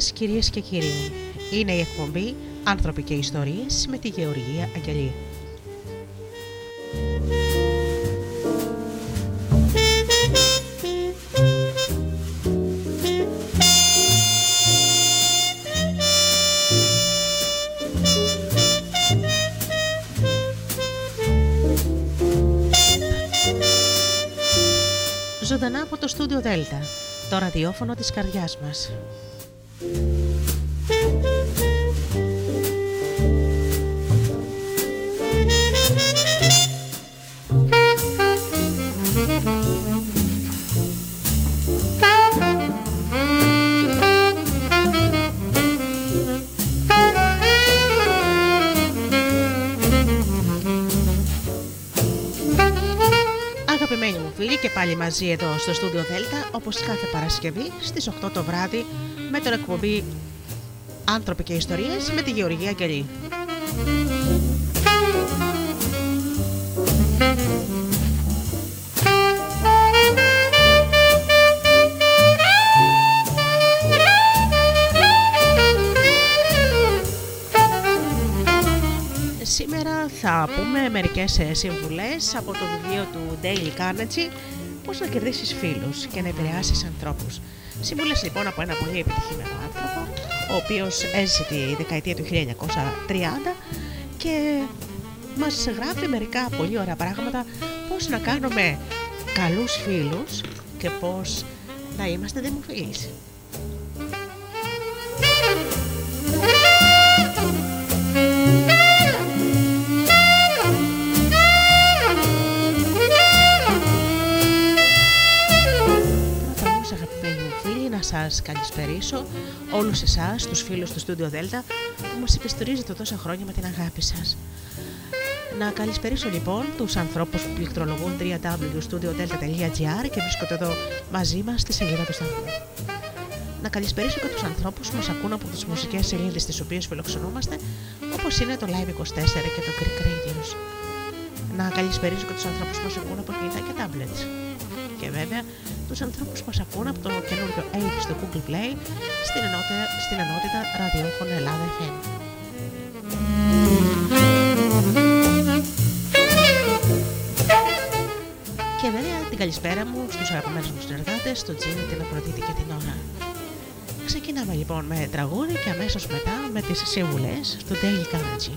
Σας κυρίες και κύριοι. Είναι η εκπομπή «Άνθρωποι και Ιστορίες» με τη Γεωργία Αγγελή. Ζωντανά από το στούντιο Δέλτα, το ραδιόφωνο της καρδιάς μας. Εδώ στο στούντιο Δέλτα όπως κάθε Παρασκευή στις 8 το βράδυ με τον εκπομπή Άνθρωποι και Ιστορίες με τη Γεωργία Αγγελή. Σήμερα θα πούμε μερικές ε, συμβουλές από το βιβλίο του Dale Carnegie πώς να κερδίσεις φίλους και να επηρεάσεις ανθρώπους. Συμβουλές λοιπόν από ένα πολύ επιτυχημένο άνθρωπο, ο οποίος έζησε τη δεκαετία του 1930 και μας γράφει μερικά πολύ ωραία πράγματα πώς να κάνουμε καλούς φίλους και πώς να είμαστε δημοφιλείς. Σας καλησπερίσω όλους εσάς, τους φίλους του Studio Delta που μας επιστηρίζετε τόσα χρόνια με την αγάπη σας. Να καλησπερίσω λοιπόν τους ανθρώπους που πληκτρολογούν www.studiodelta.gr και βρίσκονται εδώ μαζί μας στη σελίδα του σταθμού. Να καλησπερίσω και τους ανθρώπους που μας ακούν από τις μουσικές σελίδες τις οποίες φιλοξενούμαστε όπως είναι το Live24 και το Greek Radios. Να καλησπερίσω και τους ανθρώπους που μας ακούν από κινητά και tablets. Και βέβαια τους ανθρώπους που μας ακούν από το καινούριο Ape στο Google Play στην ενότητα, στην ενότητα ραδιόφωνο Ελλάδα FM. Και βέβαια την καλησπέρα μου στους αγαπημένους μου συνεργάτες, τον Τζίνι, την Αφροδίτη και την Ωρα. Ξεκινάμε λοιπόν με τραγούδι και αμέσως μετά με τις συμβουλές του Daily Carnegie.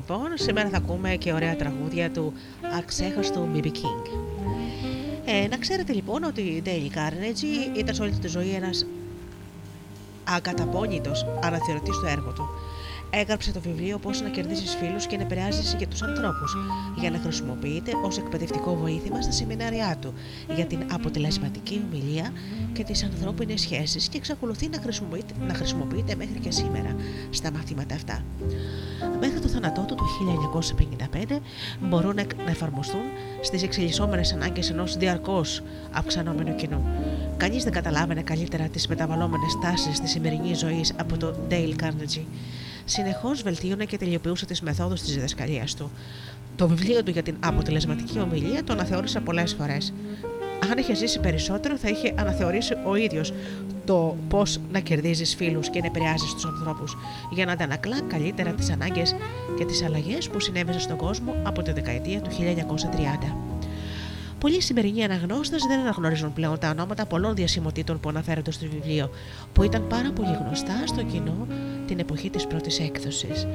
Λοιπόν, σήμερα θα ακούμε και ωραία τραγούδια του αξέχαστου B.B. King. Ε, να ξέρετε λοιπόν ότι η Dale Carnegie ήταν σε όλη τη ζωή ένας ακαταπώνητος αναθεωρητής του έργου του. Έγραψε το βιβλίο Πώς να κερδίσεις φίλους και να επηρεάζεις και τους ανθρώπους, για να χρησιμοποιείται ως εκπαιδευτικό βοήθημα στα σεμινάρια του για την αποτελεσματική ομιλία και τις ανθρώπινες σχέσεις και εξακολουθεί να χρησιμοποιείται, να χρησιμοποιείται μέχρι και σήμερα στα μαθήματα αυτά. Μέχρι το θάνατό του το 1955 μπορούν να εφαρμοστούν στις εξελισσόμενες ανάγκες ενός διαρκώς αυξανόμενου κοινού. Κανείς δεν καταλάβαινε καλύτερα τις μεταβαλλόμενες τάσεις της σημερινής ζωής από τον Dale Carnegie συνεχώς βελτίωνε και τελειοποιούσε τις μεθόδους της διδασκαλίας του. Το βιβλίο του για την αποτελεσματική ομιλία το αναθεώρησα πολλές φορές. Αν είχε ζήσει περισσότερο, θα είχε αναθεωρήσει ο ίδιος το πώς να κερδίζεις φίλους και να επηρεάζεις τους ανθρώπους, για να αντανακλά καλύτερα τις ανάγκες και τις αλλαγές που συνέβησαν στον κόσμο από τη δεκαετία του 1930. Πολλοί σημερινοί αναγνώστες δεν αναγνωρίζουν πλέον τα ονόματα πολλών διασημοτήτων που αναφέρονται στο βιβλίο, που ήταν πάρα πολύ γνωστά στο κοινό την εποχή της πρώτης έκδοσης.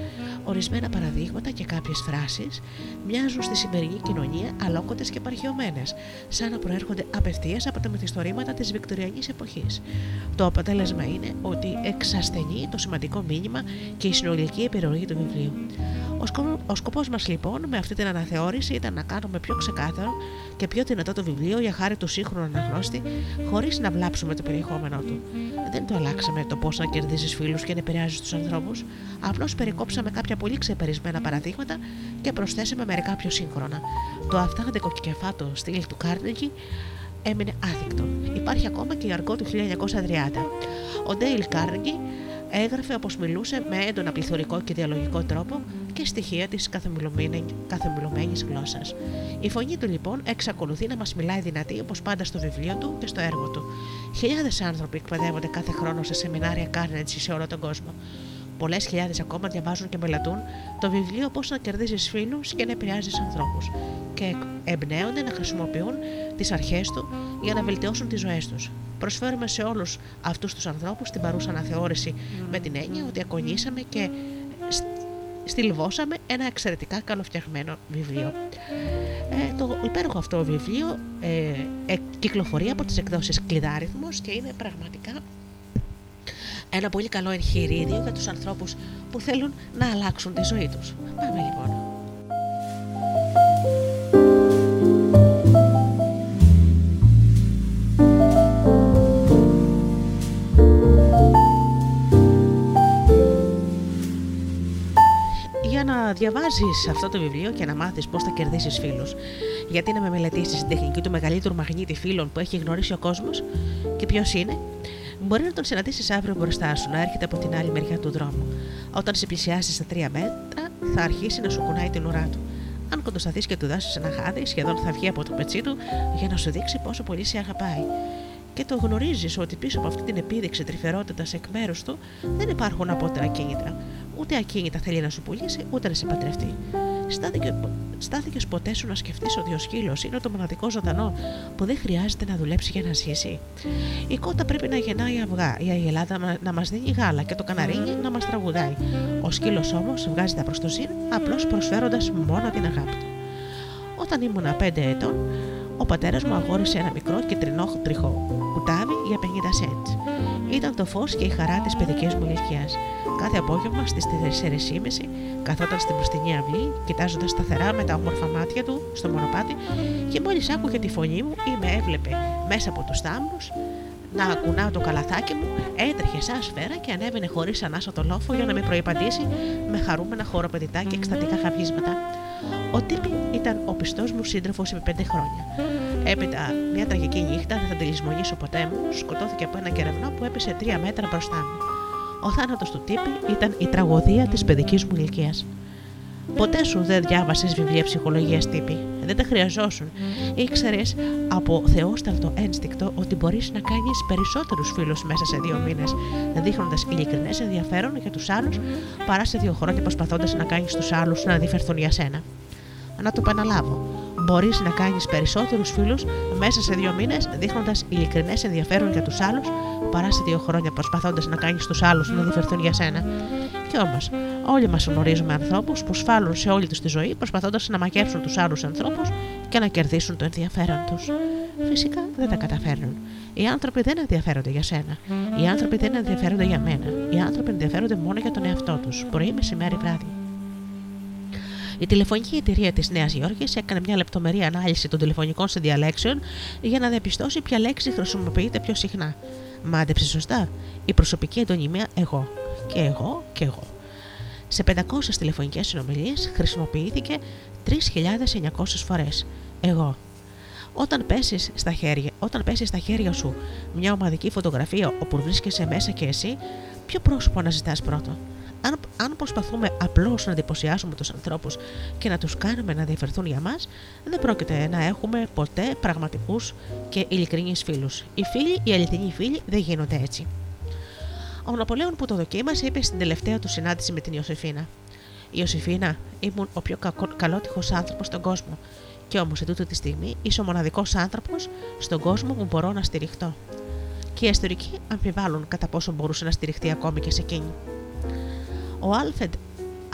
Ορισμένα παραδείγματα και κάποιες φράσεις μοιάζουν στη σημερινή κοινωνία αλόκοτε και παρχαιωμένε, σαν να προέρχονται απευθείας από τα μυθιστορήματα της Βικτωριανής εποχής. Το αποτέλεσμα είναι ότι εξασθενεί το σημαντικό μήνυμα και η συνολική επιρροή του βιβλίου. Ω Ο σκοπός μας λοιπόν με αυτή την αναθεώρηση ήταν να κάνουμε πιο ξεκάθαρο και πιο δυνατό το βιβλίο για χάρη του σύγχρονου αναγνώστη, χωρίς να βλάψουμε το περιεχόμενό του. Δεν το αλλάξαμε το πώς να κερδίζεις φίλους και να επηρεάζεις τους ανθρώπους, απλώς περικόψαμε κάποια πολύ ξεπερισμένα παραδείγματα και προσθέσαμε μερικά πιο σύγχρονα. Το αυτάδεκο κεφάτο στυλ του Κάρνεγκη έμεινε άθικτο. Υπάρχει ακόμα και η αργό του 1930. Ο Ντέιλ Κάρνεγκη έγραφε όπως μιλούσε με έντονα πληθωρικό και διαλογικό τρόπο και στοιχεία της καθεμιλωμένη γλώσσας. Η φωνή του λοιπόν εξακολουθεί να μας μιλάει δυνατή όπως πάντα στο βιβλίο του και στο έργο του. Χιλιάδες άνθρωποι εκπαιδεύονται κάθε χρόνο σε σεμινάρια Carnegie σε όλο τον κόσμο. Πολλές χιλιάδες ακόμα διαβάζουν και μελετούν το βιβλίο Πώς να κερδίζεις φίλους και να επηρεάζεις ανθρώπους και εμπνέονται να χρησιμοποιούν τις αρχές του για να βελτιώσουν τις ζωές τους. Προσφέρουμε σε όλους αυτούς τους ανθρώπους την παρούσα αναθεώρηση με την έννοια ότι ακονίσαμε και στυλβώσαμε ένα εξαιρετικά καλοφτιαγμένο βιβλίο. Ε, το υπέροχο αυτό βιβλίο ε, ε, κυκλοφορεί από τις εκδόσεις Κλειδάριθμος και είναι πραγματικά ένα πολύ καλό εγχειρίδιο για τους ανθρώπους που θέλουν να αλλάξουν τη ζωή τους. Πάμε λοιπόν. Διαβάζεις αυτό το βιβλίο και να μάθεις πώς θα κερδίσεις φίλους. Γιατί να με μελετήσεις την τεχνική του μεγαλύτερου μαγνήτη φίλων που έχει γνωρίσει ο κόσμος και ποιος είναι, Μπορεί να τον συναντήσεις αύριο μπροστά σου, να έρχεται από την άλλη μεριά του δρόμου. Όταν σε πλησιάσεις στα τρία μέτρα, θα αρχίσει να σου κουνάει την ουρά του. Αν κοντοσταθείς και του δώσεις ένα χάδι, σχεδόν θα βγει από το πετσί του για να σου δείξει πόσο πολύ σε αγαπάει. Και το γνωρίζεις ότι πίσω από αυτή την επίδειξη τρυφερότητας εκ μέρους του δεν υπάρχουν απότερα ακίνητα. Ούτε ακίνητα θέλει να σου πουλήσει, ούτε να σε παντρευτεί. Στάθηκε ποτέ σου να σκεφτείς ότι ο σκύλος είναι το μοναδικό ζωντανό που δεν χρειάζεται να δουλέψει για να ζήσει. Η κότα πρέπει να γεννάει αυγά, η αγελάδα να μας δίνει γάλα και το καναρίνι να μας τραγουδάει. Ο σκύλος όμως βγάζει τα προς το ζήν απλώς προσφέροντας μόνο την αγάπη του. Όταν ήμουνα 5 ετών, ο πατέρας μου αγόρισε ένα μικρό και τριχό κουτάβι για 50 cents. Ήταν το φως και η χαρά της παιδικής μου ηλικίας. Κάθε απόγευμα στις 4.30 καθόταν στην μπροστινή αυλή, κοιτάζοντας σταθερά με τα όμορφα μάτια του στο μονοπάτι και μόλις άκουγε τη φωνή μου ή με έβλεπε μέσα από τους θάμνους να ακουνάω το καλαθάκι μου, έτρεχε σαν σφαίρα και ανέβαινε χωρίς ανάσα το λόφο για να με προϋπαντήσει με χαρούμενα χοροπεδιτά και εκστατικά χαβίσματα. Ο Τίπη ήταν ο πιστός μου σύντροφος επί πέντε χρόνια. Έπειτα, μια τραγική νύχτα, δεν θα τη λησμονήσω ποτέ μου, σκοτώθηκε από ένα κεραυνό που έπεσε τρία μέτρα μπροστά μου. Ο θάνατος του Τίπη ήταν η τραγωδία της παιδικής μου ηλικίας. Ποτέ σου δεν διάβασες βιβλία ψυχολογίας τύπη. Δεν τα χρειαζόσουν. Ήξερες από θεόσταλτο ένστικτο ότι μπορείς να κάνεις περισσότερους φίλους μέσα σε δύο μήνες, δείχνοντας ειλικρινές ενδιαφέρον για τους άλλους, παρά σε δύο χρόνια προσπαθώντας να κάνεις τους άλλους να αντιφερθούν για σένα. Να το επαναλάβω. Μπορείς να κάνεις περισσότερους φίλους μέσα σε δύο μήνες, δείχνοντας ειλικρινές ενδιαφέρον για τους άλλους, παρά σε δύο χρόνια προσπαθώντας να κάνεις τους άλλους να αντιφερθούν για σένα. Κι όμως, όλοι μας γνωρίζουμε ανθρώπους που σφάλουν σε όλη τους τη ζωή προσπαθώντας να μακέψουν τους άλλους ανθρώπους και να κερδίσουν το ενδιαφέρον τους. Φυσικά δεν τα καταφέρνουν. Οι άνθρωποι δεν ενδιαφέρονται για σένα. Οι άνθρωποι δεν ενδιαφέρονται για μένα. Οι άνθρωποι ενδιαφέρονται μόνο για τον εαυτό τους, πρωί, μεσημέρι, βράδυ. Η τηλεφωνική εταιρεία της Νέας Υόρκης έκανε μια λεπτομερή ανάλυση των τηλεφωνικών συνδιαλέξεων για να διαπιστώσει ποια λέξη χρησιμοποιείται πιο συχνά. Μάντεψε σωστά. Η προσωπική εντονιμία εγώ. Και εγώ και εγώ. Σε 500 τηλεφωνικές συνομιλίες χρησιμοποιήθηκε 3.900 φορές. Εγώ. Όταν πέσεις στα, χέρια, όταν πέσεις στα χέρια σου μια ομαδική φωτογραφία όπου βρίσκεσαι μέσα και εσύ, ποιο πρόσωπο αναζητά πρώτο αν, αν προσπαθούμε απλώς να εντυπωσιάσουμε τους ανθρώπους και να τους κάνουμε να ενδιαφερθούν για μας, δεν πρόκειται να έχουμε ποτέ πραγματικούς και ειλικρινείς φίλους. Οι φίλοι, οι αληθινοί φίλοι, δεν γίνονται έτσι. Ο Ναπολέον που το δοκίμασε είπε στην τελευταία του συνάντηση με την Ιωσήφίνα. Ιωσήφίνα, ήμουν ο πιο καλότυχος άνθρωπος στον κόσμο. Και όμως σε τούτη τη στιγμή είσαι ο μοναδικός άνθρωπος στον κόσμο που μπορώ να στηριχτώ. Και οι ιστορικοί αμφιβάλλουν κατά πόσο μπορούσε να στηριχτεί ακόμη και σε εκείνη. Ο Alfred,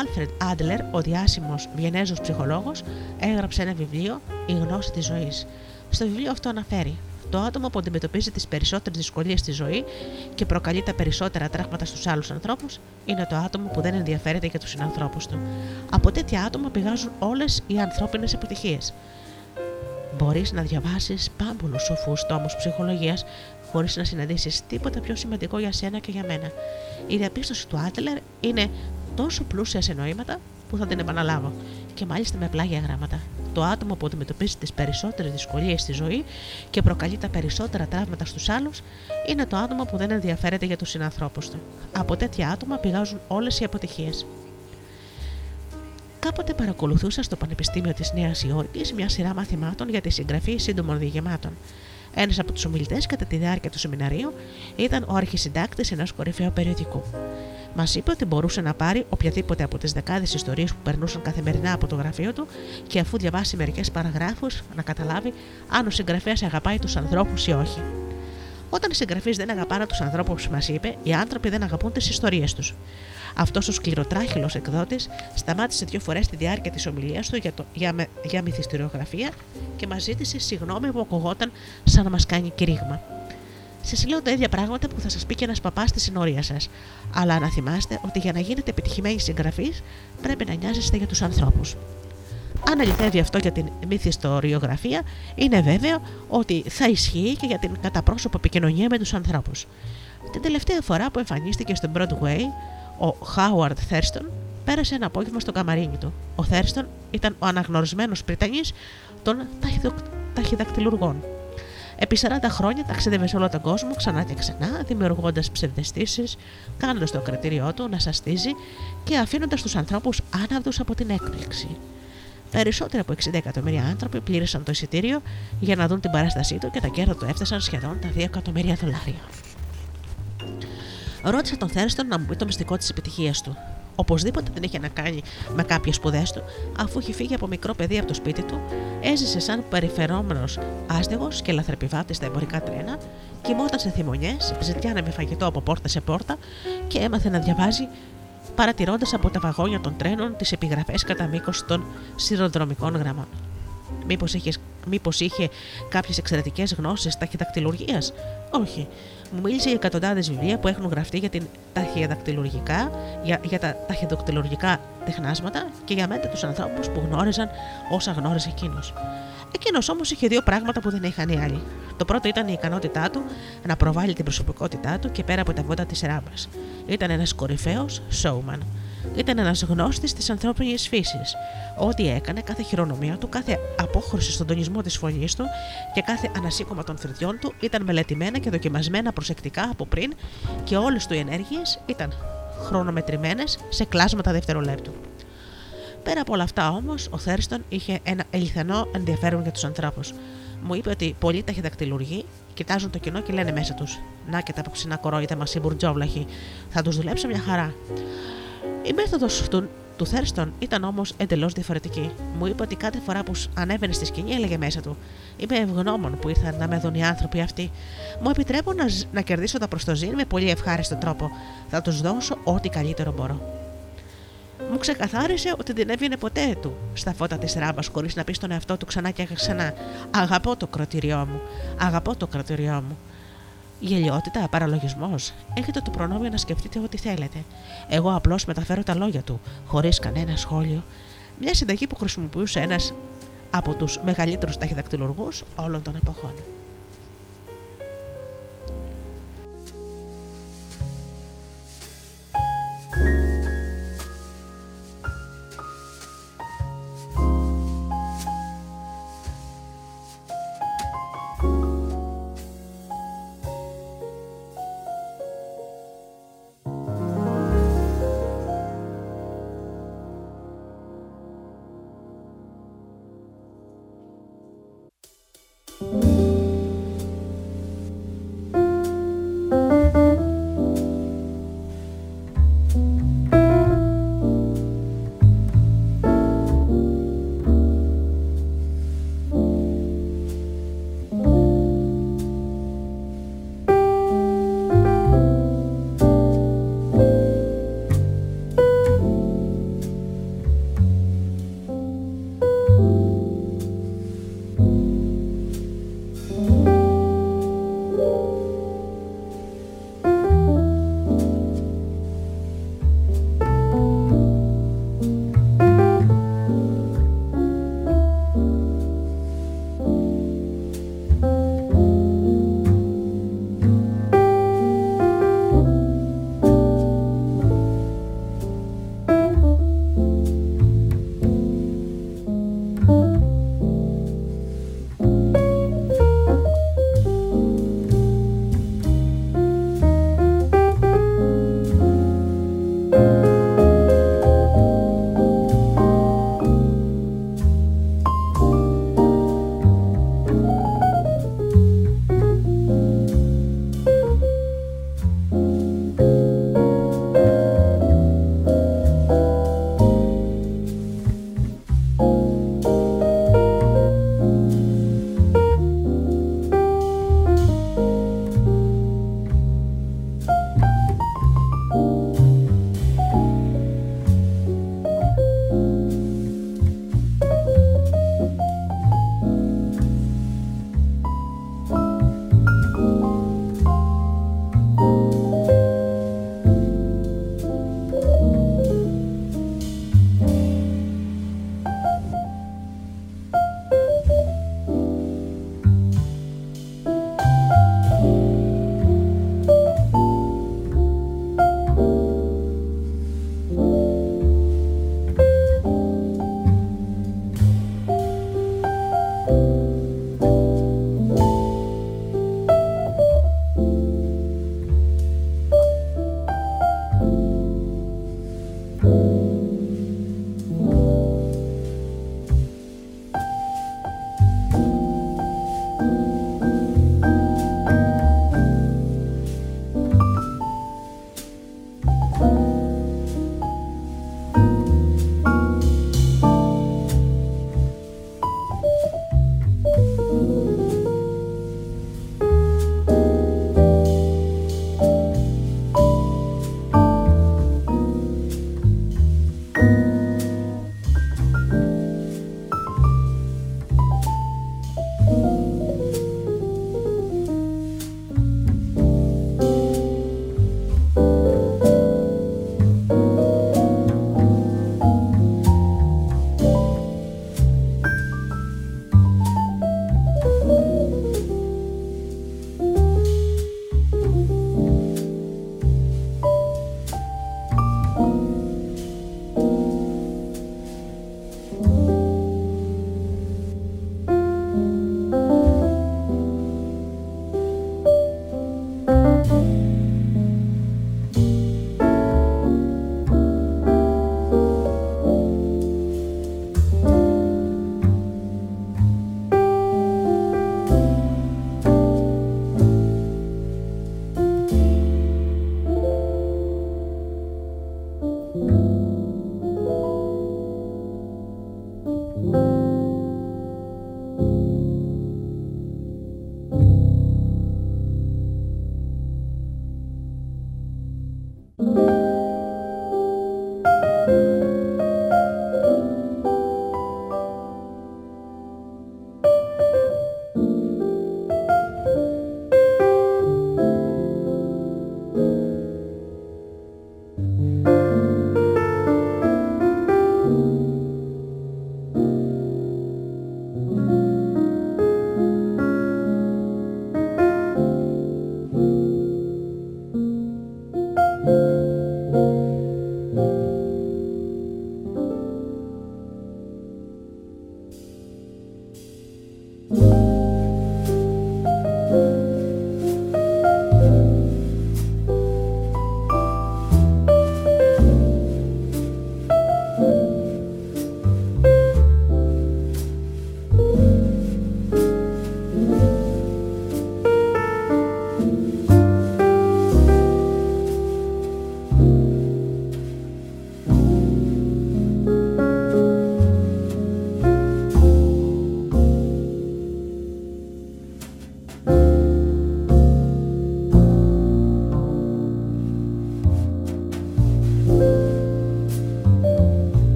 Άλφρεντ ο διάσημος Βιενέζος ψυχολόγος, έγραψε ένα βιβλίο Η γνώση της ζωής. Στο βιβλίο αυτό αναφέρει: Το άτομο που αντιμετωπίζει τις περισσότερες δυσκολίες στη ζωή και προκαλεί τα περισσότερα τραύματα στους άλλους ανθρώπους, είναι το άτομο που δεν ενδιαφέρεται για τους συνανθρώπους του. Από τέτοια άτομα πηγάζουν όλες οι ανθρώπινες επιτυχίες. Μπορείς να διαβάσεις πάμπολους σοφούς τόμους ψυχολογίας χωρίς να συναντήσεις τίποτα πιο σημαντικό για σένα και για μένα. Η διαπίστωση του Άτλερ είναι τόσο πλούσια σε νοήματα που θα την επαναλάβω και μάλιστα με πλάγια γράμματα. Το άτομο που αντιμετωπίζει τις περισσότερες δυσκολίες στη ζωή και προκαλεί τα περισσότερα τραύματα στους άλλους είναι το άτομο που δεν ενδιαφέρεται για τους συνανθρώπους του. Από τέτοια άτομα πηγάζουν όλες οι αποτυχίες. Κάποτε παρακολουθούσα στο Πανεπιστήμιο της Νέας Υόρκης μια σειρά μαθημάτων για τη συγγραφή σύντομων διηγημάτων. Ένας από τους ομιλητές κατά τη διάρκεια του σεμιναρίου ήταν ο αρχισυντάκτης ενός κορυφαίου περιοδικού. Μας είπε ότι μπορούσε να πάρει οποιαδήποτε από τις δεκάδες ιστορίες που περνούσαν καθημερινά από το γραφείο του και αφού διαβάσει μερικές παραγράφους να καταλάβει αν ο συγγραφέας αγαπάει τους ανθρώπους ή όχι. Όταν οι συγγραφείς δεν αγαπάνε τους ανθρώπους, μας είπε, οι άνθρωποι δεν αγαπούν τις ιστορίες τους. Αυτός ο σκληροτράχυλος εκδότης σταμάτησε δύο φορές τη διάρκεια της ομιλίας του για, το, για, με, για μυθιστηριογραφία και μας ζήτησε συγγνώμη που ακουγόταν σαν να μας κάνει κηρύγμα. Σας λέω τα ίδια πράγματα που θα σας πει και ένας παπάς στη συνόρια σας. Αλλά να θυμάστε ότι για να γίνετε επιτυχημένοι συγγραφείς πρέπει να νοιάζεστε για τους ανθρώπους. Αν αληθεύει αυτό για την μυθιστοριογραφία, είναι βέβαιο ότι θα ισχύει και για την καταπρόσωπο επικοινωνία με τους ανθρώπους. Την τελευταία φορά που εμφανίστηκε στο Broadway, ο Χάουαρντ Θέρστον πέρασε ένα απόγευμα στο καμαρίνι του. Ο Θέρστον ήταν ο αναγνωρισμένος πριτανής των ταχυδακτηλουργών. Επί 40 χρόνια ταξίδευε σε όλο τον κόσμο ξανά και ξανά, δημιουργώντας ψευδεστήσεις, κάνοντας το κρατήριό του να σαστίζει και αφήνοντας τους ανθρώπους άναυδους από την έκπληξη. Περισσότεροι από 60 εκατομμύρια άνθρωποι πλήρωσαν το εισιτήριο για να δουν την παράστασή του και τα κέρδη του έφτασαν σχεδόν τα 2 εκατομμύρια δολάρια ρώτησε τον Θέριστον να μου πει το μυστικό της επιτυχίας του. Οπωσδήποτε δεν είχε να κάνει με κάποιες σπουδές του, αφού είχε φύγει από μικρό παιδί από το σπίτι του, έζησε σαν περιφερόμενος άστεγος και λαθρεπιβάτης στα εμπορικά τρένα, κοιμόταν σε θυμονιέ, ζητιάνε με φαγητό από πόρτα σε πόρτα και έμαθε να διαβάζει παρατηρώντας από τα βαγόνια των τρένων τις επιγραφές κατά μήκος των σιροδρομικών γραμμών. Μήπως είχες, μήπως είχε κάποιες εξαιρετικές γνώσεις ταχυδακτηλουργίας, όχι, μου μίλησε για εκατοντάδες βιβλία που έχουν γραφτεί για, την για, τα ταχυδακτηλουργικά τεχνάσματα και για μένα τους ανθρώπους που γνώριζαν όσα γνώριζε εκείνος. Εκείνος όμως είχε δύο πράγματα που δεν είχαν οι άλλοι. Το πρώτο ήταν η ικανότητά του να προβάλλει την προσωπικότητά του και πέρα από τα βότα της ράμπα. Ήταν ένας κορυφαίος showman. Ήταν ένας γνώστης της ανθρώπινης φύσης. Ό,τι έκανε, κάθε χειρονομία του, κάθε απόχρωση στον τονισμό της φωνή του και κάθε ανασύκωμα των φρυδιών του ήταν μελετημένα και δοκιμασμένα προσεκτικά από πριν και όλες του οι ενέργειες ήταν χρονομετρημένες σε κλάσματα δευτερολέπτου. Πέρα από όλα αυτά όμως, ο Θέριστον είχε ένα ελιθανό ενδιαφέρον για τους ανθρώπους. Μου είπε ότι πολλοί ταχυδακτηλουργοί κοιτάζουν το κοινό και λένε μέσα τους: Να και τα αποξινά κορόιδα μας οι μπουρτζόβλαχοι, θα τους δουλέψω μια χαρά. Η μέθοδος του, του ήταν όμως εντελώς διαφορετική. Μου είπε ότι κάθε φορά που ανέβαινε στη σκηνή έλεγε μέσα του: Είμαι ευγνώμων που ήρθαν να με δουν οι άνθρωποι αυτοί. Μου επιτρέπω να, κερδίσω τα προστοζήν με πολύ ευχάριστο τρόπο. Θα τους δώσω ό,τι καλύτερο μπορώ. Μου ξεκαθάρισε ότι δεν έβγαινε ποτέ του στα φώτα της ράμπας χωρίς να πει στον εαυτό του ξανά και ξανά: Αγαπώ το κρατηριό μου. Αγαπώ το κρατηριό μου. Γελιότητα, παραλογισμός. Έχετε το προνόμιο να σκεφτείτε ό,τι θέλετε. Εγώ απλώς μεταφέρω τα λόγια του, χωρίς κανένα σχόλιο. Μια συνταγή που χρησιμοποιούσε ένας από τους μεγαλύτερους ταχυδακτηλουργούς όλων των εποχών.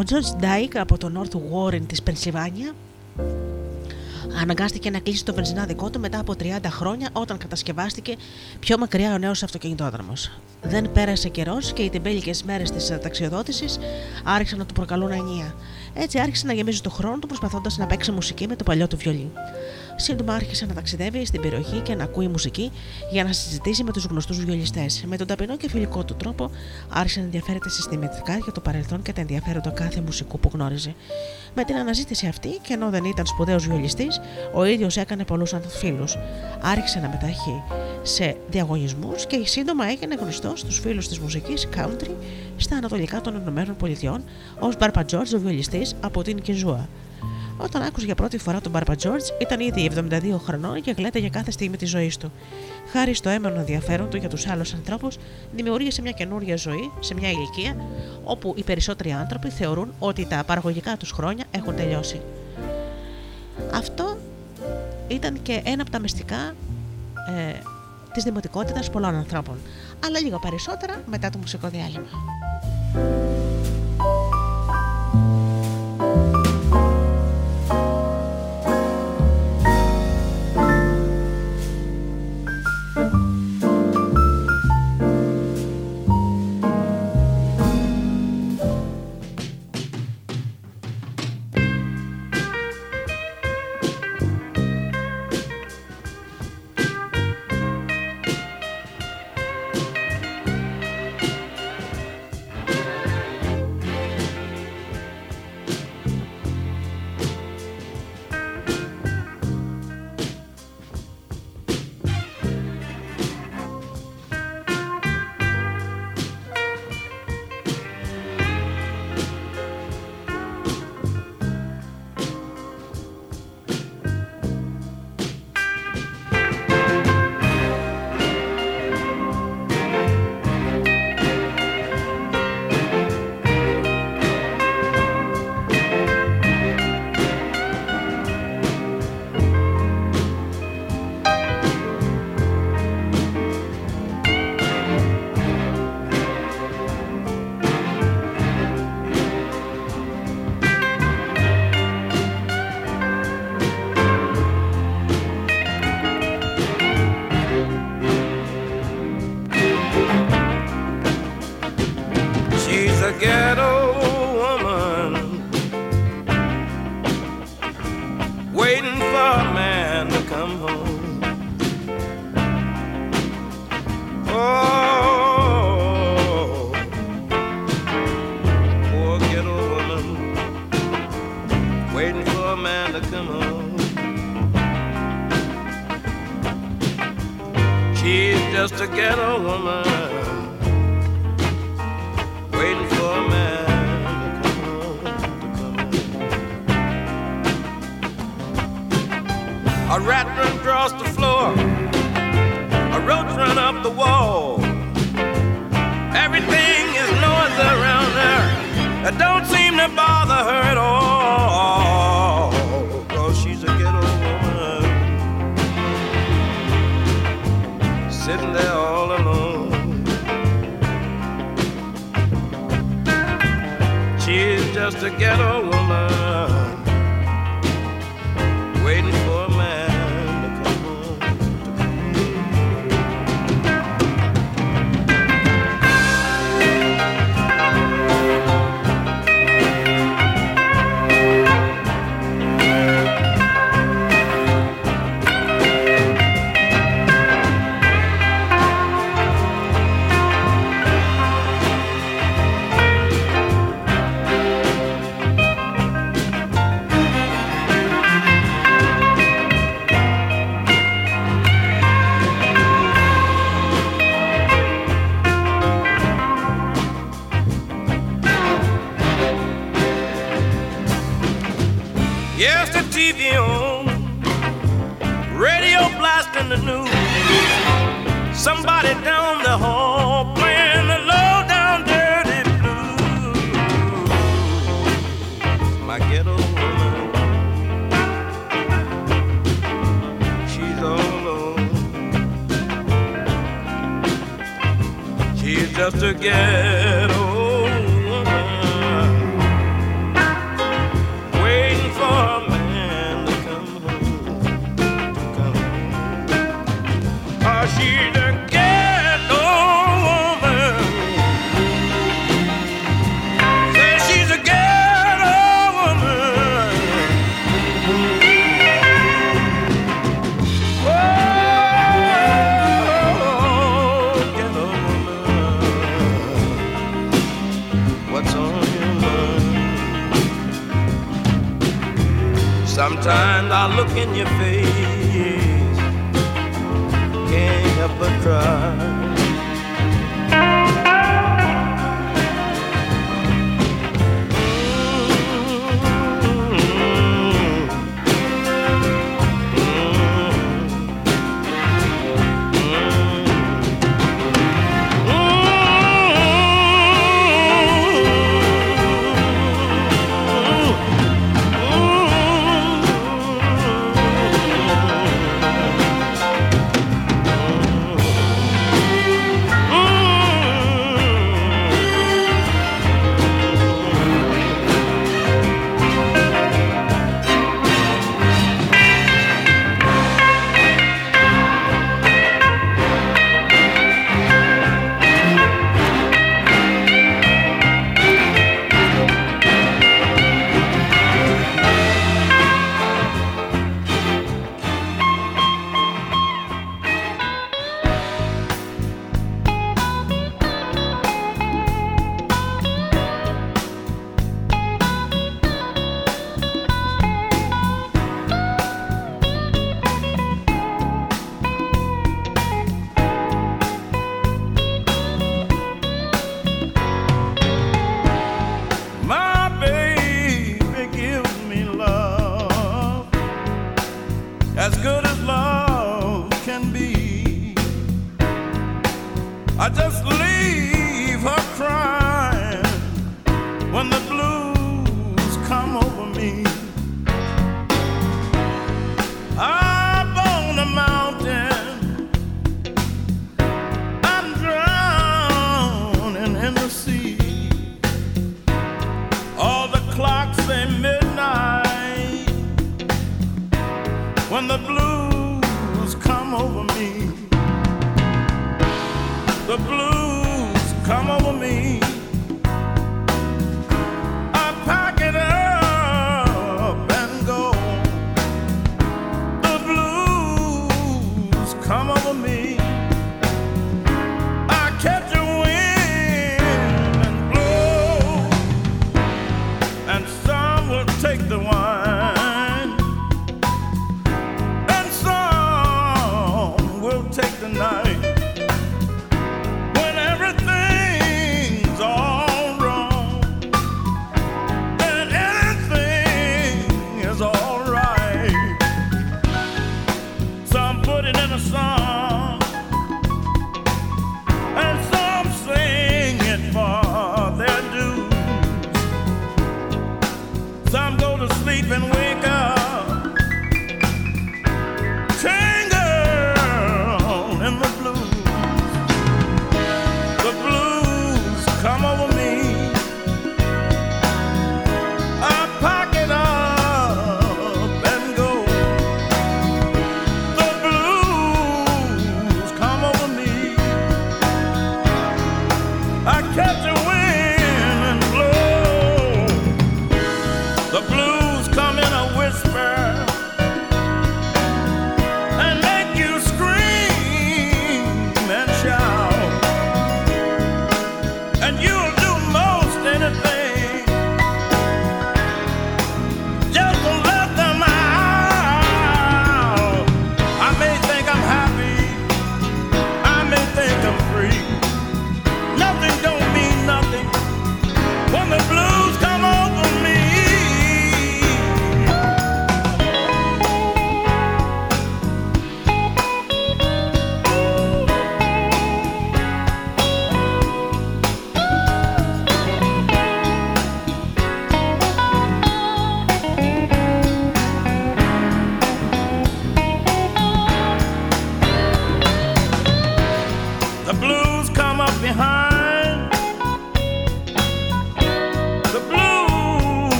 Ο George Dyke από το North Warren της Πενσιλβάνια αναγκάστηκε να κλείσει το βενζινάδικό του μετά από 30 χρόνια όταν κατασκευάστηκε πιο μακριά ο νέος αυτοκινητόδρομος. Δεν πέρασε καιρός και οι τεμπέλικες μέρες της ταξιοδότησης άρχισαν να του προκαλούν ανία. Έτσι άρχισε να γεμίζει το χρόνο του προσπαθώντας να παίξει μουσική με το παλιό του βιολί. Σύντομα άρχισε να ταξιδεύει στην περιοχή και να ακούει μουσική για να συζητήσει με τους γνωστούς βιολιστές. Με τον ταπεινό και φιλικό του τρόπο άρχισε να ενδιαφέρεται συστηματικά για το παρελθόν και τα ενδιαφέροντα κάθε μουσικού που γνώριζε. Με την αναζήτηση αυτή, και ενώ δεν ήταν σπουδαίος βιολιστής, ο ίδιος έκανε πολλούς φίλους. Άρχισε να μεταχεί σε διαγωνισμούς και σύντομα έγινε γνωστός στους φίλους της μουσικής country στα ανατολικά των ΗΠΑ ως Μπάρπα Τζόρτζ, ο βιολιστής από την Κιζούα. Όταν άκουσε για πρώτη φορά τον Μπάρπα Τζόρτζ, ήταν ήδη 72 χρονών και γλέτα για κάθε στιγμή της ζωής του. Χάρη στο έμενο ενδιαφέρον του για τους άλλους ανθρώπους, δημιούργησε μια καινούργια ζωή σε μια ηλικία όπου οι περισσότεροι άνθρωποι θεωρούν ότι τα παραγωγικά τους χρόνια έχουν τελειώσει. Αυτό ήταν και ένα από τα μυστικά ε, της δημοτικότητας πολλών ανθρώπων, αλλά λίγο περισσότερα μετά το μουσικό διάλειμμα. Ghetto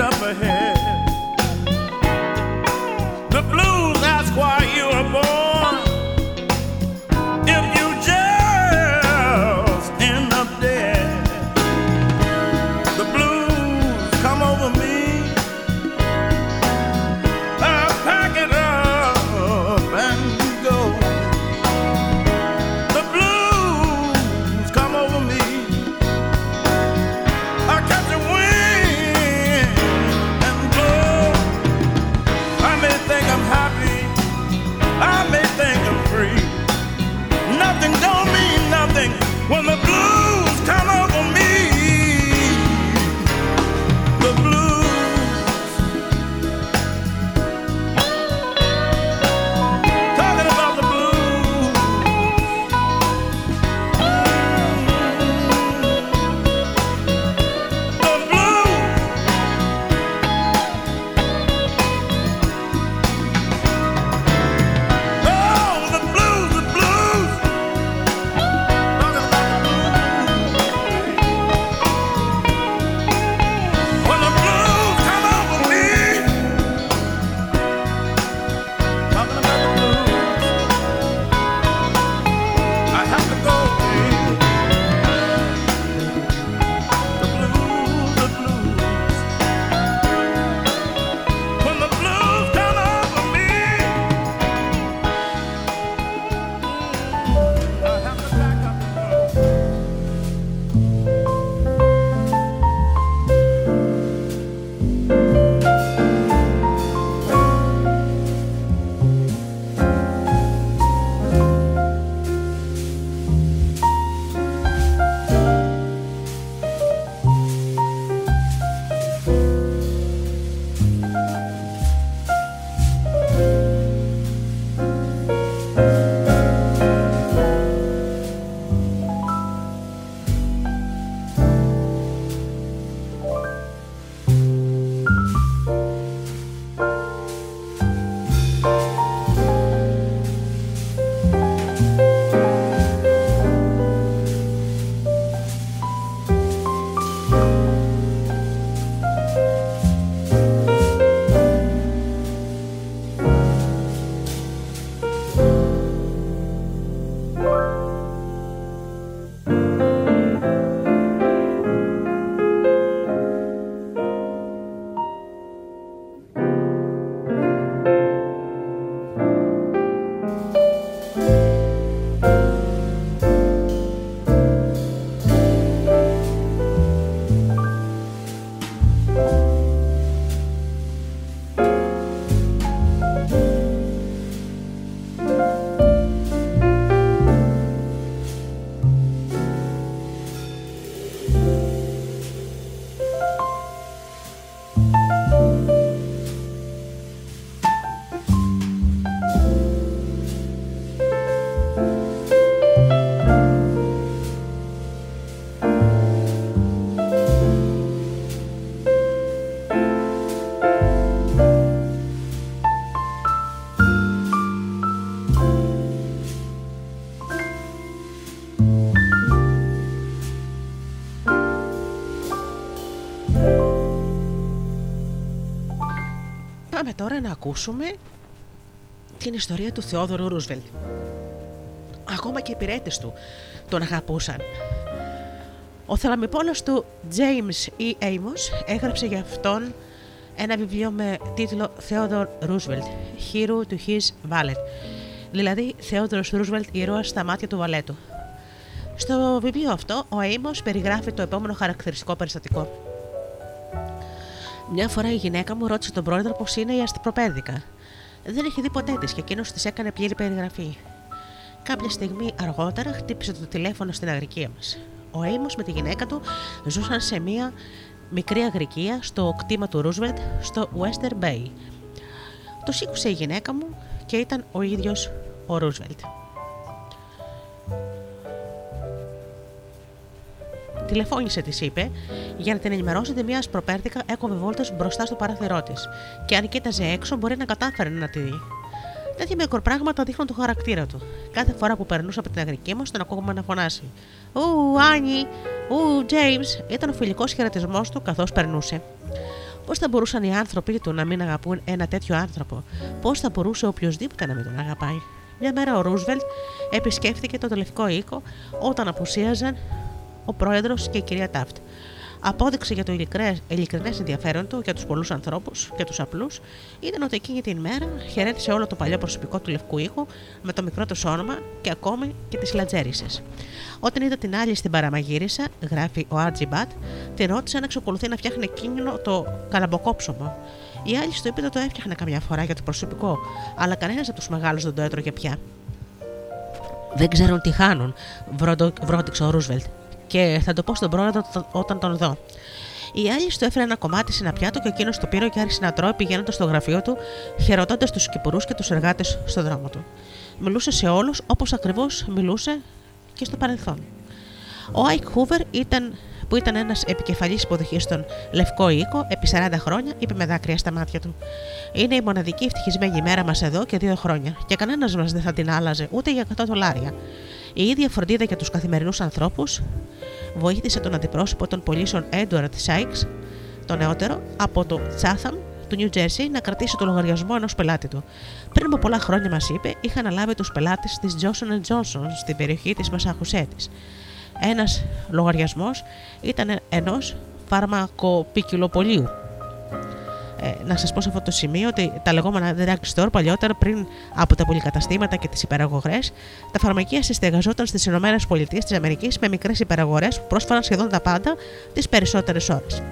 up ahead. Πάμε τώρα να ακούσουμε την ιστορία του Θεόδωρου Ρούσβελτ. Ακόμα και οι υπηρέτε του τον αγαπούσαν. Ο θελαμιπόλος του James E. Amos έγραψε για αυτόν ένα βιβλίο με τίτλο Theodore Roosevelt, Hero to His Valet, δηλαδή Theodore Roosevelt, ήρωας στα μάτια του βαλέτου. Στο βιβλίο αυτό, ο Amos περιγράφει το επόμενο χαρακτηριστικό περιστατικό. Μια φορά η γυναίκα μου ρώτησε τον πρόεδρο πώ είναι η αστυπροπέδικα. Δεν είχε δει ποτέ της και εκείνος της έκανε πλήρη περιγραφή. Κάποια στιγμή αργότερα χτύπησε το τηλέφωνο στην αγρικία μας. Ο Έιμο με τη γυναίκα του ζούσαν σε μια μικρή αγρικία στο κτήμα του Ρούσβελτ στο Western Bay. Το σήκωσε η γυναίκα μου και ήταν ο ίδιος ο Ρούσβελτ. Τηλεφώνησε, της είπε, για να την ενημερώσει ότι μιας ασπροπέρδικα έκοβε βόλτε μπροστά στο παράθυρό της, και αν κοίταζε έξω μπορεί να κατάφερε να τη δει. Τέτοια μικροπράγματα δείχνουν το χαρακτήρα του. Κάθε φορά που περνούσε από την αγρική μας, τον ακούγαμε να φωνάσει. Ου, Άνι, Ου, Τζέιμς, ήταν ο φιλικός χαιρετισμός του καθώς περνούσε. Πώς θα μπορούσαν οι άνθρωποι του να μην αγαπούν ένα τέτοιο άνθρωπο, Πώς θα μπορούσε οποιοδήποτε να μην τον αγαπάει; Μια μέρα ο Ρούσβελτ επισκέφθηκε το τελευκό οίκο όταν απουσίαζαν ο πρόεδρος και η κυρία Τάφτ. Απόδειξη για το ειλικρινές ενδιαφέρον του για τους πολλούς ανθρώπους και τους απλούς ήταν ότι εκείνη την μέρα χαιρέτησε όλο το παλιό προσωπικό του λευκού ήχου με το μικρό τους όνομα και ακόμη και τις λατζέρισε. Όταν είδα την άλλη στην παραμαγείρισα, γράφει ο Άτζι Μπατ, την ρώτησε αν εξακολουθεί να φτιάχνει εκείνο το καλαμποκόψωμο. Η άλλη στο είπε το έφτιαχνε καμιά φορά για το προσωπικό, αλλά κανένας από τους μεγάλους δεν το έτρωγε πια. Δεν ξέρουν τι χάνουν, βρόντιξε ο Ρούσβελτ και θα το πω στον πρόεδρο όταν τον δω. Η άλλη του έφερε ένα κομμάτι σε ένα πιάτο και εκείνος το πήρε και άρχισε να τρώει πηγαίνοντας στο γραφείο του, χαιρετώντας τους κυπουρούς και τους εργάτες στο δρόμο του. Μιλούσε σε όλους όπως ακριβώς μιλούσε και στο παρελθόν. Ο Άικ Χούβερ ήταν, που ήταν ένας επικεφαλής υποδοχής στον Λευκό Οίκο επί 40 χρόνια, είπε με δάκρυα στα μάτια του: Είναι η μοναδική ευτυχισμένη ημέρα μας εδώ και δύο χρόνια, και κανένας μας δεν θα την άλλαζε ούτε για 100 δολάρια. Η ίδια φροντίδα για τους καθημερινούς ανθρώπους βοήθησε τον αντιπρόσωπο των πωλήσεων Edward Sykes, το νεότερο, από το Chatham του New Jersey να κρατήσει το λογαριασμό ενός πελάτη του. Πριν από πολλά χρόνια, μας είπε, είχαν αναλάβει τους πελάτες της Johnson Johnson στην περιοχή της Μασαχουσέτης. Ένας λογαριασμός ήταν ενός φαρμακοπικυλοπολίου ε, να σας πω σε αυτό το σημείο ότι τα λεγόμενα drug store παλιότερα πριν από τα πολυκαταστήματα και τις υπεραγωγές, τα φαρμακεία συστεγαζόταν στις ΗΠΑ με μικρές υπεραγορέ που πρόσφεραν σχεδόν τα πάντα τις περισσότερες ώρες.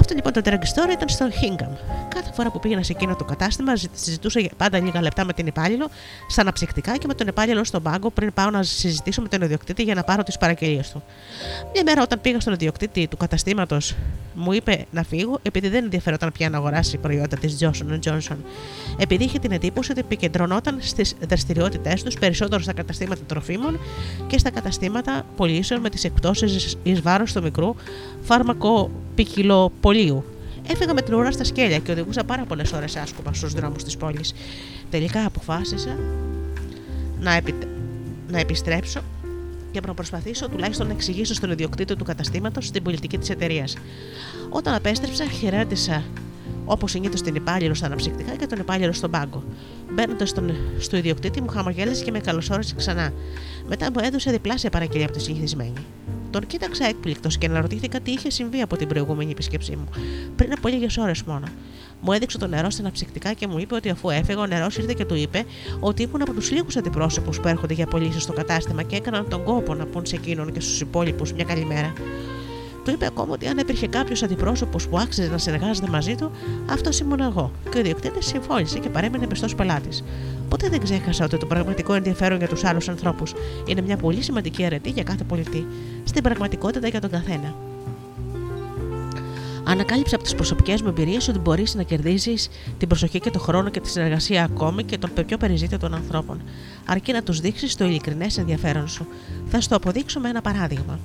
Αυτό λοιπόν το drugstore ήταν στο Hingham. Κάθε φορά που πήγαινα σε εκείνο το κατάστημα, συζητούσα πάντα λίγα λεπτά με την υπάλληλο, στα αναψυκτικά και με τον υπάλληλο στον πάγκο πριν πάω να συζητήσω με τον ιδιοκτήτη για να πάρω τις παραγγελίες του. Μια μέρα όταν πήγα στον ιδιοκτήτη του καταστήματος, μου είπε να φύγω επειδή δεν ενδιαφέρονταν πια να αγοράσει προϊόντα της Johnson Johnson. Επειδή είχε την εντύπωση ότι επικεντρωνόταν στις δραστηριότητές τους περισσότερο στα καταστήματα τροφίμων και στα καταστήματα πωλήσεων με τις εκπτώσεις εις βάρος του μικρού φάρμακο ποικιλοπολίου. Έφυγα με την ουρά στα σκέλια και οδηγούσα πάρα πολλές ώρες άσκοπα στους δρόμους της πόλης. Τελικά αποφάσισα να, επι... να επιστρέψω και να προσπαθήσω τουλάχιστον να εξηγήσω στον ιδιοκτήτη του καταστήματος την πολιτική της εταιρείας. Όταν απέστρεψα, χαιρέτησα όπως συνήθως την υπάλληλο στα αναψυκτικά και τον υπάλληλο στον πάγκο. Μπαίνοντας στο ιδιοκτήτη, μου χαμογέλασε και με καλωσόρισε ξανά. Μετά μου έδωσε διπλάσια παραγγελία από τη συνηθισμένη. Τον κοίταξα έκπληκτος και αναρωτήθηκα τι είχε συμβεί από την προηγούμενη επίσκεψή μου, πριν από λίγες ώρες μόνο. Μου έδειξε το νερό στα αναψυκτικά και μου είπε ότι αφού έφεγε, ο νερός ήρθε και του είπε ότι ήμουν από τους λίγους αντιπρόσωπους που έρχονται για πωλήσεις στο κατάστημα και έκαναν τον κόπο να πούν σε εκείνον και στους υπόλοιπους μια καλημέρα. Του είπε ακόμα ότι αν υπήρχε κάποιος αντιπρόσωπος που άξιζε να συνεργάζεται μαζί του, αυτός ήμουν εγώ. Και ο ιδιοκτήτη συμφώνησε και παρέμεινε πιστός πελάτης. Ποτέ δεν ξέχασα ότι το πραγματικό ενδιαφέρον για τους άλλους ανθρώπους είναι μια πολύ σημαντική αρετή για κάθε πολιτή. Στην πραγματικότητα για τον καθένα. Ανακάλυψα από τις προσωπικές μου εμπειρίες ότι μπορείς να κερδίσει την προσοχή και τον χρόνο και τη συνεργασία ακόμη και των πιο περιζήτητων των ανθρώπων, αρκεί να τους δείξεις το ειλικρινές ενδιαφέρον σου. Θα σου το αποδείξω με ένα παράδειγμα.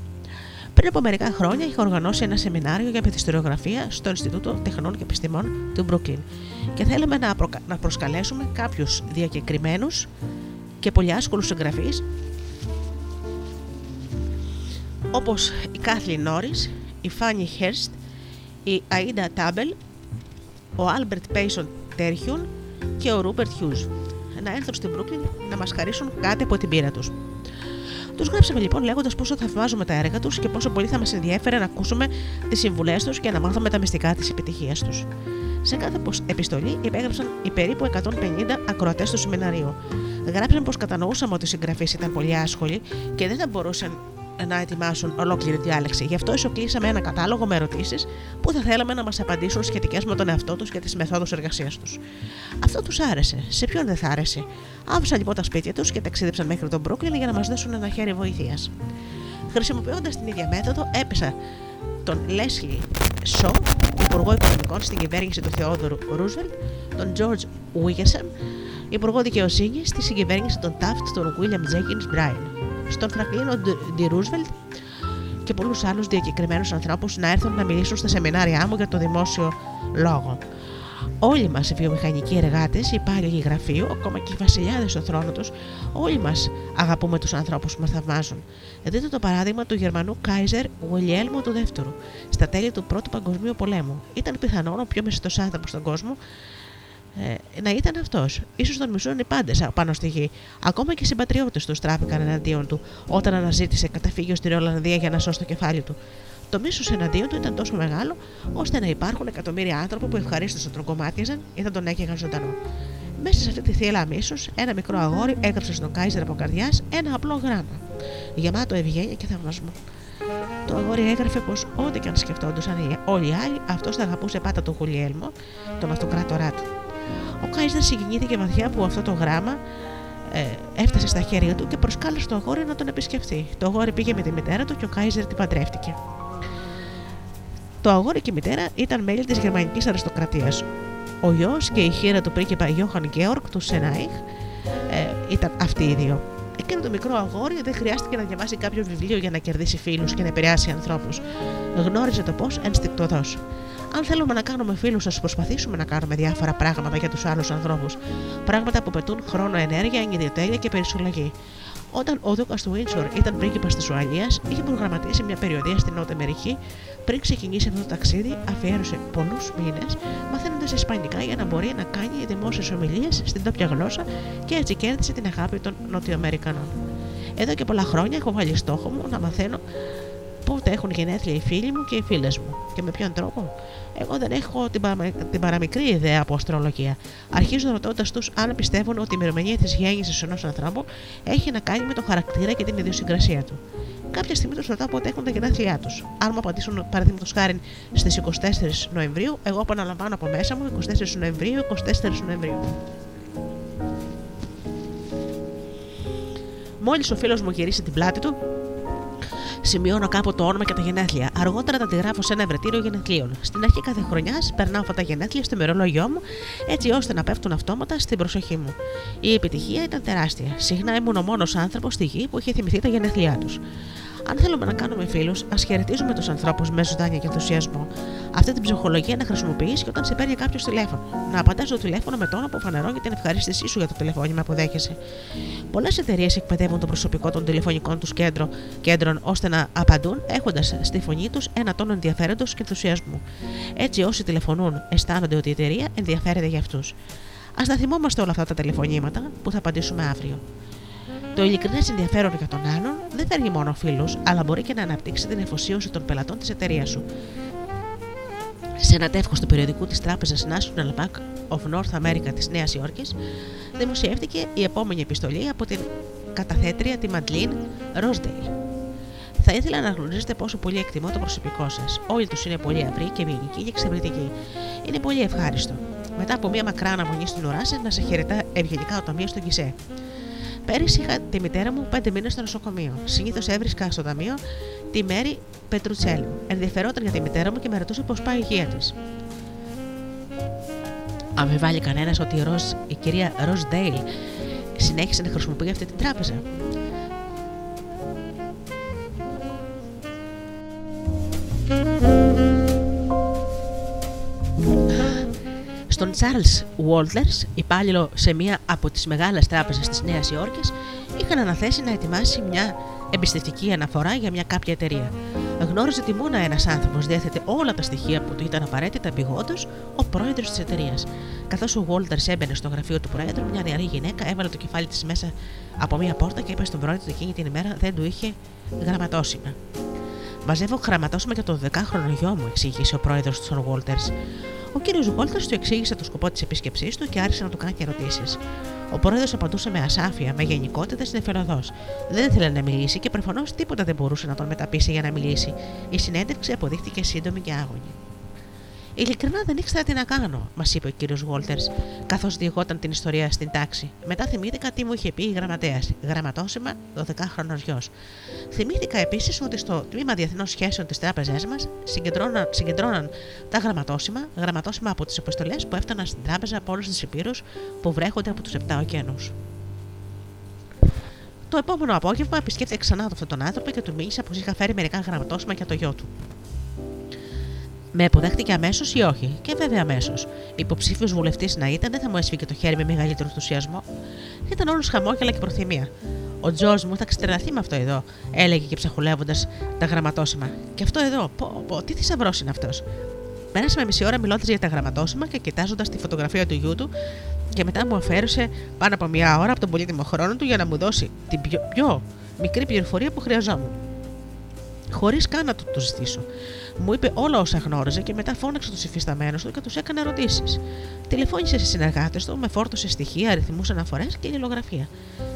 Πριν από μερικά χρόνια είχα οργανώσει ένα σεμινάριο για μυθιστοριογραφία στο Ινστιτούτο Τεχνών και Επιστημών του Μπρούκλιν και θέλαμε να, να προσκαλέσουμε κάποιους διακεκριμένους και πολύ άσχολους συγγραφείς όπως η Κάθλιν Νόρις, η Φάνι Χέρστ, η Αΐντα Τάμπελ ο Άλμπερτ Πέισον Τέρχιουν και ο Ρούπερτ Χιούζ να έρθουν στην Brooklyn να μας χαρίσουν κάτι από την πείρα τους. Τους γράψαμε λοιπόν λέγοντας πόσο θαυμάζουμε τα έργα τους και πόσο πολύ θα μας ενδιέφερε να ακούσουμε τις συμβουλές τους και να μάθουμε τα μυστικά της επιτυχίας τους. Σε κάθε επιστολή υπέγραψαν οι περίπου 150 ακροατές του σεμιναρίου. Γράψαν πως κατανοούσαμε ότι οι συγγραφείς ήταν πολυάσχολοι και δεν θα μπορούσαν να ετοιμάσουν ολόκληρη διάλεξη. Γι' αυτό ισοκλήσαμε ένα κατάλογο με ερωτήσεις που θα θέλαμε να μας απαντήσουν σχετικές με τον εαυτό τους και τις μεθόδους εργασίας τους. Αυτό τους άρεσε. Σε ποιον δεν θα άρεσε; Άφησαν λοιπόν τα σπίτια τους και ταξίδεψαν μέχρι τον Brooklyn για να μας δώσουν ένα χέρι βοηθείας. Χρησιμοποιώντας την ίδια μέθοδο, έπεσα τον Λέσλι Σο, Υπουργό Οικονομικών στην κυβέρνηση του Θεόδωρου Ρούσβελτ, τον George Wigginson, Υπουργό Δικαιοσύνης στη συγκυβέρνηση των Taft, τον William Jenkins Bryan στον Φραγκλίνο Ντι Ρούσβελτ και πολλούς άλλους διακεκριμένους ανθρώπους να έρθουν να μιλήσουν στα σεμινάρια μου για το δημόσιο λόγο. Όλοι μας οι βιομηχανικοί εργάτες, οι υπάλληλοι γραφείου, ακόμα και οι βασιλιάδες στο θρόνο τους, όλοι μας αγαπούμε τους ανθρώπους που μας θαυμάζουν. Δείτε το παράδειγμα του Γερμανού Κάιζερ Γουελιέλμου του Δεύτερου, στα τέλη του Πρώτου Παγκοσμίου Πολέμου. Ήταν πιθανόν ο πιο μεσητό άνθρωπος στον κόσμο ε, να ήταν αυτός. σω τον μισούν οι πάντες πάνω στη γη. Ακόμα και οι συμπατριώτες τους στράφηκαν εναντίον του όταν αναζήτησε καταφύγιο στη Ρολανδία για να σώσει το κεφάλι του. Το μίσος εναντίον του ήταν τόσο μεγάλο, ώστε να υπάρχουν εκατομμύρια άνθρωποι που ευχαρίστως τον κομμάτιαζαν ή θα τον έκαιγαν ζωντανό. Μέσα σε αυτή τη θύελα μίσου, ένα μικρό αγόρι έγραψε στον Κάιζερ από καρδιάς ένα απλό γράμμα, γεμάτο ευγένεια και θαυμασμό. Το αγόρι έγραφε πως ό,τι και αν σκεφτόντουσαν όλοι οι άλλοι, αυτός θα αγαπούσε πάντα τον Γουλιέλμο, τον αυτοκράτορά του. Ο Κάιζερ συγκινήθηκε βαθιά που αυτό το γράμμα ε, έφτασε στα χέρια του και προσκάλεσε το αγόρι να τον επισκεφθεί. Το αγόρι πήγε με τη μητέρα του και ο Κάιζερ την παντρεύτηκε. Το αγόρι και η μητέρα ήταν μέλη της γερμανικής αριστοκρατίας. Ο γιος και η χείρα του πρίγκιπα Γιώχαν Γκέορκ του Σενάιχ ε, ήταν αυτοί οι δύο. Εκείνο το μικρό αγόρι δεν χρειάστηκε να διαβάσει κάποιο βιβλίο για να κερδίσει φίλους και να επηρεάσει ανθρώπους. Γνώριζε το πώς ενστικτοδός. Αν θέλουμε να κάνουμε φίλους, α προσπαθήσουμε να κάνουμε διάφορα πράγματα για τους άλλους ανθρώπους. Πράγματα που πετούν χρόνο, ενέργεια, ενιδιοτέλεια και περισσολογή. Όταν ο Δούκας του Βίντσορ ήταν πρίγκιπας της Ουαλίας, είχε προγραμματίσει μια περιοδία στην Νότια Αμερική. Πριν ξεκινήσει αυτό το ταξίδι, αφιέρωσε πολλούς μήνες μαθαίνοντας Ισπανικά για να μπορεί να κάνει δημόσιες ομιλίες στην τόπια γλώσσα και έτσι κέρδισε την αγάπη των Νοτιοαμερικανών. Εδώ και πολλά χρόνια έχω βάλει στόχο μου να μαθαίνω πότε έχουν γενέθλια οι φίλοι μου και οι φίλες μου και με ποιον τρόπο; Εγώ δεν έχω την, παρα... την παραμικρή ιδέα από αστρολογία. Αρχίζω ρωτώντας τους αν πιστεύουν ότι η ημερομηνία της γέννησης ενός ανθρώπου έχει να κάνει με το χαρακτήρα και την ιδιοσυγκρασία του. Κάποια στιγμή τους ρωτάω πότε έχουν τα γενέθλιά τους. Αν μου απαντήσουν, παραδείγματος χάρη στις 24 Νοεμβρίου, εγώ επαναλαμβάνω από μέσα μου 24 Νοεμβρίου, 24 Νοεμβρίου. Μόλις ο φίλος μου γυρίσει την πλάτη του, Σημειώνω κάπου το όνομα και τα γενέθλια. Αργότερα τα αντιγράφω σε ένα ευρετήριο γενεθλίων. Στην αρχή κάθε χρονιάς περνάω αυτά τα γενέθλια στο μερολόγιο μου, έτσι ώστε να πέφτουν αυτόματα στην προσοχή μου. Η επιτυχία ήταν τεράστια. Συχνά ήμουν ο μόνος άνθρωπος στη γη που είχε θυμηθεί τα γενέθλιά τους. Αν θέλουμε να κάνουμε φίλους, ας χαιρετίζουμε τους ανθρώπους με ζωντάνια και ενθουσιασμό. Αυτή την ψυχολογία να χρησιμοποιείς και όταν σε παίρνει κάποιος τηλέφωνο. Να απαντάς στο τηλέφωνο με τόνο που φανερώνει την ευχαρίστησή σου για το τηλεφώνημα που δέχεσαι. Πολλές εταιρείες εκπαιδεύουν το προσωπικό των τηλεφωνικών τους κέντρο, κέντρων ώστε να απαντούν έχοντας στη φωνή τους ένα τόνο ενδιαφέροντος και ενθουσιασμού. Έτσι, όσοι τηλεφωνούν αισθάνονται ότι η εταιρεία ενδιαφέρεται για αυτούς. Α τα θυμόμαστε όλα αυτά τα τηλεφωνήματα που θα απαντήσουμε αύριο. Το ειλικρινές ενδιαφέρον για τον άλλον δεν φέρνει μόνο φίλου, αλλά μπορεί και να αναπτύξει την εφοσίωση των πελατών της εταιρείας σου. Σε ένα τεύχος του περιοδικού της τράπεζας National Bank of North America της Νέας Υόρκης, δημοσιεύτηκε η επόμενη επιστολή από την καταθέτρια τη Μαντλίν Ρόσντεϊλ. Θα ήθελα να γνωρίζετε πόσο πολύ εκτιμώ το προσωπικό σας. Όλοι τους είναι πολύ αυροί και ευγενικοί και εξαιρετικοί. Είναι πολύ ευχάριστο. Μετά από μια μακρά αναμονή στην ουρά σας, να σε χαιρετά ευγενικά ο ταμείο στον Κισέ. Πέρυσι είχα τη μητέρα μου πέντε μήνες στο νοσοκομείο. Συνήθως έβρισκα στο ταμείο τη Μέρη Πετρουτσέλου. Ενδιαφερόταν για τη μητέρα μου και με ρωτούσε πώς πάει η υγεία της. Αμφιβάλλει κανένας ότι η, Ροζ, η κυρία Ροζ Ντέιλ συνέχισε να χρησιμοποιεί αυτή την τράπεζα. Στον Charles Walters, υπάλληλο σε μία από τις μεγάλες τράπεζες της Νέας Υόρκης, είχαν αναθέσει να ετοιμάσει μια εμπιστευτική αναφορά για μια κάποια εταιρεία. Γνώριζε ότι μόνο ένας άνθρωπος διέθετε όλα τα στοιχεία που του ήταν απαραίτητα επιγόντως, ο πρόεδρος της εταιρείας. Καθώς ο Βόλτερ έμπαινε στο γραφείο του πρόεδρου, μια νεαρή γυναίκα έβαλε το κεφάλι της μέσα από μια πόρτα και είπε στον πρόεδρο ότι εκείνη την ημέρα δεν του είχε γραμματόσημα. Μαζεύω γραμματόσημα για το 10χρονο γιο μου, εξήγησε ο πρόεδρος του Βόλτερ. Ο κύριος Βόλτερ του εξήγησε το σκοπό της επίσκεψή του και άρχισε να του κάνει ερωτήσεις. Ο πρόεδρο απαντούσε με ασάφεια, με γενικότητες νεφελωδό. Δεν ήθελε να μιλήσει και προφανώς τίποτα δεν μπορούσε να τον μεταπίσει για να μιλήσει. Η συνέντευξη αποδείχθηκε σύντομη και άγωνη. Ειλικρινά δεν ήξερα τι να κάνω, μας είπε ο κύριος Βόλτερ, καθώς διηγόταν την ιστορία στην τάξη. Μετά θυμήθηκα τι μου είχε πει η γραμματέας. Γραμματόσημα 12χρονο γιος. Θυμήθηκα επίσης ότι στο τμήμα διεθνών σχέσεων της τράπεζάς μας συγκεντρώναν, συγκεντρώναν τα γραμματόσημα, γραμματόσημα από τις αποστολές που έφταναν στην τράπεζα από όλους τους υπήρους που βρέχονται από τους 7 ωκεανούς. Το επόμενο απόγευμα επισκέφθηκε ξανά αυτόν τον άνθρωπο και του μίλησα πως είχα φέρει μερικά γραμματόσημα για το γιο του. Με αποδέχτηκε αμέσως ή όχι, και βέβαια αμέσως. Υποψήφιος βουλευτής να ήταν, δεν θα μου έσφυγε το χέρι με μεγαλύτερο ενθουσιασμό. Ήταν όλος χαμόγελα και προθυμία. Ο Τζο μου θα ξετεραθεί με αυτό εδώ, έλεγε και ψαχουλεύοντας τα γραμματόσημα. Και αυτό εδώ, πω, πω, τι θησαυρός είναι αυτός; Πέρασαμε μισή ώρα μιλώντας για τα γραμματόσημα και κοιτάζοντας τη φωτογραφία του γιού του, και μετά μου αφαίρεσε πάνω από μία ώρα από τον πολύτιμο χρόνο του για να μου δώσει την πιο, πιο μικρή πληροφορία που χρειαζόμουν. Χωρίς καν να του το ζητήσω. Μου είπε όλα όσα γνώριζε και μετά φώναξε τους υφισταμένους του και τους έκανε ερωτήσεις. Τηλεφώνησε σε συνεργάτες του, με φόρτωσε στοιχεία, αριθμούς αναφορές και λιλογραφία.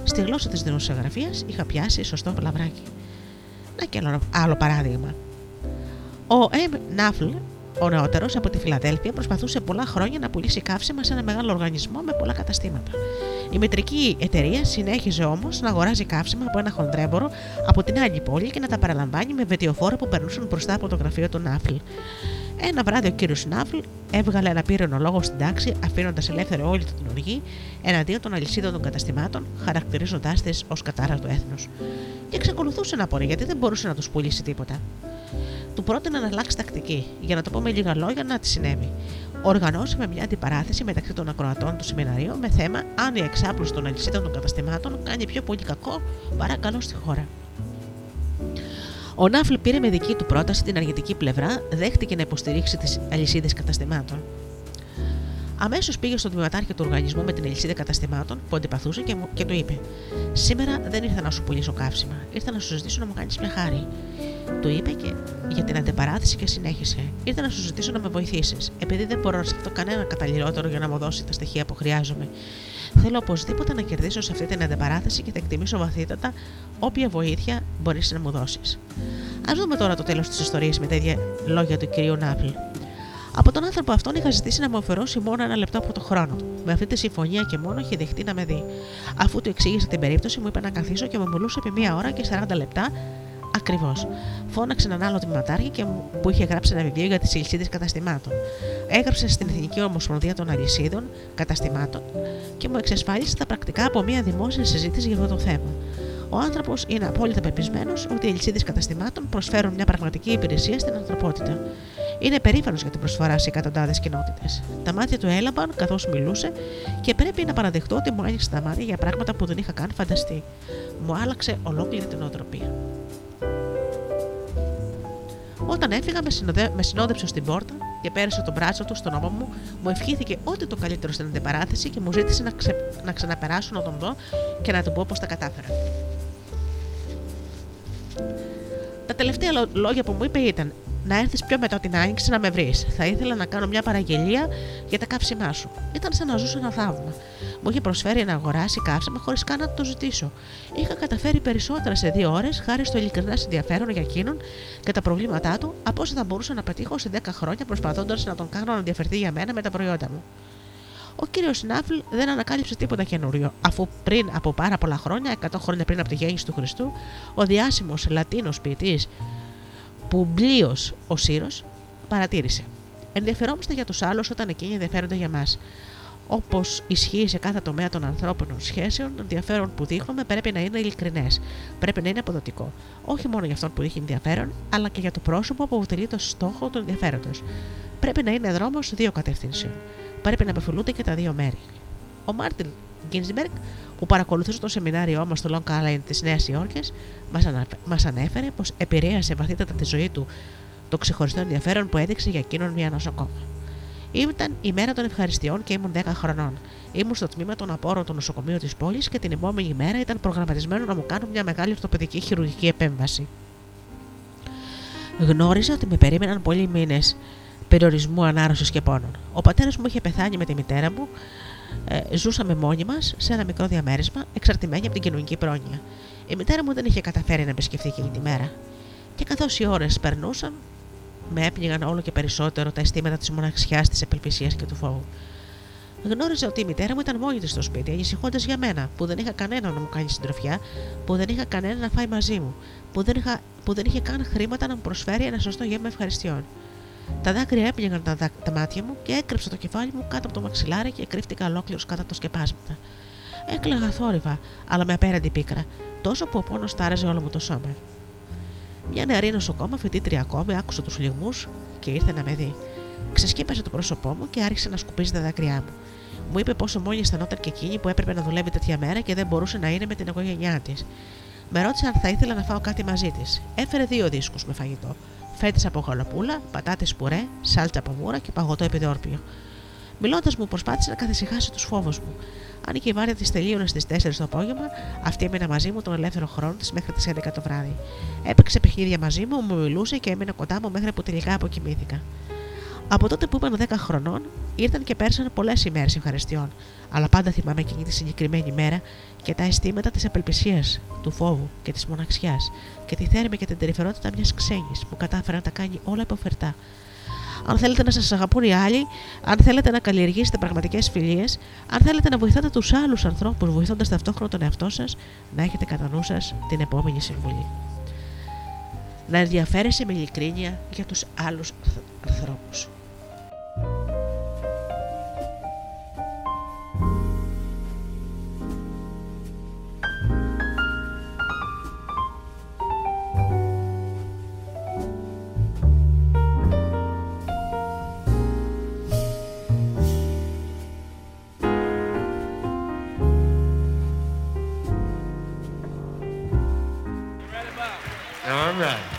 Στη γλώσσα της δημοσιογραφίας είχα πιάσει σωστό πλαβράκι. Να και άλλο, άλλο παράδειγμα. Ο Εμ Νάφλ ο νεότερος από τη Φιλαδέλφια προσπαθούσε πολλά χρόνια να πουλήσει καύσιμα σε ένα μεγάλο οργανισμό με πολλά καταστήματα. Η μετρική εταιρεία συνέχιζε όμως να αγοράζει καύσιμα από ένα χοντρέμπορο από την άλλη πόλη και να τα παραλαμβάνει με βετιοφόρα που περνούσαν μπροστά από το γραφείο του Νάφλ. Ένα βράδυ ο κύριος Νάφλ έβγαλε ένα πύρονο λόγο στην τάξη, αφήνοντας ελεύθερη όλη την οργή εναντίον των αλυσίδων των καταστημάτων, χαρακτηρίζοντάς τις ως κατάρα του έθνου. Και εξακολουθούσε να πορεί γιατί δεν μπορούσε να τους πουλήσει τίποτα του πρότεινε να αλλάξει τακτική. Για να το πω με λίγα λόγια, να τη συνέβη. Οργανώσαμε μια αντιπαράθεση μεταξύ των ακροατών του σεμιναρίου με θέμα αν η εξάπλωση των αλυσίδων των καταστημάτων κάνει πιο πολύ κακό παρά καλό στη χώρα. Ο Νάφλ πήρε με δική του πρόταση την αργητική πλευρά, δέχτηκε να υποστηρίξει τις αλυσίδες καταστημάτων. Αμέσως πήγε στον τμήματάρχη του οργανισμού με την αλυσίδα καταστημάτων που αντιπαθούσε και, μου, και του είπε: Σήμερα δεν ήρθα να σου πουλήσω καύσιμα. Ήρθα να σου ζητήσω να μου κάνεις μια χάρη. Του είπε και για την αντεπαράθεση και συνέχισε. Ήρθα να σου ζητήσω να με βοηθήσεις, επειδή δεν μπορώ να σκεφτώ κανένα καταλληλότερο για να μου δώσει τα στοιχεία που χρειάζομαι. Θέλω οπωσδήποτε να κερδίσω σε αυτή την αντεπαράθεση και θα εκτιμήσω βαθύτατα όποια βοήθεια μπορείς να μου δώσεις. Α δούμε τώρα το τέλος της ιστορίας με τέτοια λόγια του κυρίου Νάπλ. Από τον άνθρωπο αυτόν είχα ζητήσει να μου αφαιρώσει μόνο ένα λεπτό από το χρόνο του. Με αυτή τη συμφωνία και μόνο είχε δεχτεί να με δει. Αφού του εξήγησε την περίπτωση, μου είπε να καθίσω και μου μιλούσε επί μία ώρα και 40 λεπτά Ακριβώς. Φώναξε έναν άλλο τμήματάρχη και που είχε γράψει ένα βιβλίο για τις αλυσίδε καταστημάτων. Έγραψε στην Εθνική Ομοσπονδία των Αλυσίδων Καταστημάτων και μου εξασφάλισε τα πρακτικά από μια δημόσια συζήτηση για αυτό το θέμα. Ο άνθρωπος είναι απόλυτα πεπισμένος ότι οι αλυσίδε καταστημάτων προσφέρουν μια πραγματική υπηρεσία στην ανθρωπότητα. Είναι περήφανος για την προσφορά σε εκατοντάδες κοινότητες. Τα μάτια του έλαμπαν καθώς μιλούσε και πρέπει να παραδεχτώ ότι μου άνοιξε τα μάτια για πράγματα που δεν είχα καν φανταστεί. Μου άλλαξε ολόκληρη την οτροπία. Όταν έφυγα, με, συνοδε... με συνόδεψε στην πόρτα και πέρασε τον μπράτσο του στον ώμο μου, μου ευχήθηκε ό,τι το καλύτερο στην αντιπαράθεση και μου ζήτησε να, ξε... να ξαναπεράσω να τον δω και να του πω πώς τα κατάφερα. Τα τελευταία λόγια που μου είπε ήταν: να έρθεις πιο μετά την άνοιξη να με βρεις. Θα ήθελα να κάνω μια παραγγελία για τα καύσιμά σου. Ήταν σαν να ζούσε ένα θαύμα. Μου είχε προσφέρει να αγοράσει καύσιμα χωρίς καν να το ζητήσω. Είχα καταφέρει περισσότερα σε δύο ώρες χάρη στο ειλικρινά ενδιαφέρον για εκείνον και τα προβλήματά του από όσα θα μπορούσα να πετύχω σε 10 χρόνια προσπαθώντας να τον κάνω να ενδιαφερθεί για μένα με τα προϊόντα μου. Ο κύριος Σνάφλ δεν ανακάλυψε τίποτα καινούριο, αφού πριν από πάρα πολλά χρόνια, 100 χρόνια πριν από τη γέννηση του Χριστού, ο διάσημος Λατίνος ποιητής Πουμπλίο ο Σύρος παρατήρησε. Ενδιαφερόμαστε για τους άλλους όταν εκείνοι ενδιαφέρονται για μας. Όπως ισχύει σε κάθε τομέα των ανθρώπινων σχέσεων, το ενδιαφέρον που δείχνουμε πρέπει να είναι ειλικρινές. Πρέπει να είναι αποδοτικό. Όχι μόνο για αυτόν που δείχνει ενδιαφέρον, αλλά και για το πρόσωπο που αποτελεί το στόχο του ενδιαφέροντος. Πρέπει να είναι δρόμος δύο κατευθύνσεων. Πρέπει να απευθυνούνται και τα δύο μέρη. Ο Μάρτιν Γκίνσμπεργκ, που παρακολουθούσε το σεμινάριό μας στο Long Island της Νέας Υόρκης, μας ανέφερε πως επηρέασε βαθύτατα τη ζωή του το ξεχωριστό ενδιαφέρον που έδειξε για εκείνον μια νοσοκόμα. Ήταν η μέρα των ευχαριστειών και ήμουν 10 χρονών. Ήμουν στο τμήμα των απόρων του νοσοκομείου της πόλης και την επόμενη μέρα ήταν προγραμματισμένο να μου κάνουν μια μεγάλη ορθοπαιδική χειρουργική επέμβαση. Γνώριζα ότι με περίμεναν πολλοί μήνες περιορισμού ανάρρωσης και πόνων. Ο πατέρας μου είχε πεθάνει με τη μητέρα μου, ε, ζούσαμε μόνοι μας σε ένα μικρό διαμέρισμα, εξαρτημένοι από την κοινωνική πρόνοια. Η μητέρα μου δεν είχε καταφέρει να επισκεφθεί εκείνη τη μέρα. Και καθώς οι ώρες περνούσαν, με έπνιγαν όλο και περισσότερο τα αισθήματα της μοναξιάς, της απελπισία και του φόβου. Γνώριζα ότι η μητέρα μου ήταν μόνη της στο σπίτι, ανησυχώντας για μένα, που δεν είχα κανένα να μου κάνει συντροφιά, που δεν είχα κανένα να φάει μαζί μου, που δεν, είχα, που δεν είχε καν χρήματα να μου προσφέρει ένα σωστό γεύμα ευχαριστειών. Τα δάκρυα έπληγαν τα, τα μάτια μου και έκρυψα το κεφάλι μου κάτω από το μαξιλάρι και κρύφτηκα ολόκληρος κάτω από το σκεπάσματα. Έκλαιγα θόρυβα, αλλά με απέραντη πίκρα, τόσο που ο πόνος τάραζε όλο μου το σώμα. Μια νεαρή νοσοκόμα, φοιτήτρια ακόμη, άκουσε τους λιγμούς και ήρθε να με δει. Ξεσκέπασε το πρόσωπό μου και άρχισε να σκουπίζει τα δάκρυά μου. Μου είπε πόσο μόνη αισθανόταν και εκείνη που έπρεπε να δουλεύει τέτοια μέρα και δεν μπορούσε να είναι με την οικογένειά της. Με ρώτησε αν θα ήθελα να φάω κάτι μαζί της. Έφερε δύο δίσκους με φαγητό. Φέτε από γαλοπούλα, πατάτες πουρέ, σάλτσα από μούρα και παγωτό επιδόρπιο. Μιλώντας μου, προσπάθησε να καθησυχάσει τους φόβους μου. Αν και η βάρια της τελείωνε στις 4 το απόγευμα, αυτή έμεινε μαζί μου τον ελεύθερο χρόνο της μέχρι τις 11 το βράδυ. Έπαιξε παιχνίδια μαζί μου, μου μιλούσε και έμεινε κοντά μου μέχρι που τελικά αποκοιμήθηκα. Από τότε που ήμουν 10 χρονών, ήρθαν και πέρασαν πολλές ημέρες ευχαριστειών, αλλά πάντα θυμάμαι εκείνη τη συγκεκριμένη μέρα και τα αισθήματα της απελπισίας, του φόβου και της μοναξιάς και τη θέρμη και την περιφερότητα μιας ξένης που κατάφερε να τα κάνει όλα υποφερτά. Αν θέλετε να σας αγαπούν οι άλλοι, αν θέλετε να καλλιεργήσετε πραγματικές φιλίες, αν θέλετε να βοηθάτε τους άλλους ανθρώπους βοηθώντας ταυτόχρονα τον εαυτό σας, να έχετε κατά νου σας την επόμενη συμβουλή. Να ενδιαφέρεσαι με ειλικρίνεια για τους άλλους ανθρώπους. Right.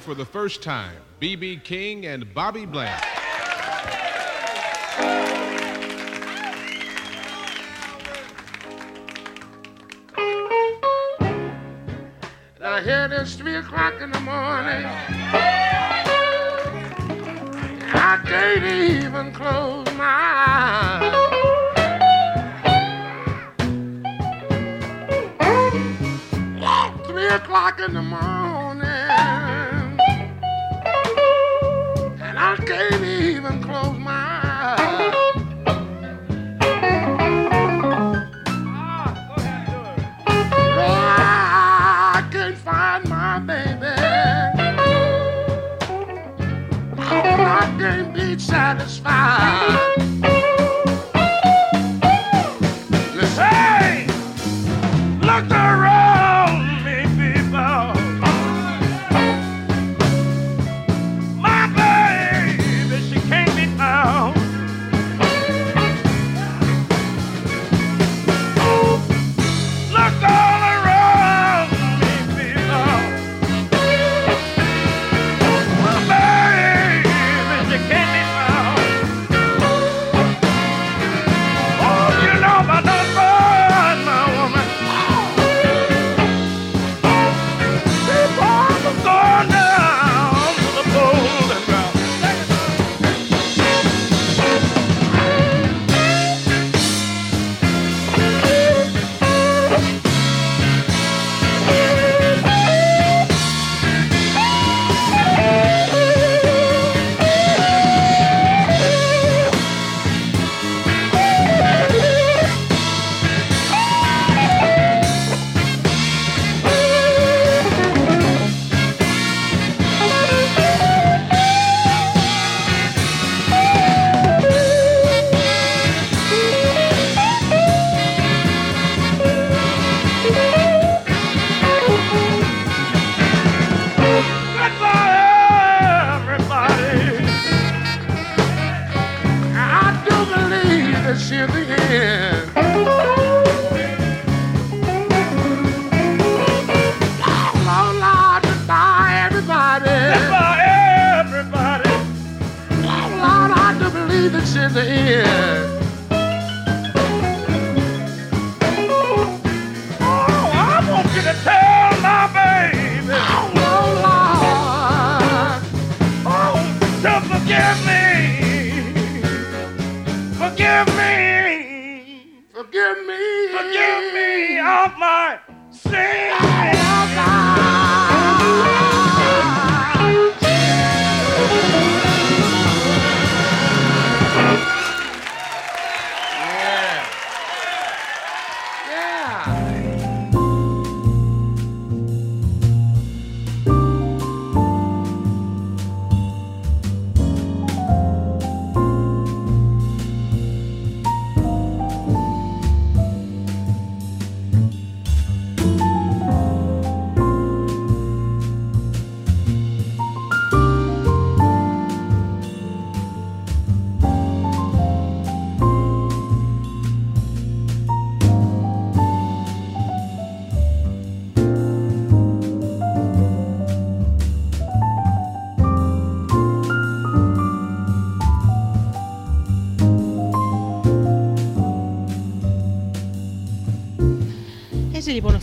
for the first time, B.B. King and Bobby Bland. Now here it is, three o'clock in the morning.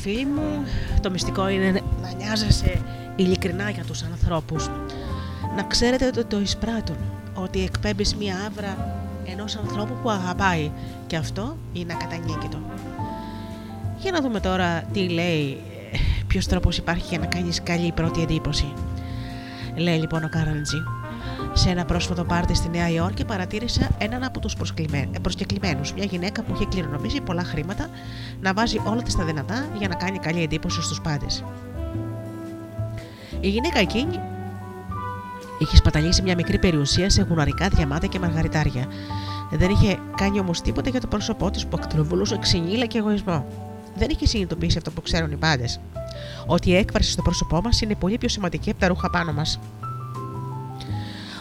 Έτσι λοιπόν φίλοι μου, το μυστικό είναι να νοιάζεσαι ειλικρινά για τους ανθρώπους. Να ξέρετε ότι το εισπράττουν, ότι εκπέμπεις μία άβρα ενός ανθρώπου που αγαπάει και αυτό είναι ακατανίκητο. Για να δούμε τώρα τι λέει, ε, ποιος τρόπος υπάρχει για να κάνεις καλή πρώτη εντύπωση. Λέει λοιπόν ο Καραντζή. Σε ένα πρόσφατο πάρτι στη Νέα Υόρκη παρατήρησα έναν από τους προσκεκλημένους, μια γυναίκα που είχε κληρονομήσει πολλά χρήματα, να βάζει όλα της τα δυνατά για να κάνει καλή εντύπωση στους πάντες. Η γυναίκα εκείνη είχε σπαταλήσει μια μικρή περιουσία σε γουναρικά διαμάτια και μαργαριτάρια. Δεν είχε κάνει όμως τίποτα για το πρόσωπό της που ακτροβολούσε ξυνήλα και εγωισμό. Δεν είχε συνειδητοποιήσει αυτό που ξέρουν οι πάντες. Ότι η έκφραση στο πρόσωπό μας είναι πολύ πιο σημαντική από τα ρούχα πάνω μας.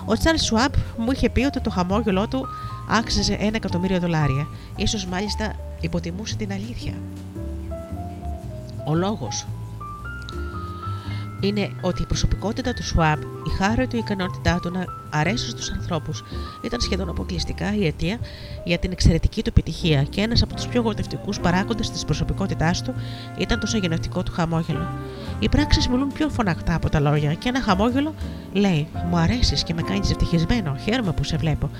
Ο Τσάρλ Σουάμπ μου είχε πει ότι το χαμόγελό του άξιζε ένα εκατομμύριο δολάρια. Ίσως μάλιστα υποτιμούσε την αλήθεια. Ο λόγος είναι ότι η προσωπικότητα του Σουάμπ, η χάρη του, η ικανότητά του να αρέσει στους ανθρώπους ήταν σχεδόν αποκλειστικά η αιτία για την εξαιρετική του επιτυχία και ένας από τους πιο γοητευτικούς παράγοντες της προσωπικότητάς του ήταν το σαγενευτικό του χαμόγελο. Οι πράξεις μιλούν πιο φωναχτά από τα λόγια και ένα χαμόγελο λέει: Μου αρέσεις και με κάνεις ευτυχισμένο. Χαίρομαι που σε βλέπω.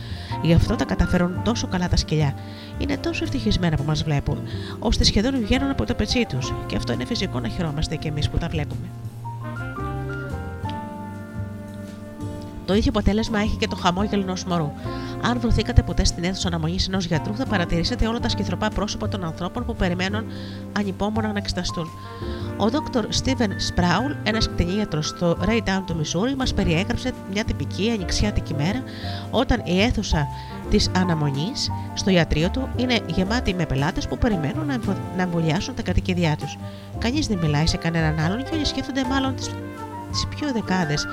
Γι' αυτό τα καταφέρουν τόσο καλά τα σκυλιά. Είναι τόσο ευτυχισμένα που μας βλέπουν, ώστε σχεδόν βγαίνουν από το πετσί τους. Και αυτό είναι φυσικό να χαιρόμαστε κι εμείς που τα βλέπουμε. Το ίδιο αποτέλεσμα έχει και το χαμόγελο ενός μωρού. Αν βρεθήκατε ποτέ στην αίθουσα αναμονής ενός γιατρού, θα παρατηρήσετε όλα τα σκυθροπά πρόσωπα των ανθρώπων που περιμένουν ανυπόμονα να εξεταστούν. Ο Dr. Steven Sproul, ένας κτηνίατρο στο Raytown του Μισούρι, μας περιέγραψε μια τυπική ανοιξιάτικη μέρα όταν η αίθουσα της αναμονής στο ιατρείο του είναι γεμάτη με πελάτες που περιμένουν να, εμβο... να εμβολιάσουν τα κατοικίδια τους. Κανείς δεν μιλάει σε κανέναν άλλον και όλοι σκέφτονται μάλλον τις πιο δεκάδες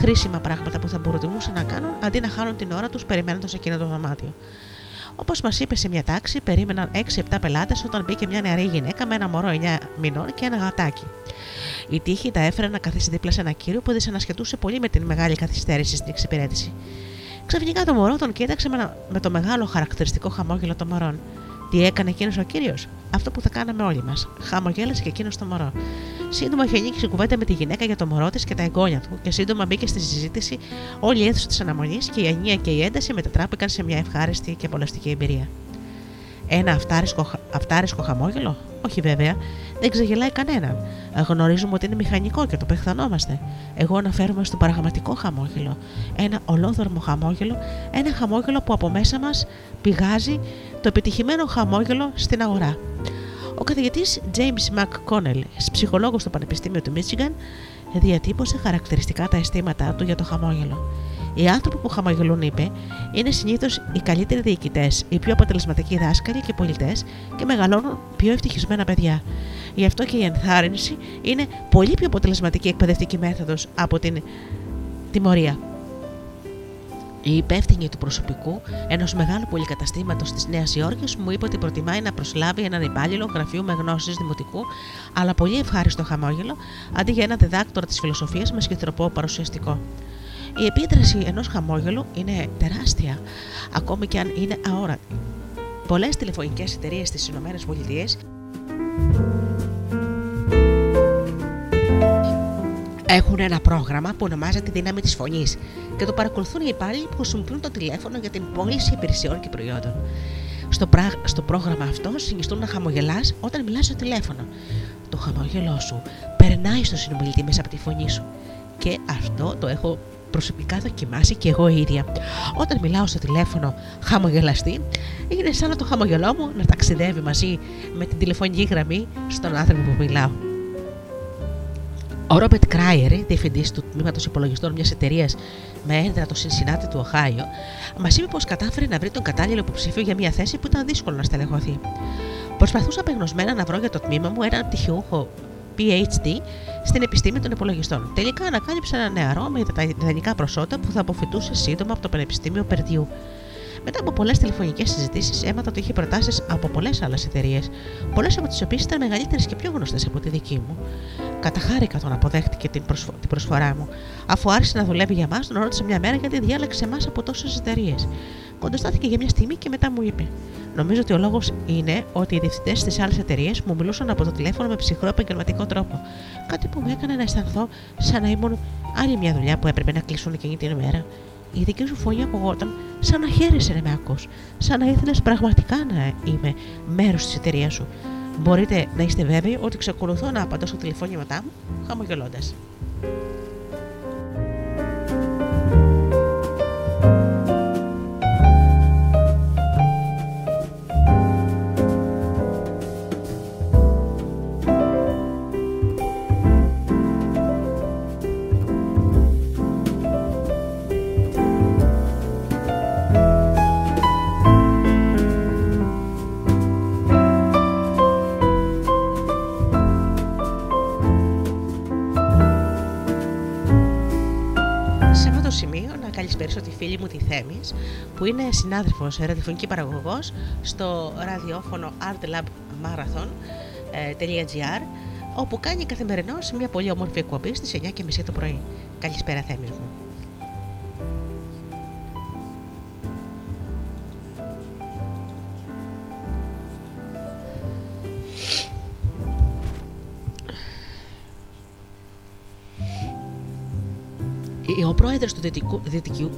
χρήσιμα πράγματα που θα μπορούσαν να κάνουν αντί να χάνουν την ώρα τους περιμένοντας εκείνο το δωμάτιο. Όπως μας είπε σε μια τάξη, περίμεναν 6-7 πελάτες όταν μπήκε μια νεαρή γυναίκα με ένα μωρό 9 μηνών και ένα γατάκι. Η τύχη τα έφερε να καθίσει δίπλα σε ένα κύριο που δυσανασχετούσε πολύ με την μεγάλη καθυστέρηση στην εξυπηρέτηση. Ξαφνικά το μωρό τον κοίταξε με, ένα, με το μεγάλο χαρακτηριστικό χαμόγελο των μωρών. Τι έκανε εκείνος ο κύριος, αυτό που θα κάναμε όλοι μας. Χαμογέλασε και εκείνος το μωρό. Σύντομα είχε ανοίξει κουβέντα με τη γυναίκα για το μωρό της και τα εγγόνια του, και σύντομα μπήκε στη συζήτηση όλη η αίθουσα της αναμονής και η ανία και η ένταση μετατράπηκαν σε μια ευχάριστη και απολαυστική εμπειρία. Ένα αυτάρισκο, αυτάρισκο χαμόγελο, όχι βέβαια, δεν ξεγελάει κανέναν. Γνωρίζουμε ότι είναι μηχανικό και το παιχθανόμαστε. Εγώ αναφέρομαι στο πραγματικό χαμόγελο. Ένα ολόδορμο χαμόγελο, ένα χαμόγελο που από μέσα μας πηγάζει το επιτυχημένο χαμόγελο στην αγορά. Ο καθηγητής James McConnell, ψυχολόγος στο Πανεπιστήμιο του Michigan, διατύπωσε χαρακτηριστικά τα αισθήματά του για το χαμόγελο. Οι άνθρωποι που χαμογελούν, είπε, είναι συνήθως οι καλύτεροι διοικητές, οι πιο αποτελεσματικοί δάσκαλοι και πολιτές και μεγαλώνουν πιο ευτυχισμένα παιδιά. Γι' αυτό και η ενθάρρυνση είναι πολύ πιο αποτελεσματική εκπαιδευτική μέθοδος από την τιμωρία. Η υπεύθυνη του προσωπικού ενός μεγάλου πολυκαταστήματος της Νέας Υόρκης μου είπε ότι προτιμάει να προσλάβει έναν υπάλληλο γραφείου με γνώσεις δημοτικού, αλλά πολύ ευχάριστο χαμόγελο, αντί για ένα διδάκτορα της φιλοσοφίας με σκητροπό παρουσιαστικό. Η επίδραση ενός χαμόγελου είναι τεράστια, ακόμη και αν είναι αόρατη. Πολλές τηλεφωνικές εταιρείες στις ΗΠΑ έχουν ένα πρόγραμμα που ονομάζεται Δύναμη της Φωνής και το παρακολουθούν οι υπάλληλοι που χρησιμοποιούν το τηλέφωνο για την πώληση υπηρεσιών και προϊόντων. Στο, πρά... στο πρόγραμμα αυτό συνιστούν να χαμογελάς όταν μιλάς στο τηλέφωνο. Το χαμόγελό σου περνάει στο συνομιλητή μέσα από τη φωνή σου. Και αυτό το έχω προσωπικά δοκιμάσει και εγώ ίδια. Όταν μιλάω στο τηλέφωνο χαμογελαστή, είναι σαν να το χαμογελό μου να ταξιδεύει μαζί με την τηλεφωνική γραμμή στον άνθρωπο που μιλάω. Ο Ρόμπερτ Κράιερ, διευθυντής του τμήματος υπολογιστών μιας εταιρείας με έδρα το Cincinnati του Οχάιο, μας είπε πως κατάφερε να βρει τον κατάλληλο υποψήφιο για μια θέση που ήταν δύσκολο να στελεχωθεί. Προσπαθούσα απεγνωσμένα να βρω για το τμήμα μου έναν πτυχιούχο PhD στην επιστήμη των υπολογιστών. Τελικά ανακάλυψα ένα νεαρό με ιδανικά προσόντα που θα αποφυτούσε σύντομα από το Πανεπιστήμιο Περδιού. Μετά από πολλές τηλεφωνικές συζητήσεις, έμαθα ότι είχε προτάσεις από πολλές άλλες εταιρείες, πολλές από τις οποίες ήταν μεγαλύτερες και πιο γνωστές από τη δική μου. Καταχάρηκα τον αποδέχτηκε την, προσφο... την προσφορά μου. Αφού άρχισε να δουλεύει για μα, τον ρώτησε μια μέρα γιατί διάλεξε εμάς από τόσες εταιρείες. Κοντοστάθηκε για μια στιγμή και μετά μου είπε: Νομίζω ότι ο λόγος είναι ότι οι διευθυντές στι άλλε εταιρείε μου μιλούσαν από το τηλέφωνο με ψυχρό επαγγελματικό τρόπο. Κάτι που μου έκανε να αισθανθώ σαν να ήμουν άλλη μια δουλειά που έπρεπε να κλείσουν εκείνη την ημέρα. Η δική σου φωνή ακουγόταν σαν να χαίρεσαι να με ακούς, σαν να ήθελες πραγματικά να είμαι μέρος της εταιρείας σου. Μπορείτε να είστε βέβαιοι ότι ξεκολουθώ να απαντώ στο τηλεφώνηματά μου χαμογελώντα. φίλη μου τη Θέμης που είναι συνάδελφος ραδιοφωνική παραγωγός στο ραδιόφωνο artlabmarathon.gr όπου κάνει καθημερινώς μια πολύ όμορφη εκπομπή στις 9.30 το πρωί. Καλησπέρα Θέμης μου. Ο πρόεδρος του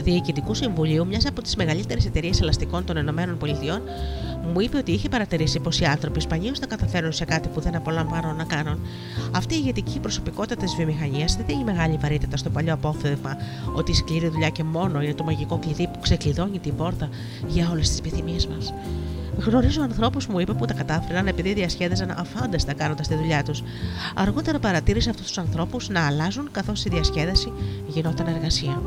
Διοικητικού Συμβουλίου μιας από τις μεγαλύτερες εταιρείες ελαστικών των ΗΠΑ μου είπε ότι είχε παρατηρήσει πως οι άνθρωποι σπανίως θα καταφέρουν σε κάτι που δεν απολαμβάνουν να κάνουν. Αυτή η ηγετική προσωπικότητα της βιομηχανίας δεν δίνει μεγάλη βαρύτητα στο παλιό απόφευμα ότι η σκληρή δουλειά και μόνο είναι το μαγικό κλειδί που ξεκλειδώνει την πόρτα για όλες τις επιθυμίες μας. Γνωρίζω ανθρώπους, μου είπε, που τα κατάφεραν επειδή διασχέδαζαν αφάνταστα κάνοντας τη δουλειά τους. Αργότερα παρατήρησα αυτούς τους ανθρώπους να αλλάζουν καθώς η διασκέδαση γινόταν εργασία.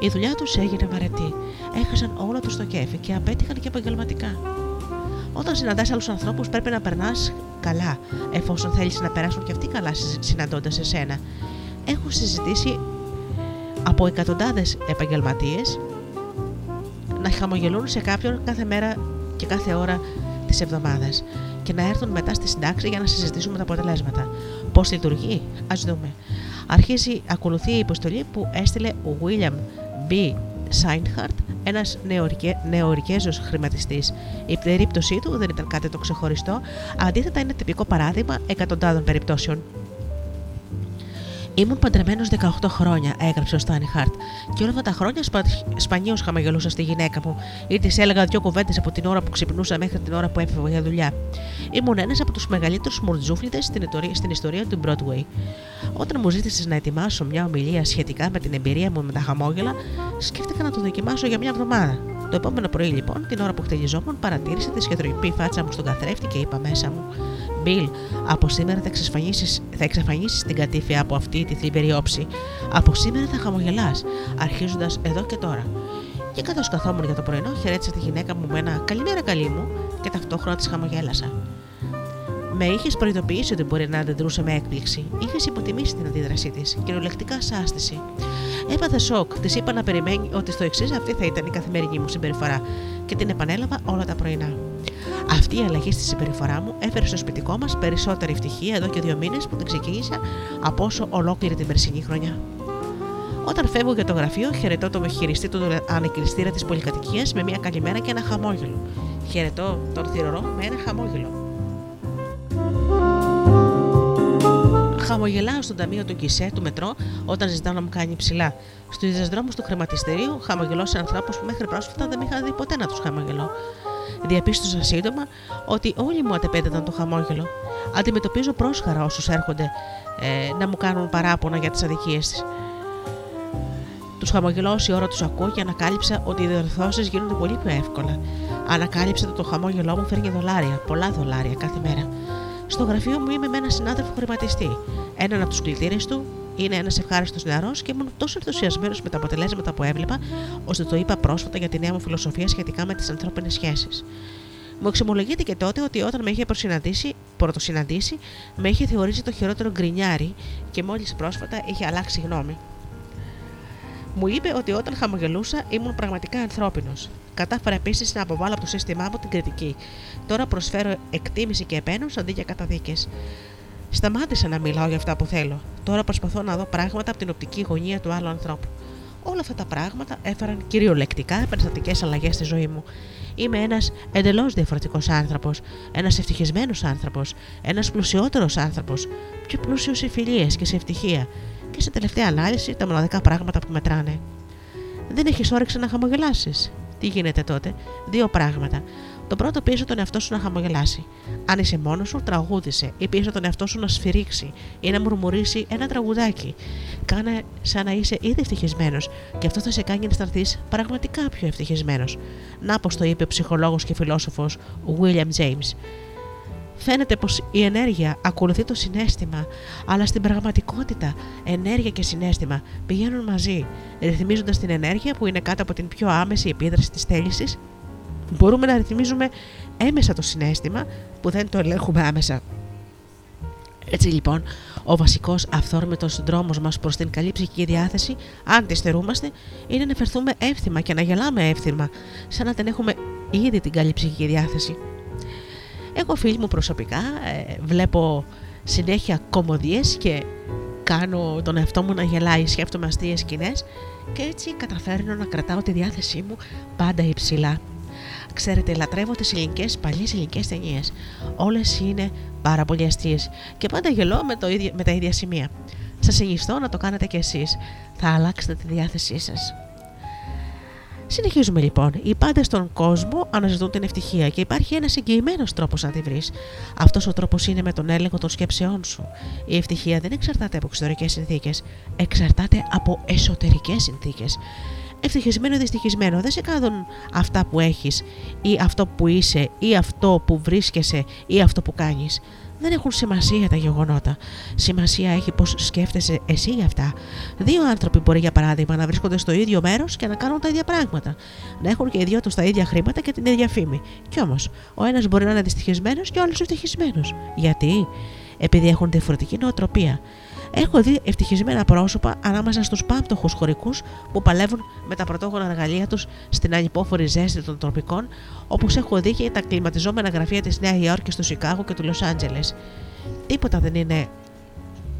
Η δουλειά τους έγινε βαρετή. Έχασαν όλο τους το κέφι και απέτυχαν και επαγγελματικά. Όταν συναντάς άλλους ανθρώπους, πρέπει να περνάς καλά, εφόσον θέλεις να περάσουν και αυτοί καλά συναντώντας εσένα. Έχω συζητήσει από εκατοντάδες επαγγελματίες να χαμογελούν σε κάποιον κάθε μέρα και κάθε ώρα της εβδομάδας και να έρθουν μετά στη συντάξη για να συζητήσουμε τα αποτελέσματα. Πώς λειτουργεί, ας δούμε. Αρχίζει, ακολουθεί η υποστολή που έστειλε ο William B. Σάινχαρτ, ένας νεοορικέζο χρηματιστής. Η περίπτωσή του δεν ήταν κάτι το ξεχωριστό, αντίθετα είναι τυπικό παράδειγμα εκατοντάδων περιπτώσεων. Ήμουν παντρεμένος 18 χρόνια, έγραψε ο Στάνι Χαρτ, και όλα αυτά τα χρόνια σπα... σπανίως χαμογελούσα στη γυναίκα μου ή της έλεγα δύο κουβέντες από την ώρα που ξυπνούσα μέχρι την ώρα που έφευγα για δουλειά. Ήμουν ένας από τους μεγαλύτερους μουρτζούφλιδε στην, στην ιστορία του Broadway. Όταν μου ζήτησες να ετοιμάσω μια ομιλία σχετικά με την εμπειρία μου με τα χαμόγελα, σκέφτηκα να το δοκιμάσω για μια εβδομάδα. Το επόμενο πρωί, λοιπόν, την ώρα που χτελιζόμουν, παρατήρησα τη σχεδροϊπή φάτσα μου στον καθρέφτη και είπα μέσα μου: Μπιλ, από σήμερα θα εξαφανίσει θα εξαφανίσεις την κατήφια από αυτή τη θλιβερή όψη. Από σήμερα θα χαμογελάς, αρχίζοντας εδώ και τώρα. Και καθώς καθόμουν για το πρωινό, χαιρέτησα τη γυναίκα μου με ένα Καλημέρα, καλή μου, και ταυτόχρονα της χαμογέλασα. Με είχες προειδοποιήσει ότι μπορεί να αντιδρούσε με έκπληξη. Είχες υποτιμήσει την αντίδρασή της, κυριολεκτικά σ' άστηση. Έπαθα σοκ. Της είπα να περιμένει ότι στο εξής αυτή θα ήταν η καθημερινή μου συμπεριφορά και την επανέλαβα όλα τα πρωινά. Αυτή η αλλαγή στη συμπεριφορά μου έφερε στο σπιτικό μας περισσότερη ευτυχία εδώ και δύο μήνες που την ξεκίνησα από όσο ολόκληρη την περσινή χρονιά. Όταν φεύγω για το γραφείο, χαιρετώ τον χειριστή του ανεκκληστήρα της πολυκατοικίας με μια καλημέρα και ένα χαμόγελο. Χαιρετώ τον θηρορό με ένα χαμόγελο. Χαμογελάω στον ταμείο του Κισέ του μετρό όταν ζητάω να μου κάνει ψηλά. Στους δρόμου του χρηματιστηρίου χαμογελώ σε ανθρώπους που μέχρι πρόσφατα δεν είχα δει ποτέ να τους χαμογελώ. Διαπίστωσα σύντομα ότι όλοι μου αντεπέδευαν το χαμόγελο. Αντιμετωπίζω πρόσχαρα όσους έρχονται ε, να μου κάνουν παράπονα για τις αδικίες της. Τους χαμογελώ όση ώρα τους ακούω και ανακάλυψα ότι οι διορθώσεις γίνονται πολύ πιο εύκολα. Ανακάλυψα ότι το χαμόγελό μου φέρνει δολάρια, πολλά δολάρια κάθε μέρα. Στο γραφείο μου είμαι με έναν συνάδελφο χρηματιστή. Έναν από τους κλητήρες του είναι ένας ευχάριστος νεαρός και ήμουν τόσο ενθουσιασμένος με τα αποτελέσματα που έβλεπα, ώστε το είπα πρόσφατα για τη νέα μου φιλοσοφία σχετικά με τις ανθρώπινες σχέσεις. Μου εξομολογείται και τότε ότι όταν με είχε πρωτοσυναντήσει, με είχε θεωρήσει το χειρότερο γκρινιάρι και μόλις πρόσφατα είχε αλλάξει γνώμη. Μου είπε ότι όταν χαμογελούσα ήμουν πραγματικά ανθρώπινος. Κατάφερα επίσης να αποβάλω από το σύστημά μου την κριτική. Τώρα προσφέρω εκτίμηση και επένου αντί για καταδίκες. Σταμάτησα να μιλάω για αυτά που θέλω. Τώρα προσπαθώ να δω πράγματα από την οπτική γωνία του άλλου ανθρώπου. Όλα αυτά τα πράγματα έφεραν κυριολεκτικά περιστατικές αλλαγές στη ζωή μου. Είμαι ένας εντελώς διαφορετικός άνθρωπος, ένας ευτυχισμένος άνθρωπος, ένας πλουσιότερος άνθρωπος, πιο πλούσιος σε φιλίες και σε ευτυχία. Και σε τελευταία ανάλυση τα μοναδικά πράγματα που μετράνε. Δεν έχεις όρεξη να χαμογελάσεις. Τι γίνεται τότε, δύο πράγματα. Το πρώτο πίεζε τον εαυτό σου να χαμογελάσει. Αν είσαι μόνος σου, τραγούδισε ή πίεζε τον εαυτό σου να σφυρίξει ή να μουρμουρίσει ένα τραγουδάκι. Κάνε σαν να είσαι ήδη ευτυχισμένος και αυτό θα σε κάνει να αισθανθείς πραγματικά πιο ευτυχισμένος. Να πως το είπε ο ψυχολόγος και φιλόσοφος William James. Φαίνεται πως η ενέργεια ακολουθεί το συνέστημα, αλλά στην πραγματικότητα ενέργεια και συνέστημα πηγαίνουν μαζί, ρυθμίζοντας την ενέργεια που είναι κάτω από την πιο άμεση επίδραση της θέλησης Μπορούμε να ρυθμίζουμε έμεσα το συνέστημα που δεν το ελέγχουμε άμεσα. Έτσι λοιπόν, ο βασικός αυθόρμητος δρόμος μας προς την καλή ψυχική διάθεση, αν τη στερούμαστε, είναι να φερθούμε εύθυμα και να γελάμε εύθυμα, σαν να την έχουμε ήδη την καλή ψυχική διάθεση. Εγώ φίλοι μου προσωπικά ε, βλέπω συνέχεια κομμωδίες και κάνω τον εαυτό μου να γελάει, σκέφτομαι αστείες σκηνές και έτσι καταφέρνω να κρατάω τη διάθεσή μου πάντα υψηλά. Ξέρετε, λατρεύω τις ελληνικές, παλιές ελληνικές ταινίες. Όλες είναι πάρα πολύ αστείες και πάντα γελώ με, το ίδιο, με τα ίδια σημεία. Σας εγγυηθώ να το κάνετε κι εσείς. Θα αλλάξετε τη διάθεσή σας. Συνεχίζουμε λοιπόν. Οι πάντες στον κόσμο αναζητούν την ευτυχία και υπάρχει ένας εγγυημένος τρόπος να τη βρεις. Αυτός ο τρόπος είναι με τον έλεγχο των σκέψεών σου. Η ευτυχία δεν εξαρτάται από εξωτερικές συνθήκες, εξαρτάται από εσωτερικές συνθήκες ευτυχισμένο ή δυστυχισμένο. Δεν σε κάνουν αυτά που έχεις ή αυτό που είσαι ή αυτό που βρίσκεσαι ή αυτό που κάνεις. Δεν έχουν σημασία τα γεγονότα. Σημασία έχει πώ σκέφτεσαι εσύ για αυτά. Δύο άνθρωποι μπορεί, για παράδειγμα, να βρίσκονται στο ίδιο μέρος και να κάνουν τα ίδια πράγματα. Να έχουν και οι δυο τους τα ίδια χρήματα και την ίδια φήμη. Κι όμως, ο ένας μπορεί να είναι δυστυχισμένος και ο άλλος ευτυχισμένος. Γιατί; Επειδή έχουν διαφορετική νοοτροπία. Έχω δει ευτυχισμένα πρόσωπα ανάμεσα στους πάμπτωχου χωρικούς που παλεύουν με τα πρωτόγωνα εργαλεία τους στην ανυπόφορη ζέστη των τροπικών, όπως έχω δει και τα κλιματιζόμενα γραφεία της Νέα Υόρκης, του Σικάγο και του Λος Άντζελες. Τίποτα δεν είναι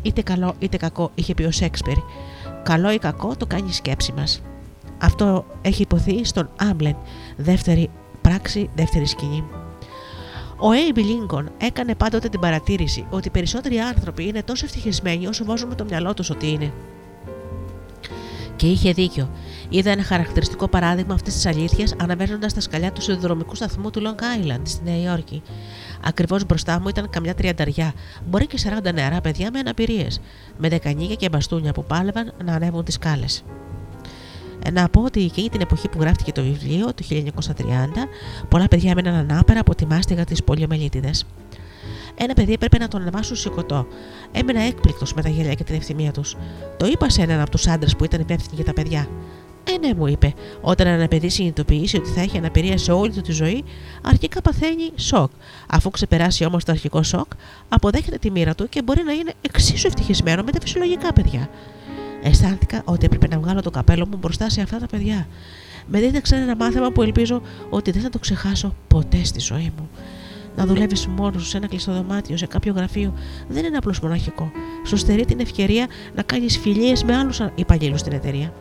είτε καλό είτε κακό, είχε πει ο Σέξπιρ. Καλό ή κακό το κάνει η σκέψη μας. Αυτό έχει υποθεί στον Άμπλεν, δεύτερη πράξη, δεύτερη σκηνή. Ο Έιμπι Λίνκον έκανε πάντοτε την παρατήρηση ότι οι περισσότεροι άνθρωποι είναι τόσο ευτυχισμένοι όσο βάζουν με το μυαλό τους ότι είναι. Και είχε δίκιο. Είδα ένα χαρακτηριστικό παράδειγμα αυτής της αλήθειας αναβαίνοντας τα σκαλιά του σιδηροδρομικού σταθμού του Long Island στη Νέα Υόρκη. Ακριβώς μπροστά μου ήταν καμιά τριανταριά, μπορεί και 40 νεαρά παιδιά με αναπηρίες, με δεκανίκια και μπαστούνια που πάλευαν να ανέβουν τις σκάλες. Να πω ότι εκείνη την εποχή που γράφτηκε το βιβλίο, το 1930, πολλά παιδιά έμεναν ανάπερα από τη μάστιγα της πολιομελίτιδες. Ένα παιδί έπρεπε να τον ανεβάσουν σηκωτό. Έμενα έκπληκτος με τα γέλια και την ευθυμία τους. Το είπα σε έναν από τους άντρες που ήταν υπεύθυνοι για τα παιδιά. Ε, ναι, μου είπε, όταν ένα παιδί συνειδητοποιήσει ότι θα έχει αναπηρία σε όλη του τη ζωή, αρχικά παθαίνει σοκ. Αφού ξεπεράσει όμως το αρχικό σοκ, αποδέχεται τη μοίρα του και μπορεί να είναι εξίσου ευτυχισμένο με τα φυσιολογικά παιδιά. Αισθάνθηκα ότι έπρεπε να βγάλω το καπέλο μου μπροστά σε αυτά τα παιδιά. Με δίδαξαν ένα μάθημα που ελπίζω ότι δεν θα το ξεχάσω ποτέ στη ζωή μου. Να δουλεύεις μόνος σε ένα κλειστό δωμάτιο, σε κάποιο γραφείο, δεν είναι απλώς μοναχικό. Σου στερεί την ευκαιρία να κάνεις φιλίες με άλλους υπαλλήλους στην εταιρεία.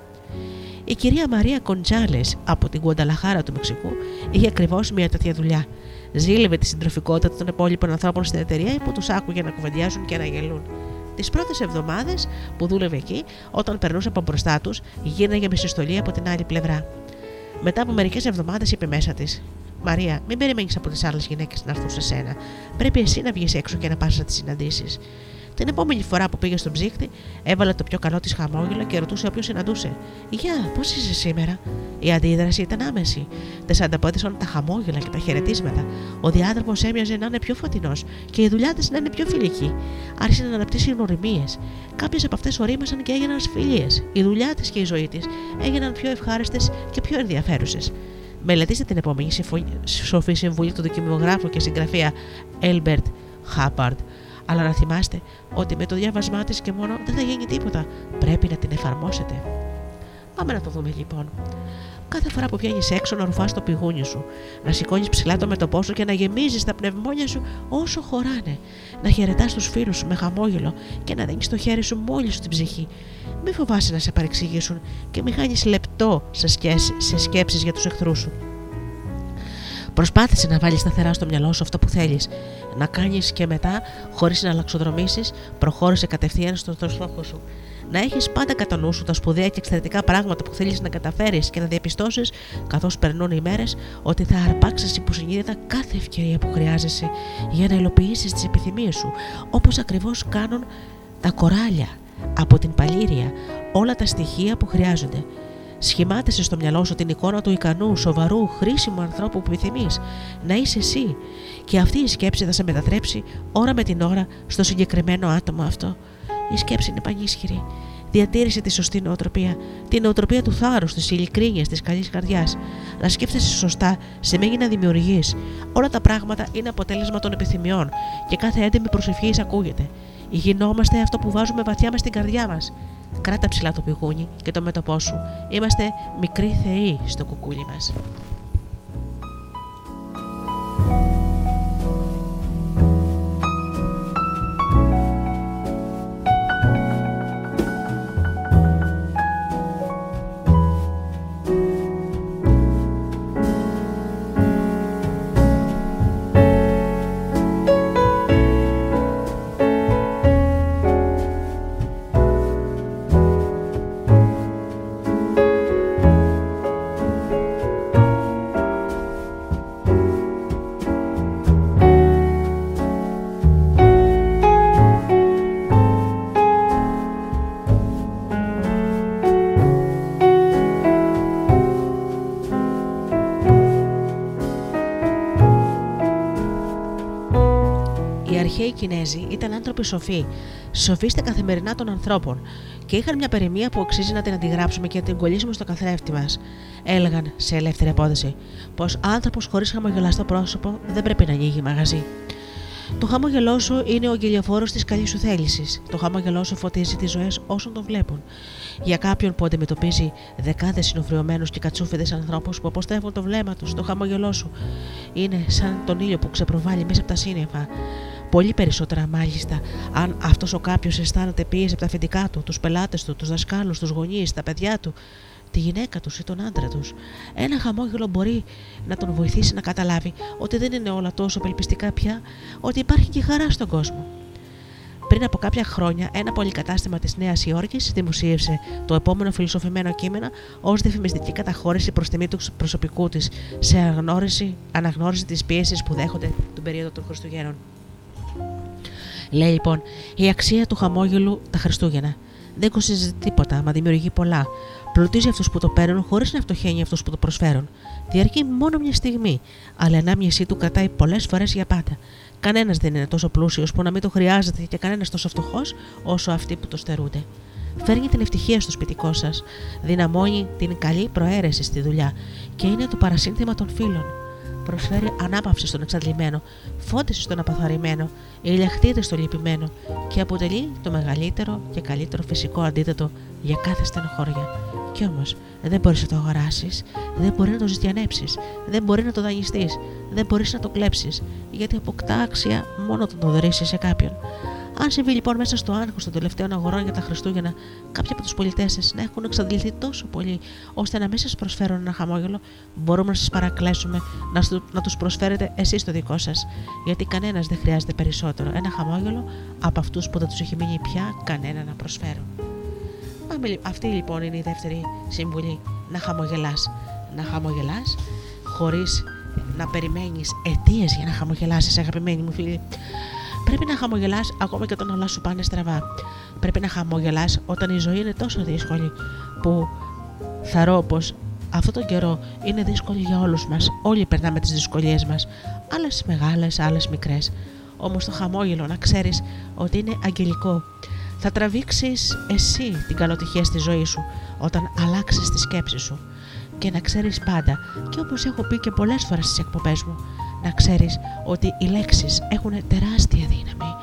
Η κυρία Μαρία Κοντζάλες από την Κουανταλαχάρα του Μεξικού είχε ακριβώς μια τέτοια δουλειά. Ζήλευε τη συντροφικότητα των υπόλοιπων ανθρώπων στην εταιρεία που τους άκουγε να κουβεντιάζουν και να γελούν. Τις πρώτες εβδομάδες που δούλευε εκεί, όταν περνούσε από μπροστά τους, γίναγε με συστολή από την άλλη πλευρά. Μετά από μερικές εβδομάδες είπε μέσα της: Μαρία, μην περιμένεις από τις άλλες γυναίκες να έρθουν σε σένα. Πρέπει εσύ να βγεις έξω και να πας τις συναντήσεις. Την επόμενη φορά που πήγε στον ψύχτη, έβαλε το πιο καλό της χαμόγελο και ρωτούσε όποιον συναντούσε: Γεια, πώς είσαι σήμερα; Η αντίδραση ήταν άμεση. Τες ανταπόδισαν τα χαμόγελα και τα χαιρετίσματα. Ο διάδρομο έμοιαζε να είναι πιο φωτεινός και η δουλειά της να είναι πιο φιλική. Άρχισε να αναπτύσσει γνωριμίες. Κάποιες από αυτές ορίμασαν και έγιναν φιλίες. Η δουλειά της και η ζωή της έγιναν πιο ευχάριστες και πιο ενδιαφέρουσες. Μελετήστε την επόμενη σοφή συμβουλή του δικημιογράφου και συγγραφέα Έλμπερτ Χάπαρντ αλλά να θυμάστε ότι με το διάβασμά της και μόνο δεν θα γίνει τίποτα. Πρέπει να την εφαρμόσετε. Πάμε να το δούμε λοιπόν. Κάθε φορά που βγαίνεις έξω να ρουφάς το πηγούνι σου, να σηκώνεις ψηλά το μετωπό σου και να γεμίζεις τα πνευμόνια σου όσο χωράνε, να χαιρετάς τους φίλους σου με χαμόγελο και να δίνεις το χέρι σου μόλις στην ψυχή. Μην φοβάσαι να σε παρεξηγήσουν και μην χάνεις λεπτό σε, σε σκέψεις για τους εχθρούς σου. Προσπάθησε να βάλεις σταθερά στο μυαλό σου αυτό που θέλεις. Να κάνεις και μετά, χωρίς να αλλαξοδρομήσει, προχώρησε κατευθείαν στον στόχο σου. Να έχεις πάντα κατά νου σου τα σπουδαία και εξαιρετικά πράγματα που θέλεις να καταφέρεις και να διαπιστώσεις, καθώς περνούν οι μέρες, ότι θα αρπάξεις υποσυνείδητα κάθε ευκαιρία που χρειάζεσαι για να υλοποιήσεις τις επιθυμίες σου, όπως ακριβώς κάνουν τα κοράλια από την παλήρια, όλα τα στοιχεία που χρειάζονται. Σχημάτισε στο μυαλό σου την εικόνα του ικανού, σοβαρού, χρήσιμου ανθρώπου που επιθυμείς να είσαι εσύ, και αυτή η σκέψη θα σε μετατρέψει ώρα με την ώρα στο συγκεκριμένο άτομο αυτό. Η σκέψη είναι πανίσχυρη. Διατήρησε τη σωστή νοοτροπία, την νοοτροπία του θάρρους, της ειλικρίνειας, της καλής καρδιάς. Να σκέφτεσαι σωστά σημαίνει να δημιουργείς. Όλα τα πράγματα είναι αποτέλεσμα των επιθυμιών και κάθε έντιμη προσευχή ακούγεται. Γινόμαστε αυτό που βάζουμε βαθιά μες στην καρδιά μας. Κράτα ψηλά το πηγούνι και το μέτωπό σου. Είμαστε μικροί θεοί στο κουκούλι μας. Κινέζοι ήταν άνθρωποι σοφοί, σοφίστε καθημερινά των ανθρώπων και είχαν μια περιμία που αξίζει να την αντιγράψουμε και να την κολλήσουμε στο καθρέφτη μας. Έλεγαν σε ελεύθερη απόδοση πως άνθρωπος χωρίς χαμογελαστό πρόσωπο δεν πρέπει να ανοίγει μαγαζί. Το χαμόγελό σου είναι ο γελιοφόρο της καλής σου θέλησης. Το χαμόγελό σου φωτίζει τις ζωές όσων τον βλέπουν. Για κάποιον που αντιμετωπίζει δεκάδες συνοφριωμένους και κατσούφιδες ανθρώπους που αποστρέφουν το βλέμμα τους, το χαμόγελό σου είναι σαν τον ήλιο που ξεπροβάλλει μέσα από τα σύννεφα. Πολύ περισσότερα μάλιστα αν αυτός ο κάποιος αισθάνεται πίεση από τα αφεντικά του, τους πελάτες του, τους δασκάλους, τους γονείς, τα παιδιά του, τη γυναίκα τους ή τον άντρα τους. Ένα χαμόγελο μπορεί να τον βοηθήσει να καταλάβει ότι δεν είναι όλα τόσο απελπιστικά πια, ότι υπάρχει και χαρά στον κόσμο. Πριν από κάποια χρόνια, ένα πολυκατάστημα της Νέας Υόρκης δημοσίευσε το επόμενο φιλοσοφημένο κείμενο ως διαφημιστική καταχώρηση προς τιμή του προσωπικού της σε αναγνώριση, αναγνώριση της πίεσης που δέχονται την περίοδο των Χριστουγέννων. Λέει λοιπόν, η αξία του χαμόγελου τα Χριστούγεννα. Δεν κοστίζει τίποτα, μα δημιουργεί πολλά. Πλουτίζει αυτούς που το παίρνουν χωρίς να φτωχαίνει αυτούς που το προσφέρουν. Διαρκεί μόνο μια στιγμή, αλλά η ανάμνησή του κρατάει πολλές φορές για πάντα. Κανένας δεν είναι τόσο πλούσιος που να μην το χρειάζεται και κανένας τόσο φτωχός όσο αυτοί που το στερούνται. Φέρνει την ευτυχία στο σπιτικό σας, δυναμώνει την καλή προαίρεση στη δουλειά και είναι το παρασύνθημα των φίλων προσφέρει ανάπαυση στον εξαντλημένο, φώτιση στον απαθαρημένο, ηλιαχτίδε στο λυπημένο και αποτελεί το μεγαλύτερο και καλύτερο φυσικό αντίθετο για κάθε στενοχώρια Κι όμως δεν μπορείς να το αγοράσεις, δεν μπορείς να το ζητιανέψεις, δεν μπορείς να το δανειστείς, δεν μπορείς να το κλέψεις, γιατί αποκτά άξια μόνο όταν το δωρήσει σε κάποιον. Αν συμβεί λοιπόν μέσα στο άγχος των τελευταίων αγορών για τα Χριστούγεννα, κάποιοι από τους πολιτές σας να έχουν εξαντληθεί τόσο πολύ, ώστε να μην σας προσφέρουν ένα χαμόγελο, μπορούμε να σας παρακλέσουμε να, να τους προσφέρετε εσείς το δικό σας. Γιατί κανένας δεν χρειάζεται περισσότερο ένα χαμόγελο από αυτούς που δεν τους έχει μείνει πια κανένα να προσφέρουν. Αυτή λοιπόν είναι η δεύτερη συμβουλή. Να χαμογελάς. Να χαμογελάς χωρίς να περιμένεις αιτίες για να χαμογελάσεις, αγαπημένοι μου φίλοι. Πρέπει να χαμογελάς ακόμα και όταν όλα σου πάνε στραβά. Πρέπει να χαμογελάς όταν η ζωή είναι τόσο δύσκολη που θαρώ πως αυτό τον καιρό είναι δύσκολη για όλους μας. Όλοι περνάμε τις δυσκολίες μας. Άλλες μεγάλες, άλλες μικρές. Όμως το χαμόγελο να ξέρεις ότι είναι αγγελικό. Θα τραβήξεις εσύ την καλοτυχία στη ζωή σου όταν αλλάξεις τη σκέψη σου. Και να ξέρεις πάντα, και όπως έχω πει και πολλές φορές στις εκπομπές μου, να ξέρεις ότι οι λέξεις έχουν τεράστια δύναμη.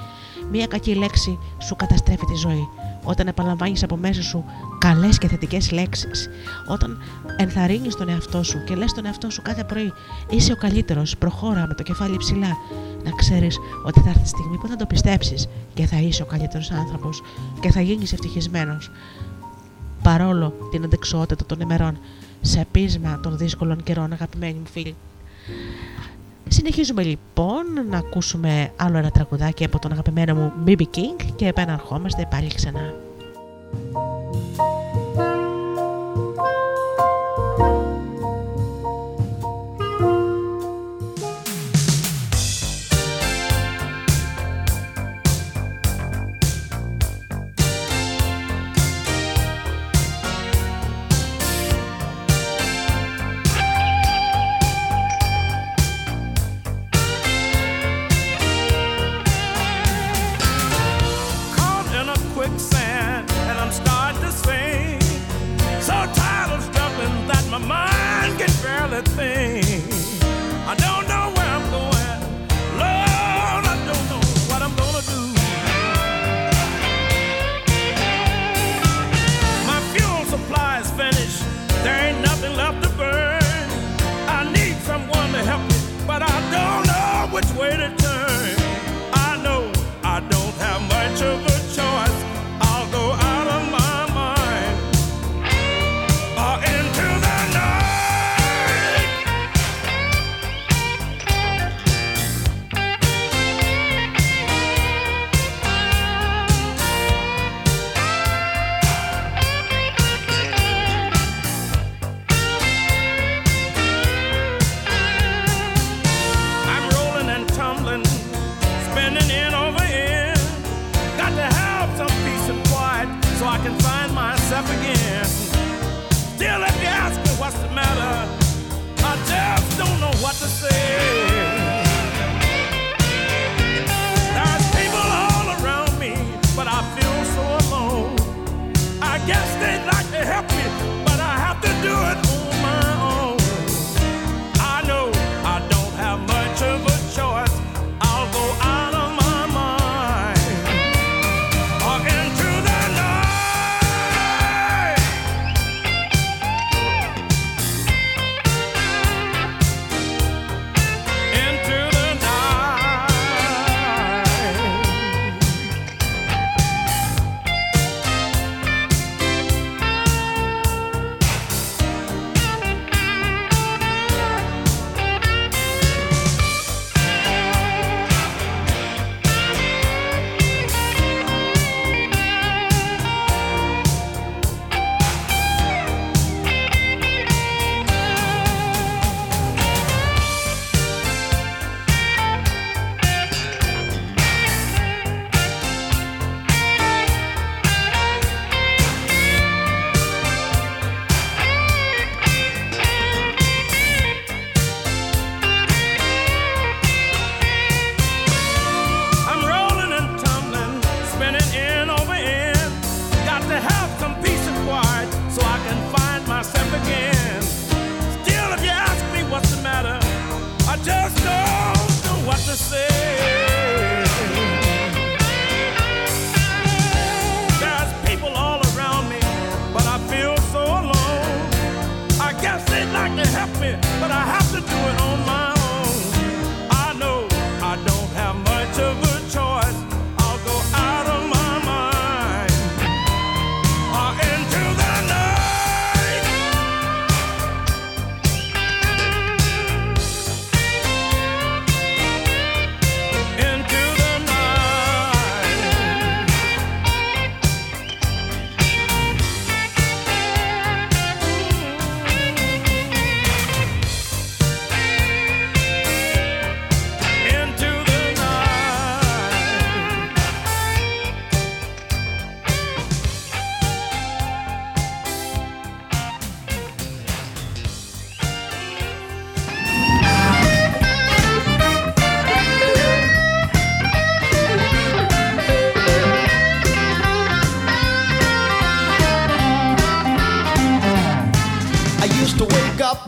Μία κακή λέξη σου καταστρέφει τη ζωή. Όταν επαναλαμβάνεις από μέσα σου καλές και θετικές λέξεις, όταν ενθαρρύνεις τον εαυτό σου και λες τον εαυτό σου κάθε πρωί είσαι ο καλύτερος, προχώρα με το κεφάλι ψηλά, να ξέρεις ότι θα έρθει τη στιγμή που θα το πιστέψεις και θα είσαι ο καλύτερος άνθρωπος και θα γίνεις ευτυχισμένος. Παρόλο την αντεξότητα των ημερών, σε πείσμα των δύσκολων καιρών, αγαπημένοι μου φίλοι. Συνεχίζουμε λοιπόν να ακούσουμε άλλο ένα τραγουδάκι από τον αγαπημένο μου BB King και επαναρχόμαστε πάλι ξανά.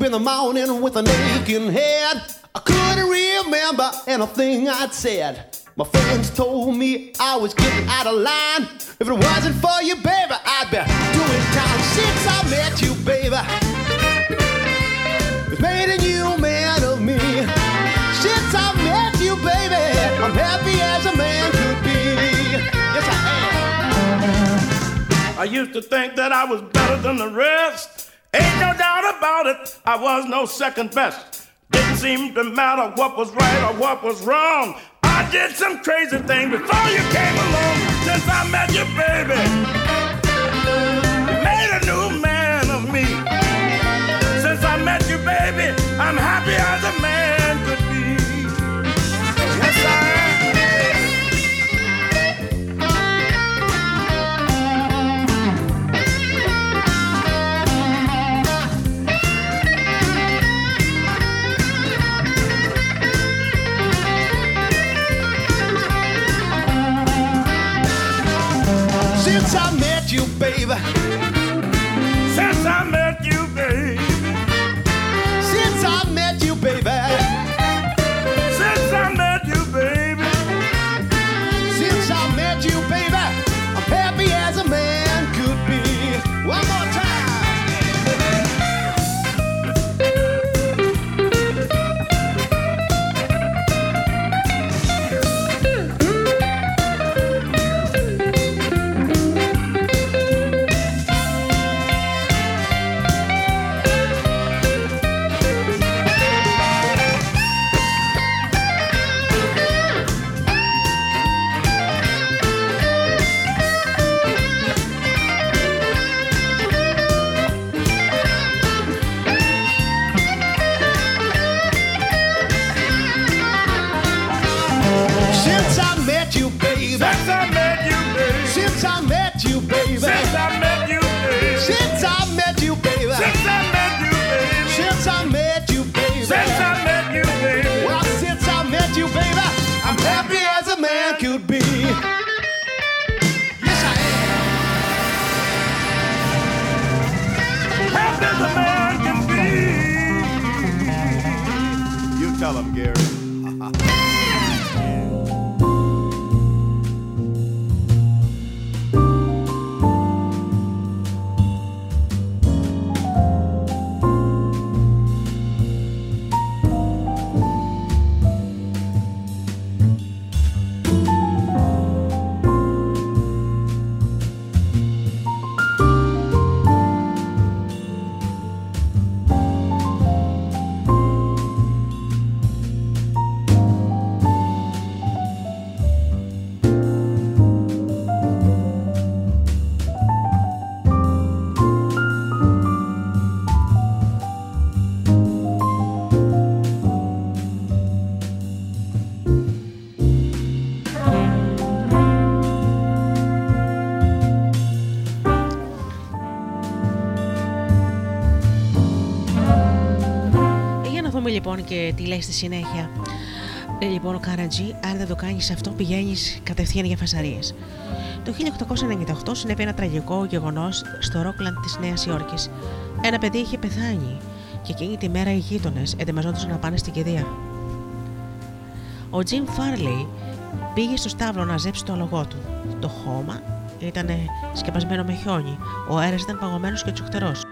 In the morning with an aching head. I couldn't remember anything I'd said. My friends told me I was getting out of line. If it wasn't for you, baby, I'd be doing time since I met you, baby. It's made a new man of me. Since I met you, baby, I'm happy as a man could be. Yes, I am. I used to think that I was better than the rest. About it, I was no second best. Didn't seem to matter what was right or what was wrong. I did some crazy things before you came along. Since I met you, baby, λοιπόν και τι λέει στη συνέχεια. Λέει λοιπόν ο Καρατζή, αν δεν το κάνεις αυτό, πηγαίνεις κατευθείαν για φασαρίες. Το 1898 συνέβη ένα τραγικό γεγονός στο Ρόκλαντ της Νέας Υόρκης. Ένα παιδί είχε πεθάνει και εκείνη τη μέρα οι γείτονες ετοιμαζόντουσαν να πάνε στην κηδεία. Ο Τζιμ Φάρλι πήγε στο στάβλο να ζέψει το αλογό του. Το χώμα ήταν σκεπασμένο με χιόνι. Ο αέρας ήταν παγωμένος και τσουχτερός.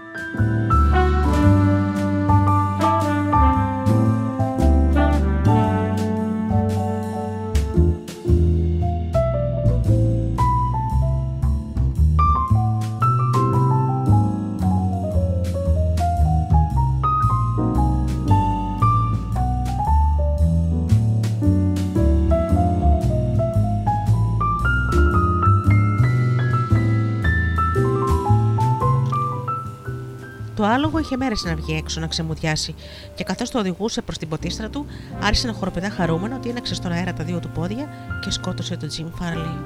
Το άλογο είχε μέρες να βγει έξω να ξεμουδιάσει και καθώς το οδηγούσε προς την ποτίστρα του, άρχισε να χοροπηδά χαρούμενο ότι έναξε στον αέρα τα δύο του πόδια και σκότωσε τον Τζιμ Φάρλι.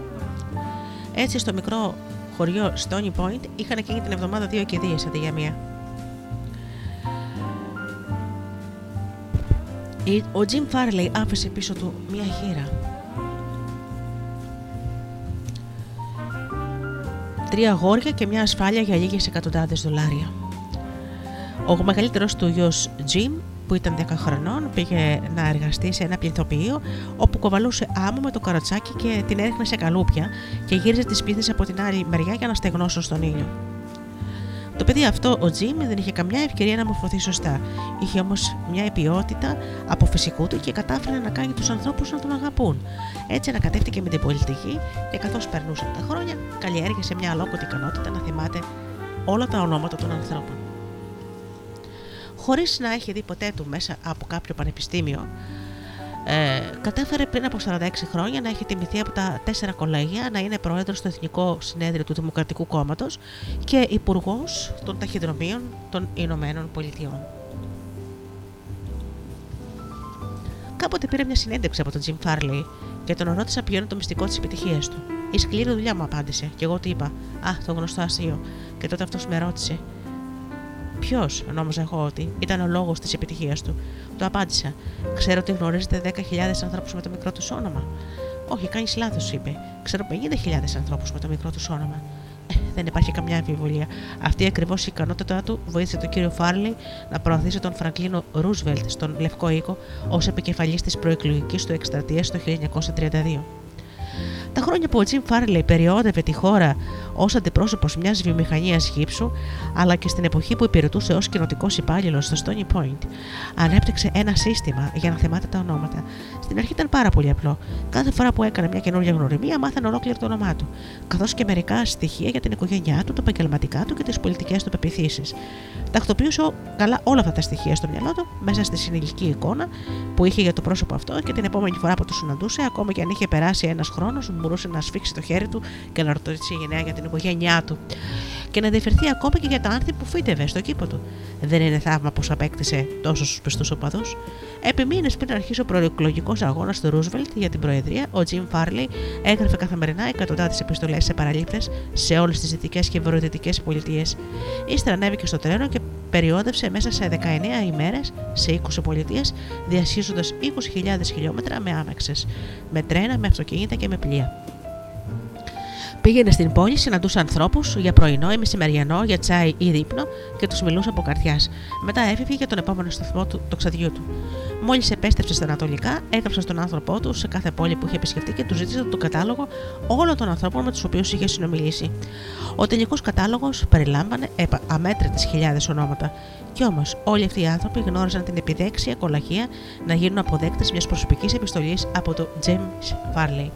Έτσι, στο μικρό χωριό Stony Point είχαν εκείνη την εβδομάδα δύο κηδείες αντί για μία. Η- Ο Τζιμ Φάρλι άφησε πίσω του μία χείρα. Τρία αγόρια και μια ασφάλεια για λίγες εκατοντάδες δολάρια. Ο μεγαλύτερος του γιος Jim, που ήταν 10 χρονών, πήγε να εργαστεί σε ένα πληθοποιείο όπου κοβαλούσε άμμο με το καροτσάκι και την έριχνε σε καλούπια και γύριζε τις πίθες από την άλλη μεριά για να στεγνώσουν στον ήλιο. Το παιδί αυτό, ο Τζιμ, δεν είχε καμιά ευκαιρία να μορφωθεί σωστά. Είχε όμως μια ποιότητα από φυσικού του και κατάφερε να κάνει τους ανθρώπους να τον αγαπούν. Έτσι ανακατεύτηκε με την πολιτική και καθώς περνούσαν τα χρόνια, καλλιέργησε μια αλόκοτη ικανότητα να θυμάται όλα τα ονόματα των ανθρώπων. Χωρίς να έχει δει ποτέ του μέσα από κάποιο πανεπιστήμιο, ε, κατέφερε πριν από 46 χρόνια να έχει τιμηθεί από τα τέσσερα κολέγια, να είναι πρόεδρος στο Εθνικό Συνέδριο του Δημοκρατικού Κόμματος και υπουργός των ταχυδρομείων των Ηνωμένων Πολιτειών. Κάποτε πήρε μια συνέντευξη από τον Τζιμ Φάρλι και τον ρώτησα ποιο είναι το μυστικό της επιτυχίας του. Η σκληρή δουλειά μου απάντησε, και εγώ του είπα: Α, το γνωστό αστείο. Και τότε αυτός με ρώτησε: Ποιος, νόμιζα εγώ ότι ήταν ο λόγος της επιτυχίας του. Το απάντησα. Ξέρω ότι γνωρίζετε 10.000 ανθρώπους με το μικρό τους όνομα. Όχι, κάνεις λάθος, είπε. Ξέρω 50.000 ανθρώπους με το μικρό τους όνομα. Ε, δεν υπάρχει καμιά αμφιβολία. Αυτή ακριβώς η ικανότητά του βοήθησε τον κύριο Φάρλι να προωθήσει τον Φραγκλίνο Ρούσβελτ στον Λευκό Οίκο ως επικεφαλής της προεκλογικής του εκστρατείας το 1932. Τα χρόνια που ο Τζιμ Φάρλεϊ περιόδευε τη χώρα ως αντιπρόσωπος μιας βιομηχανίας γύψου, αλλά και στην εποχή που υπηρετούσε ως κοινοτικός υπάλληλος στο Stony Point, ανέπτυξε ένα σύστημα για να θυμάται τα ονόματα. Στην αρχή ήταν πάρα πολύ απλό. Κάθε φορά που έκανε μια καινούργια γνωριμία, μάθανε ολόκληρο το όνομά του, καθώς και μερικά στοιχεία για την οικογένειά του, τα επαγγελματικά του και τις πολιτικές του πεπιθήσεις. Τακτοποιούσε καλά όλα αυτά τα στοιχεία στο μυαλό του μέσα στη συνηλική εικόνα που είχε για το πρόσωπο αυτό και την επόμενη φορά που το συναντούσε, ακόμα και αν είχε περάσει ένας χρόνος, μπορούσε να σφίξει το χέρι του και να ρωτήσει γενναία για την οικογένειά του και να ενδιαφερθεί ακόμα και για τα άνθη που φύτευε στο κήπο του. Δεν είναι θαύμα πως απέκτησε τόσου πιστούς οπαδούς. Επί μήνες πριν αρχίσει ο προεκλογικός αγώνας του Ρούσβελτ για την Προεδρία, ο Τζιμ Φάρλι έγραφε καθημερινά εκατοντάδες επιστολές σε παραλήπτες σε όλες τις δυτικές και βορειοδυτικές πολιτείες. Ύστερα ανέβηκε στο τρένο και περιόδευσε μέσα σε 19 ημέρες σε 20 πολιτείες, διασχίζοντας 20.000 χιλιόμετρα με άμεξε, με τρένα, με αυτοκίνητα και με πλοία. Πήγαινε στην πόλη, συναντούσε ανθρώπους για πρωινό ή μεσημεριανό, για τσάι ή δείπνο και τους μιλούσε από καρδιάς. Μετά έφυγε για τον επόμενο σταθμό του, το ξαδιού του. Μόλις επέστρεψε στα Ανατολικά, έγραψε στον άνθρωπό του σε κάθε πόλη που είχε επισκεφτεί και του ζήτησε τον κατάλογο όλων των ανθρώπων με τους οποίους είχε συνομιλήσει. Ο τελικός κατάλογος περιλάμβανε αμέτρητες χιλιάδες ονόματα. Κι όμως όλοι αυτοί οι άνθρωποι γνώριζαν την επιδέξια κολαχία να γίνουν αποδέκτες μιας προσωπικής επιστολής από τον James Farley.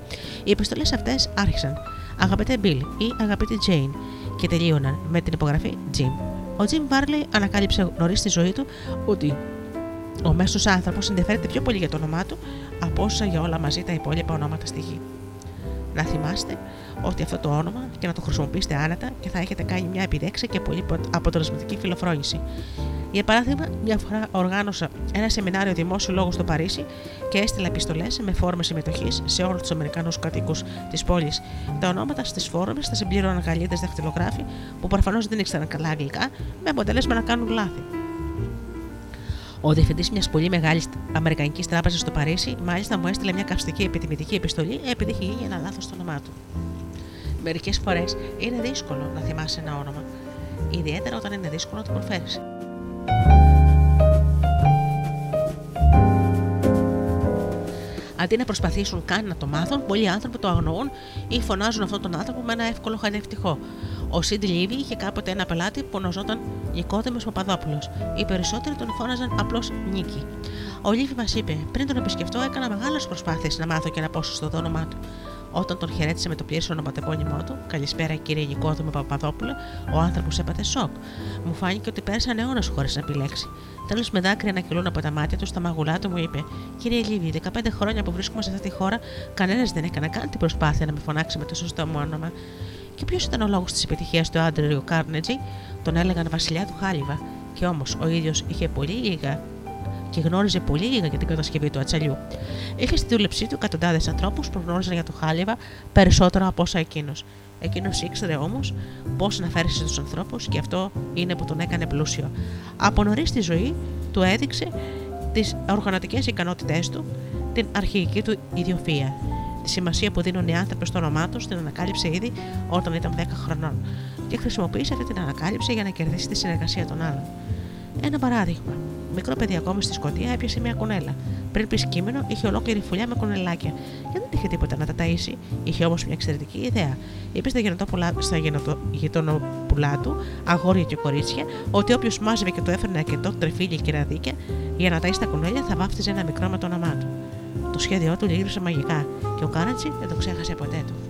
Οι επιστολές αυτές άρχισαν Αγαπητέ Bill ή Αγαπητή Jane και τελείωναν με την υπογραφή Jim. Ο Jim Varley ανακάλυψε νωρίς στη ζωή του ότι ο μέσος άνθρωπος ενδιαφέρεται πιο πολύ για το όνομά του από όσα για όλα μαζί τα υπόλοιπα ονόματα στη γη. Να θυμάστε ότι αυτό το όνομα και να το χρησιμοποιήσετε άνετα και θα έχετε κάνει μια επιδέξη και πολύ αποτελεσματική φιλοφρόνηση. Για παράδειγμα, μια φορά οργάνωσα ένα σεμινάριο δημόσιο λόγο στο Παρίσι και έστειλα επιστολές με φόρμες συμμετοχής σε όλους τους Αμερικανούς κατοίκους της πόλης. Τα ονόματα στις φόρμες τα συμπλήρωναν Γαλλίδε δαχτυλογράφοι που προφανώς δεν ήξεραν καλά αγγλικά, με αποτέλεσμα να κάνουν λάθη. Ο διευθυντής μιας πολύ μεγάλης Αμερικανικής τράπεζας στο Παρίσι, μάλιστα μου έστειλε μια καυστική επιτιμητική επιστολή επειδή είχε γίνει ένα λάθος στο όνομά του. Μερικές φορές είναι δύσκολο να θυμάσαι ένα όνομα, ιδιαίτερα όταν είναι δύσκολο να το προφέρεις. Αντί να προσπαθήσουν καν να το μάθουν, πολλοί άνθρωποι το αγνοούν ή φωνάζουν αυτόν τον άνθρωπο με ένα εύκολο χανευτικό. Ο Σίντι Λίβι είχε κάποτε ένα πελάτη που ονόζονταν Νικόδημος Παπαδόπουλος. Οι περισσότεροι τον φώναζαν απλώς Νίκη. Ο Λίβι μας είπε: Πριν τον επισκεφτώ, έκανα μεγάλες προσπάθειες να μάθω και να πω στο όνομά του. Όταν τον χαιρέτησε με το πλήρες ονοματεπώνυμό του, Καλησπέρα κύριε Νικόδημο Παπαδόπουλο, ο άνθρωπος έπαθε σοκ. Μου φάνηκε ότι πέρασαν αιώνες χωρίς να επιλέξει. Τέλος, με δάκρυα να κυλούν από τα μάτια του, στα μαγουλά του μου είπε: Κύριε Λίβι, 15 χρόνια που βρίσκομαι σε αυτή τη χώρα, κανένας δεν έκανε καν την προσπάθεια να με φωνάξει με το σωστό μου όνομα. Και ποιος ήταν ο λόγος της επιτυχίας του Άντριου Κάρνετζι, τον έλεγαν Βασιλιά του Χάλιβα. Και όμως ο ίδιος είχε πολύ λίγα και γνώριζε πολύ λίγα για την κατασκευή του ατσαλιού. Είχε στη δούλεψή του εκατοντάδες ανθρώπους που γνώριζαν για το Χάλιβα περισσότερο από όσα εκείνος. Εκείνος ήξερε όμως πώς να φέρει στους ανθρώπους και αυτό είναι που τον έκανε πλούσιο. Από νωρίς στη ζωή του έδειξε τις οργανωτικές ικανότητές του, την αρχική του ιδιοφία. Τη σημασία που δίνουν οι άνθρωποι στο όνομά τους την ανακάλυψε ήδη όταν ήταν 10 χρονών και χρησιμοποίησε αυτή την ανακάλυψη για να κερδίσει τη συνεργασία των άλλων. Ένα παράδειγμα. Μικρό παιδί ακόμη στη Σκωτία έπιασε μια κουνέλα. Πριν πει κείμενο, είχε ολόκληρη φουλιά με κουνελάκια. Και δεν είχε τίποτα να τα ταΐσει. Είχε όμως μια εξαιρετική ιδέα. Είπε στα, γενοτόπουλα, στα γενοτο, γειτονοπουλά του, αγόρια και κορίτσια, ότι όποιος μάζευε και το έφερνε αρκετό τρεφίλια και ραδίκια για να ταΐσει τα κουνέλια θα βάφτιζε ένα μικρό με το όνομά του. Το σχέδιό του λύγησε μαγικά και ο Κάρατσι δεν το ξέχασε ποτέ του.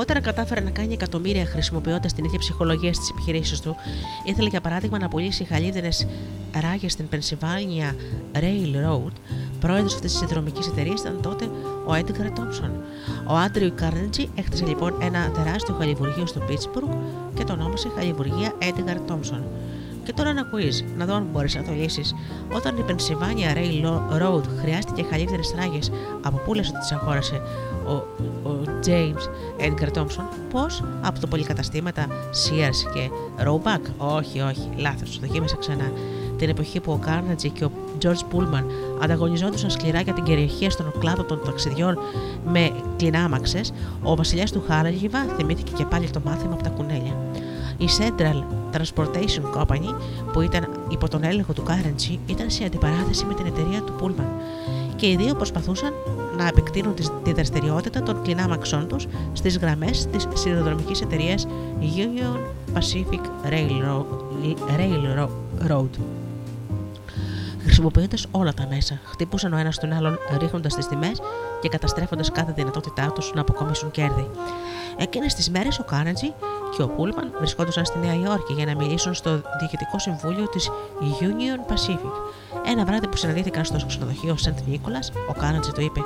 Αργότερα κατάφερε να κάνει εκατομμύρια χρησιμοποιώντας την ίδια ψυχολογία στις επιχειρήσεις του. Ήθελε για παράδειγμα να πουλήσει χαλίδινες ράγες στην Pennsylvania Railroad. Πρόεδρος αυτής της συνδρομικής εταιρείας ήταν τότε ο Edgar Thompson. Ο Άντριου Κάρνετζι έχτισε λοιπόν ένα τεράστιο χαλιβουργείο στο Pittsburgh και το ονόμασε Χαλιβουργία Edgar Thompson. Και τώρα ένα quiz, να δω αν μπορείς να το λύσεις. Όταν η Pennsylvania Railroad χρειάστηκε χαλίβδερε ράγες, από πού λες ότι τις αγόρασε ο, ο James Edgar Thompson, πώς από το πολυκαταστήματα Sears και Roebuck. Όχι, όχι, λάθος, το δοκίμασα ξανά. Την εποχή που ο Carnegie και ο George Pullman ανταγωνιζόντουσαν σκληρά για την κυριαρχία στον κλάδο των ταξιδιών με κλινάμαξες, ο βασιλιάς του Χάραγιβα θυμήθηκε και πάλι το μάθημα από τα κουνέλια. Η Central Transportation Company, που ήταν υπό τον έλεγχο του Currency, ήταν σε αντιπαράθεση με την εταιρεία του Pullman και οι δύο προσπαθούσαν να επεκτείνουν τη δραστηριότητα των κλινάμαξών τους στις γραμμές της σιδηροδρομικής εταιρείας Union Pacific Railroad. Χρησιμοποιώντας όλα τα μέσα, χτύπουσαν ο ένας τον άλλον ρίχνοντας τις τιμές και καταστρέφοντας κάθε δυνατότητά τους να αποκομίσουν κέρδη. Εκείνες τις μέρες ο Κάνετζι και ο Πούλμαν βρισκόντουσαν στη Νέα Υόρκη για να μιλήσουν στο Διοικητικό Συμβούλιο της Union Pacific. Ένα βράδυ που συναντήθηκαν στο ξενοδοχείο Σεντ Νίκολας, ο Κάνετζι του είπε: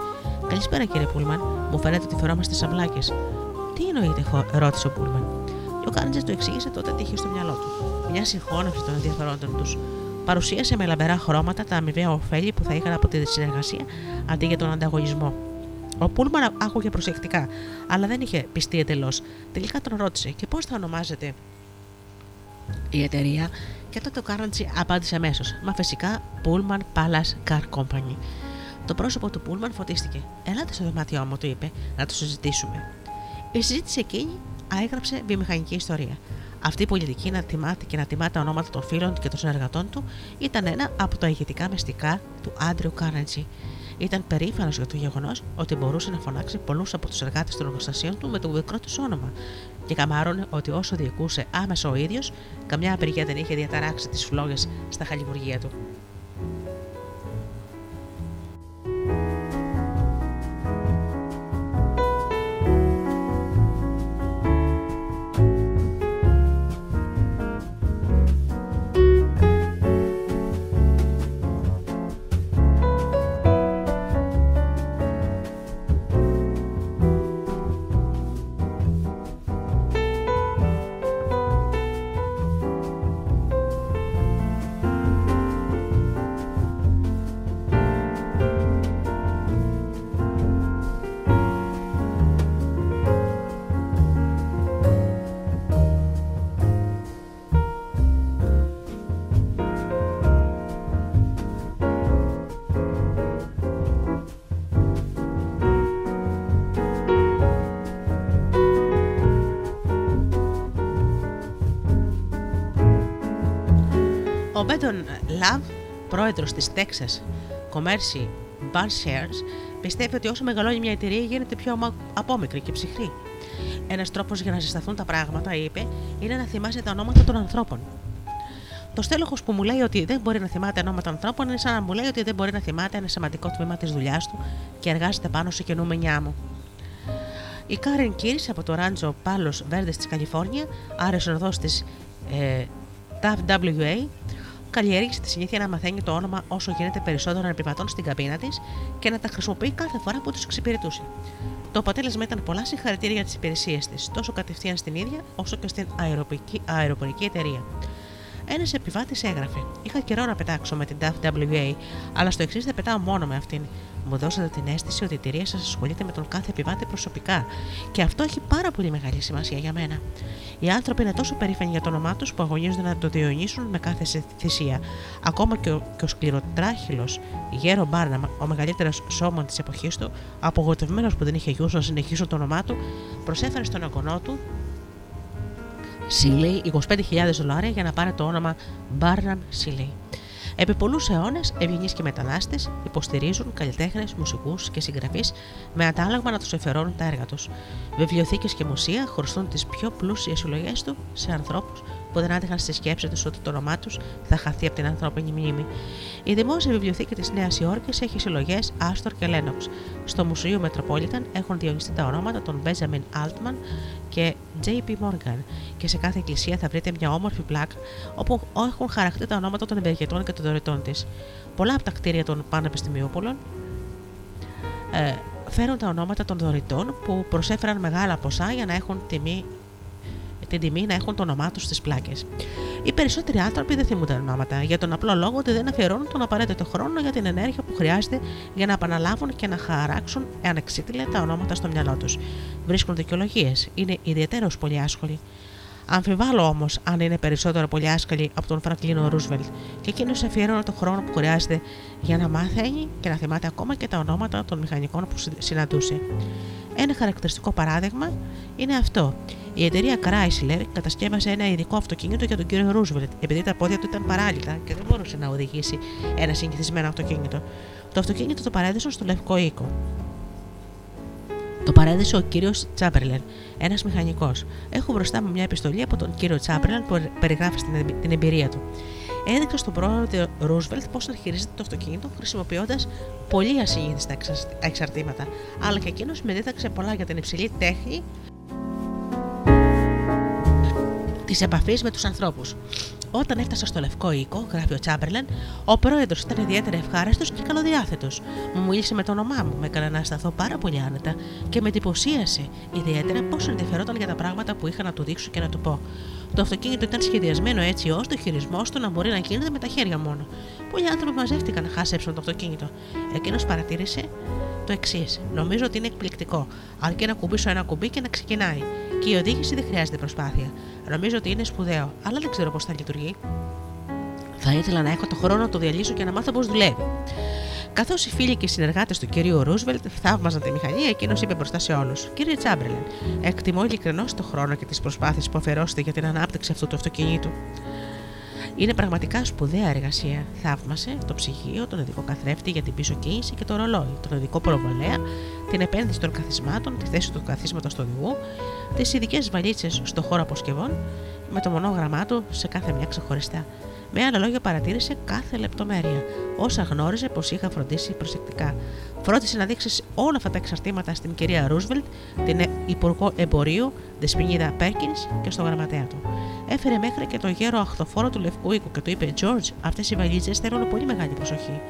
Καλησπέρα κύριε Πούλμαν, μου φαίνεται ότι φερόμαστε σαμπλάκε. Τι εννοείται, ρώτησε ο Πούλμαν. Και ο Κάνετζι του εξήγησε τότε τι είχε στο μυαλό του. Μια συγχώνευση των ενδιαφερόντων τους. Παρουσίασε με λαμπερά χρώματα τα αμοιβαία ωφέλη που θα είχαν από τη συνεργασία αντί για τον ανταγωνισμό. Ο Πούλμαν άκουγε προσεκτικά, αλλά δεν είχε πιστεί εντελώς. Τελικά τον ρώτησε και πώς θα ονομάζεται η εταιρεία, και τότε ο Κάραντζι απάντησε αμέσως. Μα φυσικά Pullman Palace Car Company. Το πρόσωπο του Πούλμαν φωτίστηκε. Ελάτε στο δωμάτιό μου, του είπε, να το συζητήσουμε. Η συζήτηση εκείνη έγραψε βιομηχανική ιστορία. Αυτή η πολιτική να τιμάται και να τιμά τα ονόματα των φίλων και των συνεργατών του ήταν ένα από τα ηγετικά μυστικά του Άντριου Κάρνετζι. Ήταν περήφανος για το γεγονός ότι μπορούσε να φωνάξει πολλούς από τους εργάτες των εργοστασίων του με το μικρό του όνομα και καμάρωνε ότι όσο διοικούσε άμεσα ο ίδιος, καμιά απεργία δεν είχε διαταράξει τις φλόγες στα χαλιβουργία του. Πρόεδρος της Texas Commerce Bar Shares, πιστεύει ότι όσο μεγαλώνει μια εταιρεία γίνεται πιο απόμικρη και ψυχρή. Ένας τρόπος για να ζεσταθούν τα πράγματα, είπε, είναι να θυμάσαι τα ονόματα των ανθρώπων. Το στέλεχος που μου λέει ότι δεν μπορεί να θυμάται ονόματα ανθρώπων είναι σαν να μου λέει ότι δεν μπορεί να θυμάται ένα σημαντικό τμήμα της δουλειάς του και εργάζεται πάνω σε καινούμενιά μου. Η Κάριν Κίρι από το ράντζο Palos Verdes της Καλιφόρνια, άρεσε οδό της ε, WA, καλλιέργησε τη συνήθεια να μαθαίνει το όνομα όσο γίνεται περισσότερων επιβατών στην καμπίνα της και να τα χρησιμοποιεί κάθε φορά που τους εξυπηρετούσε. Το αποτέλεσμα ήταν πολλά συγχαρητήρια για τις υπηρεσίες της, τόσο κατευθείαν στην ίδια όσο και στην αεροπορική εταιρεία. Ένας επιβάτης έγραφε: Είχα καιρό να πετάξω με την WA, αλλά στο εξής δεν πετάω μόνο με αυτήν. Μου δώσατε την αίσθηση ότι η εταιρεία σας ασχολείται με τον κάθε επιβάτη προσωπικά και αυτό έχει πάρα πολύ μεγάλη σημασία για μένα. Οι άνθρωποι είναι τόσο περήφανοι για το όνομά τους που αγωνίζονται να το διονύσουν με κάθε θυσία. Ακόμα και ο, και ο σκληροτράχυλος Γέρο Μπάρναμ, ο μεγαλύτερος σώμα της εποχής του, απογοητευμένος που δεν είχε γιους να συνεχίσουν το όνομά του, προσέφερε στον αγωνό του Σίλεϊ 25.000 δολάρια για να πάρει το όνομα Barnum Σίλεϊ. Επί πολλούς αιώνες, ευγενείς και μετανάστες υποστηρίζουν καλλιτέχνες, μουσικούς και συγγραφείς με αντάλλαγμα να τους εφερώνουν τα έργα τους. Βιβλιοθήκες και μουσεία χρωστούν τις πιο πλούσιες συλλογές του σε ανθρώπους που δεν άντεχαν στη σκέψη τους ότι το όνομά τους θα χαθεί από την ανθρώπινη μνήμη. Η Δημόσια Βιβλιοθήκη της Νέας Υόρκης έχει συλλογές Άστορ και Λένοξ. Στο Μουσείο Μετροπόλιταν έχουν διονυστεί τα ονόματα των Μπέζαμιν Altman και JP Morgan και σε κάθε εκκλησία θα βρείτε μια όμορφη πλάκα όπου έχουν χαρακτεί τα ονόματα των ευεργετών και των δωρητών της. Πολλά από τα κτίρια των Πανεπιστημιούπολων ε, φέρουν τα ονόματα των δωρητών που προσέφεραν μεγάλα ποσά για να έχουν τιμή την τιμή να έχουν το όνομά τους στις πλάκες. Οι περισσότεροι άνθρωποι δεν θυμούνται ονόματα για τον απλό λόγο ότι δεν αφιερώνουν τον απαραίτητο χρόνο για την ενέργεια που χρειάζεται για να επαναλάβουν και να χαράξουν ανεξίτηλα τα ονόματα στο μυαλό τους. Βρίσκουν δικαιολογίες, είναι ιδιαίτερω πολύ άσχολοι. Αμφιβάλλω όμως αν είναι περισσότερο πολύ άσχολοι από τον Φραγκλίνο Ρούσβελτ και εκείνος αφιέρωνε τον χρόνο που χρειάζεται για να μάθει και να θυμάται ακόμα και τα ονόματα των μηχανικών που συναντούσε. Ένα χαρακτηριστικό παράδειγμα είναι αυτό. Η εταιρεία Chrysler κατασκεύασε ένα ειδικό αυτοκίνητο για τον κύριο Ρούσβελτ, επειδή τα πόδια του ήταν παράλληλα και δεν μπορούσε να οδηγήσει ένα συνηθισμένο αυτοκίνητο. Το αυτοκίνητο το παρέδωσαν στο Λευκό Οίκο. Το παρέδεσε ο κύριος Τσάμπερλεν, ένας μηχανικός. Έχω μπροστά μου μια επιστολή από τον κύριο Τσάμπερλεν που περιγράφει την εμπειρία του. Έδειξε στον πρόεδρο Ρούσβελτ πώς να χειρίζεται το αυτοκίνητο χρησιμοποιώντας πολύ ασυνήθιστα εξαρτήματα, αλλά και εκείνος με δίδαξε πολλά για την υψηλή τέχνη της επαφής με τους ανθρώπους. Όταν έφτασα στο Λευκό Οίκο, γράφει ο Τσάμπερλεν, ο πρόεδρος ήταν ιδιαίτερα ευχάριστος και καλοδιάθετος. Μου μίλησε με το όνομά μου, με έκανε να αισθανθώ πάρα πολύ άνετα και με εντυπωσίασε ιδιαίτερα πόσο ενδιαφερόταν για τα πράγματα που είχα να του δείξω και να του πω. Το αυτοκίνητο ήταν σχεδιασμένο έτσι ώστε ο χειρισμός του να μπορεί να γίνεται με τα χέρια μόνο. Πολλοί άνθρωποι μαζεύτηκαν να χάσεψουν το αυτοκίνητο. Εκείνος παρατήρησε το εξής. Νομίζω ότι είναι εκπληκτικό. Αρκεί να κουμπίσω ένα κουμπί και να ξεκινάει. Και η οδήγηση δεν χρειάζεται προσπάθεια. Νομίζω ότι είναι σπουδαίο, αλλά δεν ξέρω πώς θα λειτουργεί. Θα ήθελα να έχω το χρόνο να το διαλύσω και να μάθω πώς δουλεύει. Καθώς οι φίλοι και οι συνεργάτες του κυρίου Ρούσβελτ θαύμαζαν τη μηχανή, εκείνος είπε μπροστά σε όλους: Κύριε Τσάμπρελεν, εκτιμώ ειλικρινώς το χρόνο και τις προσπάθειες που αφαιρώσετε για την ανάπτυξη αυτού του αυτοκινήτου. Είναι πραγματικά σπουδαία εργασία. Θαύμασε το ψυγείο, τον ειδικό καθρέφτη για την πίσω κίνηση και το ρολόι, τον ειδικό προβολέα, την επένδυση των καθισμάτων, τη θέση του καθίσματος του οδηγού, τις ειδικές βαλίτσες στο χώρο αποσκευών, με το μονόγραμμά του σε κάθε μια ξεχωριστά. Με άλλα λόγια, παρατήρησε κάθε λεπτομέρεια, όσα γνώριζε πως είχα φροντίσει προσεκτικά. Φρόντισε να δείξεις όλα αυτά τα εξαρτήματα στην κυρία Ρούσβελτ, την Υπουργό Εμπορίου, Δεσποινίδα Πέρκινς και στο γραμματέα του. Έφερε μέχρι και το γέρο αχθοφόρο του Λευκού Οίκου και του είπε: George, αυτές οι βαλίτσες θέλουν πολύ μεγάλη προσοχή.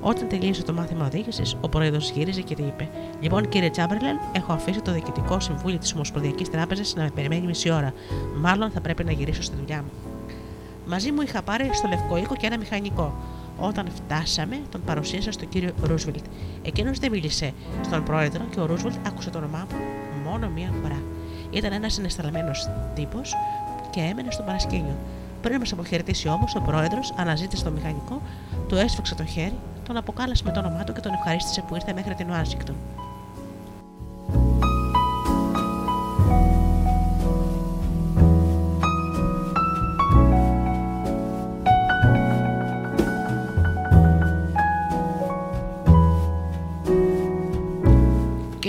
Όταν τελείωσε το μάθημα οδήγησης, ο πρόεδρος γύριζε και είπε: Λοιπόν, κύριε Τσάμπερλεν, έχω αφήσει το διοικητικό συμβούλιο της Ομοσπονδιακής Τράπεζας να με περιμένει μισή ώρα. Μάλλον θα πρέπει να γυρίσω στη δουλειά μου. Μαζί μου είχα πάρει στο Λευκό Οίκο και ένα μηχανικό. Όταν φτάσαμε, τον παρουσίασα στον κύριο Ρούσβελτ. Εκείνος δεν μίλησε στον πρόεδρο και ο Ρούσβελτ άκουσε το όνομά μου μόνο μία φορά. Ήταν ένας συναισθαλμένος τύπος και έμενε στο παρασκήνιο. Πριν μας αποχαιρετήσει όμως, ο πρόεδρος αναζήτησε το μηχανικό, του έσφιξε το χέρι, τον αποκάλεσε με το όνομά του και τον ευχαρίστησε που ήρθε μέχρι την Ουάσιγκτον.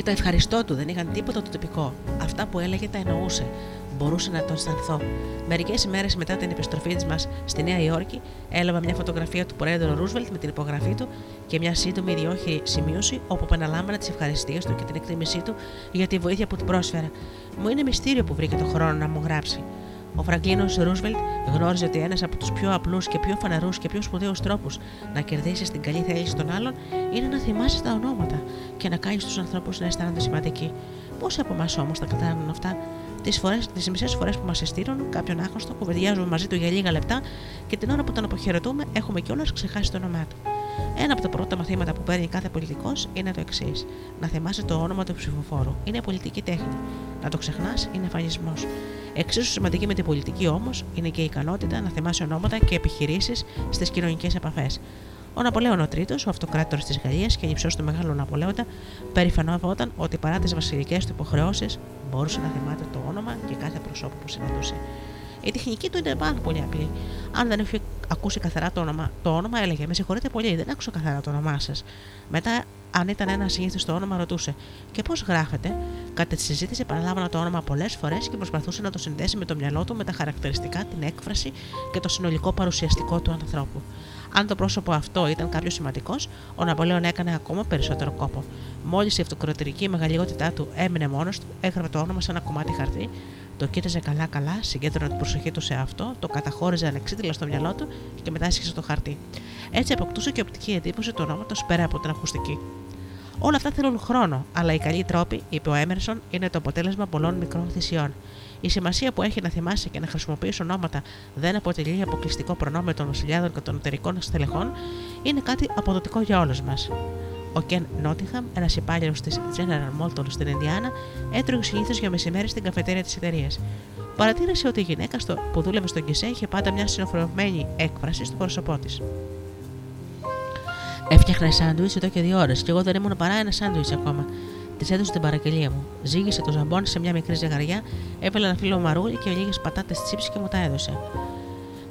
Και το ευχαριστώ του δεν είχαν τίποτα το τυπικό. Αυτά που έλεγε τα εννοούσε. Μπορούσε να το αισθανθώ. Μερικές ημέρες μετά την επιστροφή μας στη Νέα Υόρκη, έλαβα μια φωτογραφία του Πρόεδρου Ρούσβελτ με την υπογραφή του και μια σύντομη ιδιόχειρη σημείωση όπου επαναλάμβανα τις ευχαριστίες του και την εκτίμησή του για τη βοήθεια που του πρόσφερα. Μου είναι μυστήριο που βρήκε το χρόνο να μου γράψει. Ο Φραγκλίνο Ρούσβελτ γνώριζε ότι ένας από τους πιο απλούς και πιο φανερούς και πιο σπουδαίους τρόπους να κερδίσεις την καλή θέληση των άλλων είναι να θυμάσαι τα ονόματα και να κάνεις τους ανθρώπους να αισθάνονται σημαντικοί. Πόσοι από εμάς όμως τα κατάλαβαν αυτά, τις τις μισές φορές που μας εστήρουν κάποιον άγνωστο, κουβεντιάζουμε μαζί του για λίγα λεπτά και την ώρα που τον αποχαιρετούμε έχουμε κιόλας ξεχάσει το όνομά του. Ένα από τα πρώτα μαθήματα που παίρνει κάθε πολιτικός είναι το εξής: Να θυμάσαι το όνομα του ψηφοφόρου. Είναι πολιτική τέχνη. Να το ξεχνάς είναι φανισμό. Εξίσου σημαντική με την πολιτική όμως είναι και η ικανότητα να θυμάσαι ονόματα και επιχειρήσεις στις κοινωνικές επαφές. Ο Ναπολέον ο Τρίτος, ο αυτοκράτορας της Γαλλίας και υψό του Μεγάλου Ναπολέοντα, περηφανόταν ότι παρά τις βασιλικές του υποχρεώσεις μπορούσε να θυμάται το όνομα και κάθε προσώπου που συναντούσε. Η τεχνική του είναι πάρα πολύ απλή. Αν δεν είχε ακούσει καθαρά το όνομα, το όνομα έλεγε: Με συγχωρείτε πολύ, δεν άκουσα καθαρά το όνομά σας. Μετά, αν ήταν ένα συνήθιστο όνομα, ρωτούσε: Και πώς γράφεται. Κατά τη συζήτηση, επαναλάβανα το όνομα πολλές φορές και προσπαθούσε να το συνδέσει με το μυαλό του με τα χαρακτηριστικά, την έκφραση και το συνολικό παρουσιαστικό του ανθρώπου. Αν το πρόσωπο αυτό ήταν κάποιος σημαντικός, ο Ναπολέον έκανε ακόμα περισσότερο κόπο. Μόλις η αυτοκρατορική μεγαλειότητά του έμεινε μόνος του, έγραφε το όνομα σε ένα κομμάτι χαρτί, το κοίταζε καλά-καλά, συγκέντρωνε την προσοχή του σε αυτό, το καταχώριζε ανεξίτηλα στο μυαλό του και μετά έσχισε το χαρτί. Έτσι αποκτούσε και οπτική εντύπωση τους ονόματο πέρα από την ακουστική. Όλα αυτά θέλουν χρόνο, αλλά οι καλοί τρόποι, είπε ο Έμερσον, είναι το αποτέλεσμα πολλών μικρών θυσιών. Η σημασία που έχει να θυμάσαι και να χρησιμοποιείς ονόματα δεν αποτελεί αποκλειστικό προνόμιο των βασιλιάδων και των εταιρικών στελεχών, είναι κάτι αποδοτικό για όλους μας. Ο Κεν Νότιχαμ, ένας υπάλληλος της General Motors στην Ινδιάνα, έτρωγε συνήθως για μεσημέρι στην καφετέρια της εταιρείας. Παρατήρησε ότι η γυναίκα στο, που δούλευε στον Κισέ είχε πάντα μια συνοφορευμένη έκφραση στο πρόσωπό της. Έφτιαχνα σάντουιτς εδώ και δύο ώρες και εγώ δεν ήμουν παρά ένα σάντουιτς ακόμα. Της έδωσε την παραγγελία μου. Ζήγησε το ζαμπόν σε μια μικρή ζεγαριά, έβαλε ένα φύλλο μαρούλι και λίγες πατάτες τσίψη και μου τα έδωσε.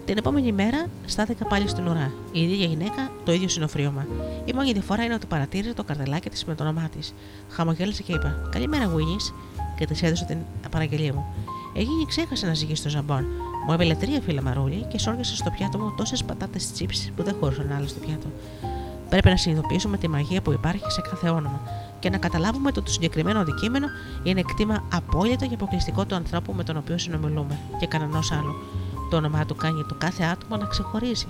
Την επόμενη μέρα στάθηκα πάλι στην ουρά. Η ίδια γυναίκα, το ίδιο συνοφρίωμα. Η μόνη διαφορά είναι ότι παρατήρησε το καρτελάκι της με το όνομά της. Χαμογέλασε και είπα: Καλημέρα, Γουίνις, και της έδωσε την παραγγελία μου. Εκείνη ξέχασε να ζυγίσει το ζαμπόν. Μου έβαλε τρία φύλλα μαρούλι και σόργιασε στο πιάτο μου τόσες πατάτες τσίψη που δεν χωρούσαν άλλε στο πιάτο. Πρέπει να συνειδητοποιήσουμε τη μαγεία που υπάρχει σε κάθε όνομα και να καταλάβουμε ότι το συγκεκριμένο αντικείμενο είναι κτήμα απόλυτο και αποκλειστικό του ανθρώπου με τον οποίο συνομιλούμε και κανενό άλλου. Το όνομά του κάνει το κάθε άτομο να ξεχωρίζει.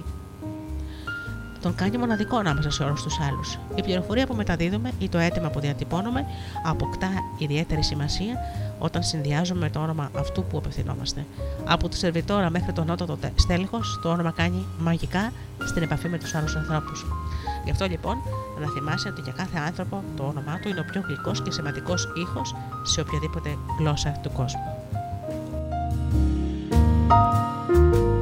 Τον κάνει μοναδικό ανάμεσα σε όλους τους άλλους. Η πληροφορία που μεταδίδουμε ή το αίτημα που διατυπώνουμε αποκτά ιδιαίτερη σημασία όταν συνδυάζουμε με το όνομα αυτού που απευθυνόμαστε. Από τη σερβιτόρα μέχρι τον νότο στέλεχος, το όνομα κάνει μαγικά στην επαφή με τους άλλους ανθρώπους. Γι' αυτό λοιπόν να θυμάσαι ότι για κάθε άνθρωπο το όνομά του είναι ο πιο γλυκός και σημαντικός ήχος σε οποιαδήποτε γλώσσα του κόσμου. Música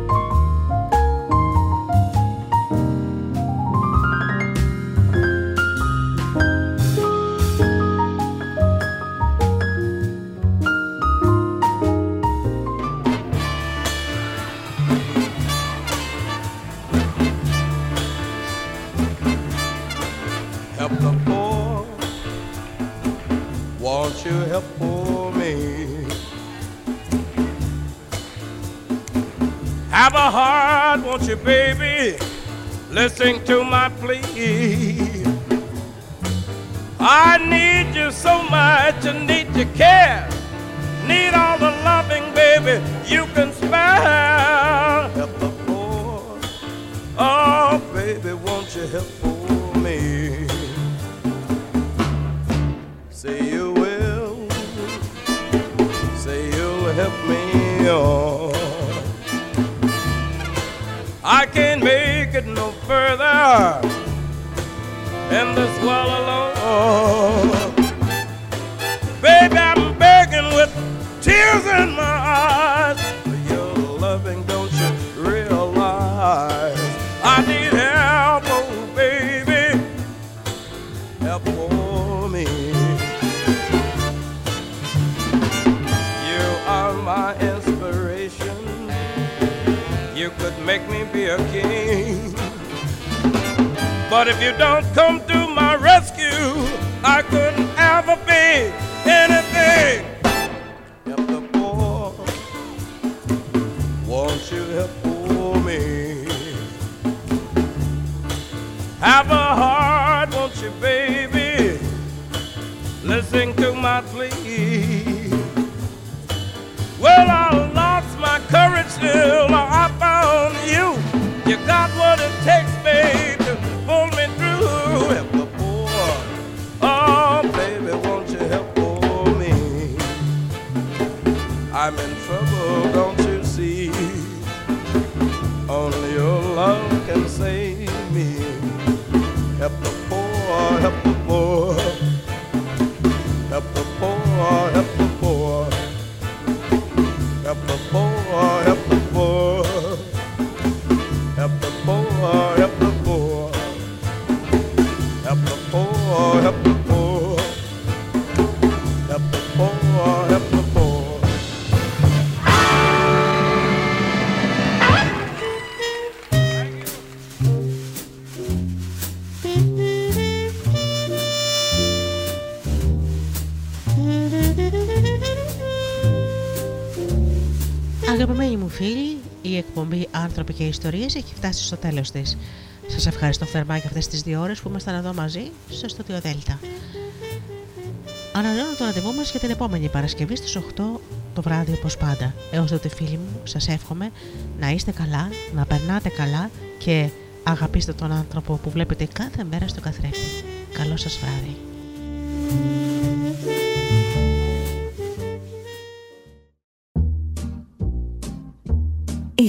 listen to my plea. I need you so much, I need your care. Need all the loving, baby, you can spare. Help the poor. Oh, baby, won't you help further in this world alone. Baby, I'm begging with tears in my eyes for your loving, don't you realize? I need help, oh baby, help for me. You are my inspiration. you could make me be a. But if you don't come to my rescue, I couldn't και Ιστορίες έχει φτάσει στο τέλος της. Σας ευχαριστώ θερμά για αυτές τις δύο ώρες που ήμασταν εδώ μαζί στο Studio Delta. Ανανεώνω το ραντεβού μας για την επόμενη Παρασκευή στις 8 το βράδυ όπως πάντα. Έως τότε φίλοι μου, σας εύχομαι να είστε καλά, να περνάτε καλά και αγαπήστε τον άνθρωπο που βλέπετε κάθε μέρα στο καθρέφτη. Καλό σας βράδυ. Οι